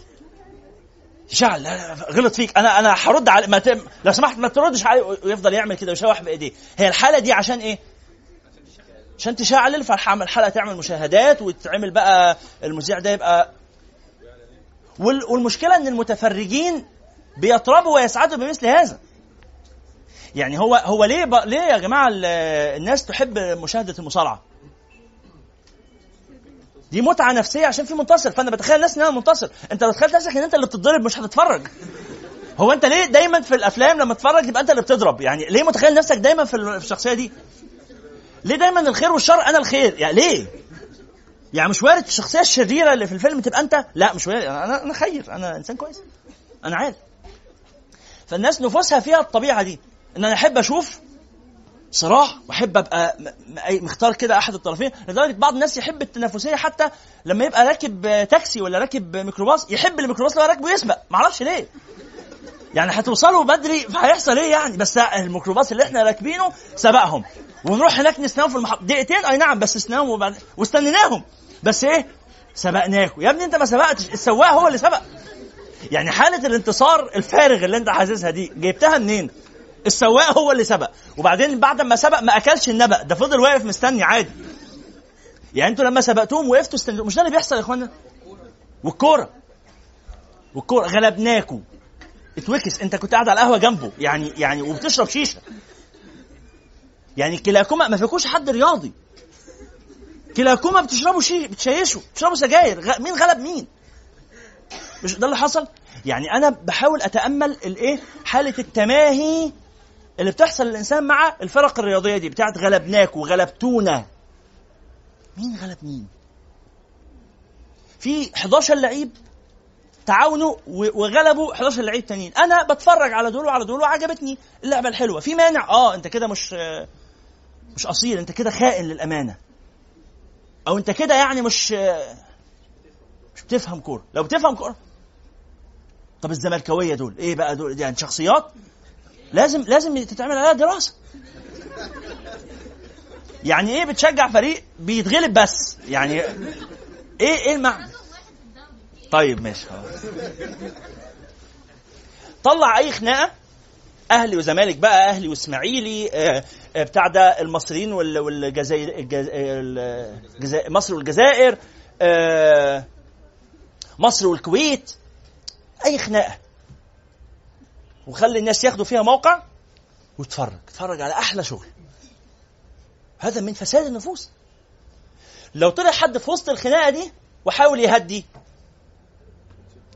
لا غلط فيك. أنا أنا هرد على ما ت... لو سمحت ما تردش عليه ويفضل يعمل كده ويشوح بإيديه. هي الحالة دي عشان إيه؟ عشان تشعلل فالحلقه تعمل مشاهدات وتعمل بقى المذيع ده يبقى وال... والمشكلة إن المتفرجين بيطربوا ويسعدوا بمثل هذا. يعني هو هو ليه ب... ليه يا جماعة ال- الناس تحب مشاهدة المصارعة؟ دي متعة نفسية عشان في منتصر فأنا بتخيل الناس ان أنا منتصر. أنت لو تخيل نفسك إن أنت اللي بتتضرب مش هتتفرج. هو أنت ليه دايما في الأفلام لما تتفرج يبقى أنت اللي بتضرب؟ يعني ليه متخيل نفسك دايما في الشخصية دي؟ ليه دايما الخير والشر أنا الخير؟ يعني ليه؟ يعني مش وارد الشخصية الشريرة اللي في الفيلم تبقى أنت؟ لا مش وارد. أنا أنا خير. أنا إنسان كويس. أنا عارف فالناس نفوسها فيها الطبيعة دي. إن أنا أحب أشوف صراع واحب أبقى مختار كده أحد الطرفين لدرجة بعض الناس يحب التنافسية حتى لما يبقى راكب تاكسي ولا راكب ميكروباص يحب الميكروباص اللي هو راكبه يسبق معرفش ليه. يعني هتوصلوا بدري فهيحصل إيه يعني؟ بس الميكروباص اللي إحنا راكبينه سبقهم. ونروح هناك نستناهم في المحطه دقيقتين أي نعم بس استناهم وبعد واستنيناهم. بس إيه؟ سبقناكم يا ابني أنت ما سبقتش السواق هو اللي سبق. يعني حالة الانتصار الفارغ اللي أنت حاسسها دي جبتها منين؟ السواق هو اللي سبق. وبعدين بعد ما سبق ما أكلش النبأ. ده فضل واقف مستني عادي. يعني أنتوا لما سبقتوهم وقفتوا استنوا. مش ده اللي بيحصل يا إخوانا؟ والكورة. والكورة. غلبناكوا. اتوكس. انت كنت قاعد على القهوة جنبه. يعني يعني وبتشرب شيشة. يعني كلاكما ما فيكوش حد رياضي. كلاكما بتشربوا شي بتشيشوا. بتشربوا سجاير. غ... مين غلب مين؟ مش ده اللي حصل؟ يعني أنا بحاول أتأمل الإيه؟ حالة التماهي اللي بتحصل للإنسان مع الفرق الرياضية دي بتاعت غلبناك وغلبتونا. مين غلب مين؟ في 11 لعيب تعاونوا وغلبوا 11 لعيب تانيين. أنا بتفرج على دول وعلى دول وعجبتني اللعبة الحلوة. في مانع؟ آه أنت كده مش مش أصيل أنت كده خائن للأمانة. أو أنت كده يعني مش مش بتفهم كورة. لو بتفهم كورة. طب الزملكاوية دول إيه بقى دول؟ يعني شخصيات؟ لازم لازم تتعمل عليها دراسة. يعني إيه بتشجع فريق بيتغلب بس؟ يعني إيه إيه المعنى؟ طيب ماشي خلاص. طلع اي خناقة؟ أهلي وزمالك بقى أهلي وإسماعيلي آه، آه، بتاع ده المصريين وال- والجزائر الجز- الجزائر مصر والجزائر آه، مصر والكويت. أي خناقة؟ وخلي الناس ياخدوا فيها موقع ويتفرج اتفرج على أحلى شغل. هذا من فساد النفوس. لو طلع حد في وسط الخناقة دي وحاول يهدي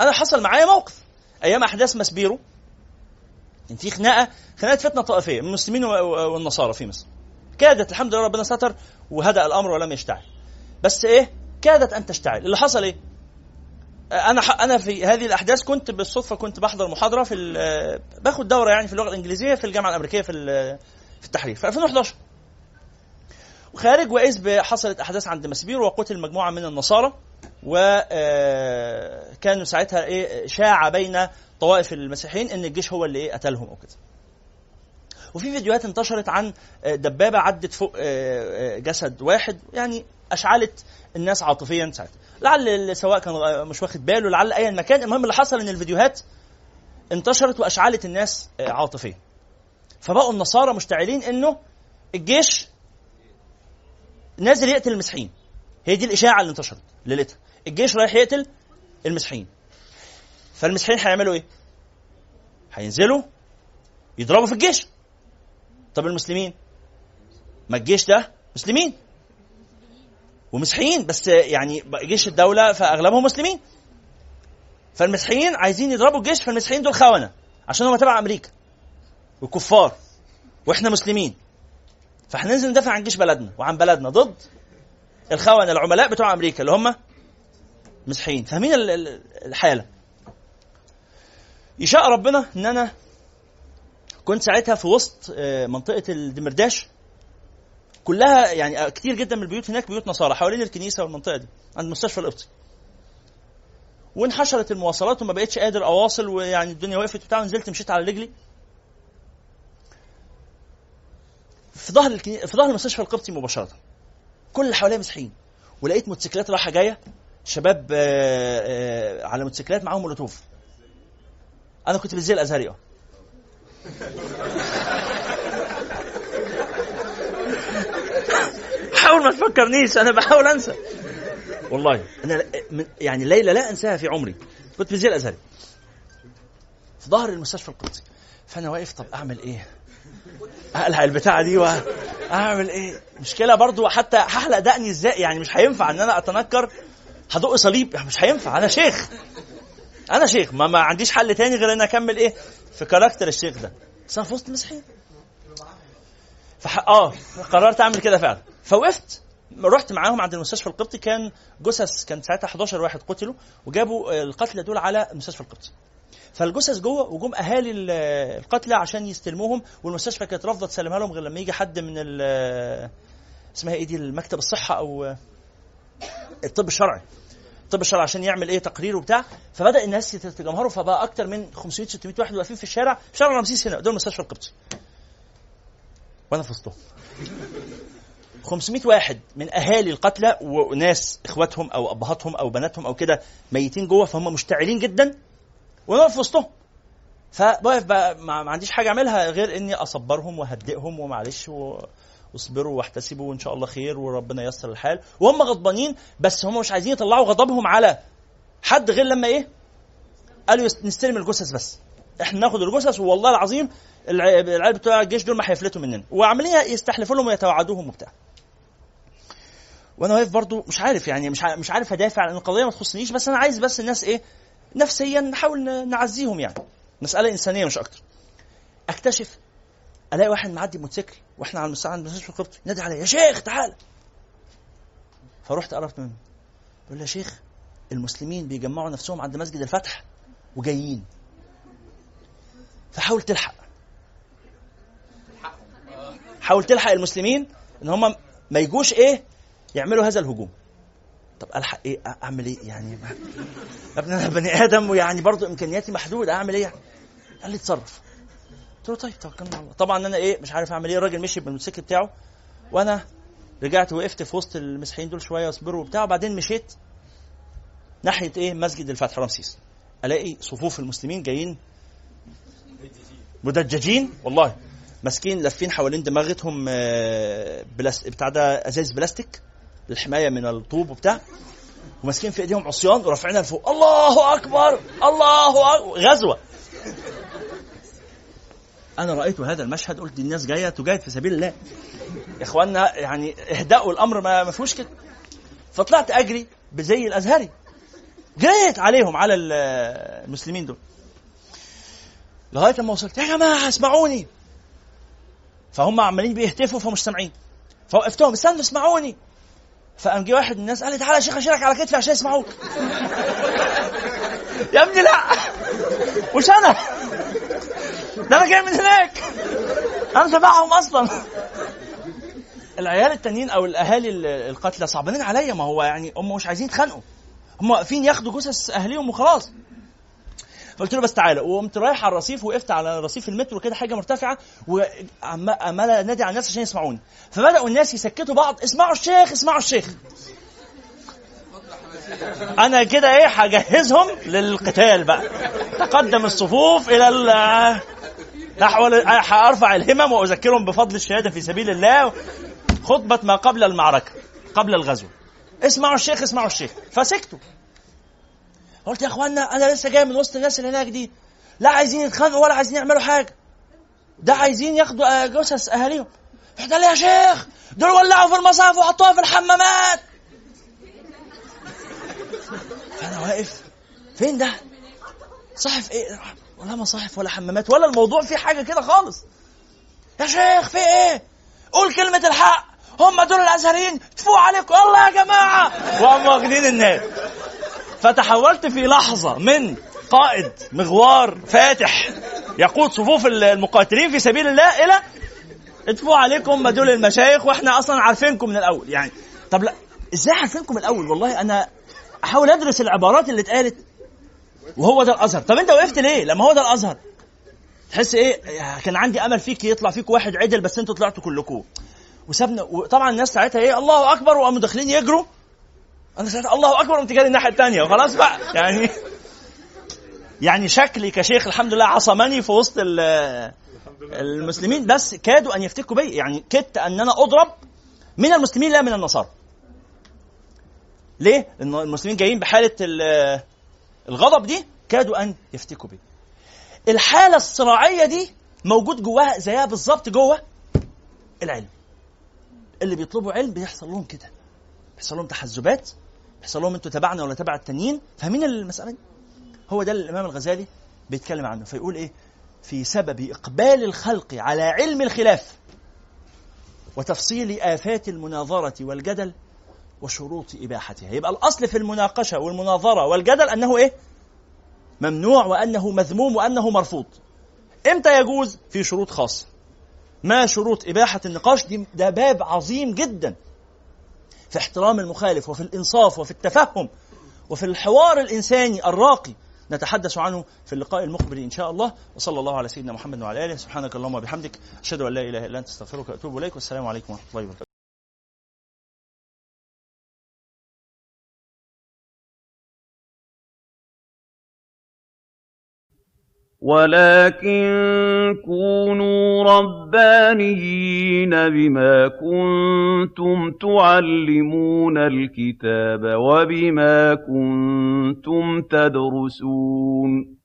أنا حصل معايا موقف. أيام أحداث مسبيرو كان في خناقة خناقة فتنة طائفية من المسلمين والنصارى في مصر. كادت الحمد لله ربنا ستر وهدأ الأمر ولم يشتعل. بس إيه؟ كادت أن تشتعل. اللي حصل إيه؟ أنا أنا في هذه الأحداث كنت بالصدفة كنت بحضر محاضرة في باخد دورة يعني في اللغة الإنجليزية في الجامعة الأمريكية في في التحرير في 2011 وخارج واذ حصلت أحداث عند مسبير وقتل مجموعة من النصارى وكانوا ساعتها إيه شاع بين طوائف المسيحيين إن الجيش هو اللي إيه قتلهم أو كده. وفي فيديوهات انتشرت عن آه، دبابة عدت فوق آه، آه، جسد واحد يعني أشعلت الناس عاطفيا ساعتها. لعل السواق كان مش واخد باله لعل ايا مكان المهم اللي حصل إن الفيديوهات انتشرت وأشعلت الناس آه، عاطفيا. فبقوا النصارى مشتعلين إنه الجيش نازل يقتل المسيحيين. هي دي الإشاعة اللي انتشرت ليلتها. الجيش رايح يقتل المسيحيين. فالمسيحيين هيعملوا إيه؟ هينزلوا يضربوا في الجيش. طب المسلمين؟ ما الجيش ده مسلمين. ومسيحيين بس يعني جيش الدولة فأغلبهم مسلمين. فالمسيحيين عايزين يضربوا الجيش فالمسيحيين دول خونة عشان هم تبع أمريكا. وكفار وإحنا مسلمين. فهننزل ندافع عن جيش بلدنا وعن بلدنا ضد الخونة العملاء بتوع أمريكا اللي هم مسيحيين. فاهمين ال- ال- الحالة؟ يشاء ربنا إن أنا كنت ساعتها في وسط آه، منطقة الدمرداش. كلها يعني كتير جدا من البيوت هناك بيوت نصارى حوالين الكنيسة والمنطقة دي عند مستشفى القبطي. وانحشرت المواصلات وما بقتش قادر أواصل ويعني الدنيا وقفت وبتاع نزلت مشيت على رجلي. في ظهر الكني... في ظهر المستشفى القبطي مباشرة كل اللي حواليا مسيحيين ولقيت موتوسيكلات رايحة جاية شباب آه، آه، على موتوسيكلات معاهم مولوتوف. أنا كنت بالزي الأزهري آه. حاول ما تفكرنيش أنا بحاول أنسى. والله. أنا يعني ليله لا أنساها في عمري. كنت في زي الأزهري. في ظهر المستشفى القدسي. فأنا واقف طب أعمل إيه؟ أقلع البتاعة دي واعمل إيه؟ مشكلة برضو حتى هحلق دقني إزاي؟ يعني مش هينفع إن أنا أتنكر. هدق صليب. مش هينفع. أنا شيخ. أنا شيخ. ما, ما عنديش حل تاني غير إن أكمل إيه؟ في كاركتر الشيخ ده. بس أنا في وسط مسيحيين فح... آه قررت أعمل كده فعلا. فوقفت رحت معاهم عند المستشفى القبطي. كان جثث كان ساعتها 11 واحد قتلوا وجابوا القتلى دول على المستشفى القبطي. فالجثث جوه وجم أهالي ال- القتلى عشان يستلموهم والمستشفى كانت رافضة تسلمها لهم غير لما يجي حد من اسمها إيه دي المكتب الصحة أو الطب الشرعي. الطب الشرعي عشان يعمل إيه تقرير وبتاع. فبدأ الناس يتجمهروا فبقى أكتر من 500 600 واحد واقفين في الشارع شارع رمسيس هنا قدام المستشفى القبطي. وأنا في وسطهم 500 واحد من أهالي القتلى وناس إخواتهم أو أبهاتهم أو بناتهم أو كده ميتين جوه فهم مشتعلين جدا وأنا واقف في وسطهم. فواقف بقى ما عنديش حاجة أعملها غير إني أصبرهم واهدئهم ومعلش و... واصبروا واحتسبوا وإن شاء الله خير وربنا ييسر الحال. وهم غضبانين بس هم مش عايزين يطلعوا غضبهم على حد غير لما إيه؟ قالوا نستلم الجثث بس. إحنا ناخد الجثث والله العظيم الع- العيال بتوع الجيش دول ما هيفلتوا مننا. وعمالين يستحلفوا لهم ويتوعدوهم وبتاع. وأنا واقف برضو مش عارف يعني مش مش عارف ادافع لأن القضية ما تخصنيش بس أنا عايز بس الناس إيه نفسيا نحاول نعزيهم يعني. مسألة إنسانية مش أكتر. أكتشف ألاقي واحد معدي موتوسيكل وإحنا على المستشفى عند المستشفى القبطي نادي عليا يا شيخ تعال. فرحت قربت منه. بقول له يا شيخ المسلمين بيجمعوا نفسهم عند مسجد الفتح وجايين. فحاول تلحق حاول تلحق المسلمين إن هم ما يجوش إيه يعملوا هذا الهجوم. طب الحق إيه أعمل إيه؟ يعني يا ابني أنا بني آدم ويعني برضه إمكانياتي محدودة أعمل إيه؟ يعني؟ قال لي اتصرف. قلت له طيب توكلنا على الله. طبعا أنا إيه مش عارف أعمل إيه. الراجل مشي بالموتوسيكل بتاعه وأنا رجعت وقفت في وسط المسيحيين دول شوية وأصبروا وبتاع وبعدين مشيت ناحية إيه مسجد الفتح رمسيس. ألاقي صفوف المسلمين جايين. مدججين والله. ماسكين لافين حوالين دماغتهم آه، بلاس بتاع ده ازاز بلاستيك. للحماية من الطوب وبتاع. وماسكين في إيديهم عصيان ورافعينها لفوق. الله أكبر! الله أكبر غزوة! أنا رأيت هذا المشهد قلت الناس جاية تجاهد في سبيل الله. يا اخوانا يعني اهدأوا الأمر ما فيهوش كده. فطلعت أجري بزي الأزهري. جريت عليهم على ال- المسلمين دول. لغاية لما وصلت يا جماعة اسمعوني. فهم عمالين بيهتفوا فمش سامعين. فوقفتهم استنوا اسمعوني. فقام جه واحد من الناس قال لي تعالى يا شيخ أشيلك على كتفي عشان يسمعوك. يا ابني لا. مش أنا. ده أنا جاي من هناك. أنا تبعهم أصلا. العيال التانيين أو الأهالي ال- القتلى صعبانين عليا. ما هو يعني هم مش عايزين يتخانقوا. هم واقفين ياخدوا جثث أهاليهم وخلاص. فقلت له بس تعالى. وقمت رايح على الرصيف وقفت على رصيف المترو كده حاجة مرتفعة وعمال انادي على الناس عشان يسمعوني. فبدأوا الناس يسكتوا بعض اسمعوا الشيخ اسمعوا الشيخ. أنا كده إيه هجهزهم للقتال بقى. تقدم الصفوف إلى ال- نحو هارفع الهمم وأذكرهم بفضل الشهادة في سبيل الله. خطبة ما قبل المعركة قبل الغزو. اسمعوا الشيخ اسمعوا الشيخ. فسكتوا. قلت يا اخوانا أنا لسه جاي من وسط الناس اللي هناك دي. لا عايزين يتخانقوا ولا عايزين يعملوا حاجة. ده عايزين ياخدوا آه، جثث أهاليهم. رحت لي يا شيخ؟ دول ولعوا في المصاحف وحطوها في الحمامات. فانا واقف. فين ده؟ صحف إيه؟ ولا مصاحف ولا حمامات ولا الموضوع فيه حاجة كده خالص. يا شيخ في إيه؟ قول كلمة الحق. هم دول الأزهريين. تفوق عليكم. يلا يا جماعة. وهم واخدين الناس. فتحولت في لحظة من قائد مغوار فاتح يقود صفوف المقاتلين في سبيل الله إلى ادفوا عليكم هم دول المشايخ وإحنا أصلا عارفينكم من الأول. يعني طب لا إزاي عارفينكم من الأول؟ والله أنا أحاول أدرس العبارات اللي اتقالت وهو ده الأزهر. طب أنت وقفت ليه؟ لما هو ده الأزهر. تحس إيه؟ كان عندي أمل فيك يطلع فيك واحد عدل بس أنتوا طلعتوا كلكم. وسابنا وطبعا الناس ساعتها إيه؟ الله أكبر وقاموا داخلين يجروا. أنا ساعتها الله أكبر قمت جاري الناحية الثانية وخلاص بقى. يعني يعني شكلي كشيخ الحمد لله عصمني في وسط ال- المسلمين بس كادوا أن يفتكوا بي. يعني كدت أن أنا أضرب من المسلمين لا من النصارى. ليه؟ لأن المسلمين جايين بحالة ال- الغضب دي كادوا أن يفتكوا بي. الحالة الصراعية دي موجود جواها زيها بالظبط جوه العلم. اللي بيطلبوا علم بيحصل لهم كده. بيحصل لهم تحزبات بيحصل لهم أنتوا تبعنا ولا تبع التانيين؟ فاهمين المسألة دي؟ هو ده الإمام الغزالي بيتكلم عنه فيقول إيه؟ في سبب إقبال الخلق على علم الخلاف وتفصيل آفات المناظرة والجدل وشروط إباحتها. يبقى الأصل في المناقشة والمناظرة والجدل أنه إيه؟ ممنوع وأنه مذموم وأنه مرفوض. إمتى يجوز؟ في شروط خاصة. ما شروط إباحة النقاش؟ دي ده باب عظيم جدا. في احترام المخالف وفي الإنصاف وفي التفهم وفي الحوار الإنساني الراقي. نتحدث عنه في اللقاء المقبل إن شاء الله. وصلى الله على سيدنا محمد وعلى آله. سبحانك اللهم وبحمدك. أشهد أن لا إله إلا أنت أستغفرك وأتوب إليك. والسلام عليكم ورحمة الله وبركاته. ولكن كونوا ربانيين بما كنتم تعلمون الكتاب وبما كنتم تدرسون.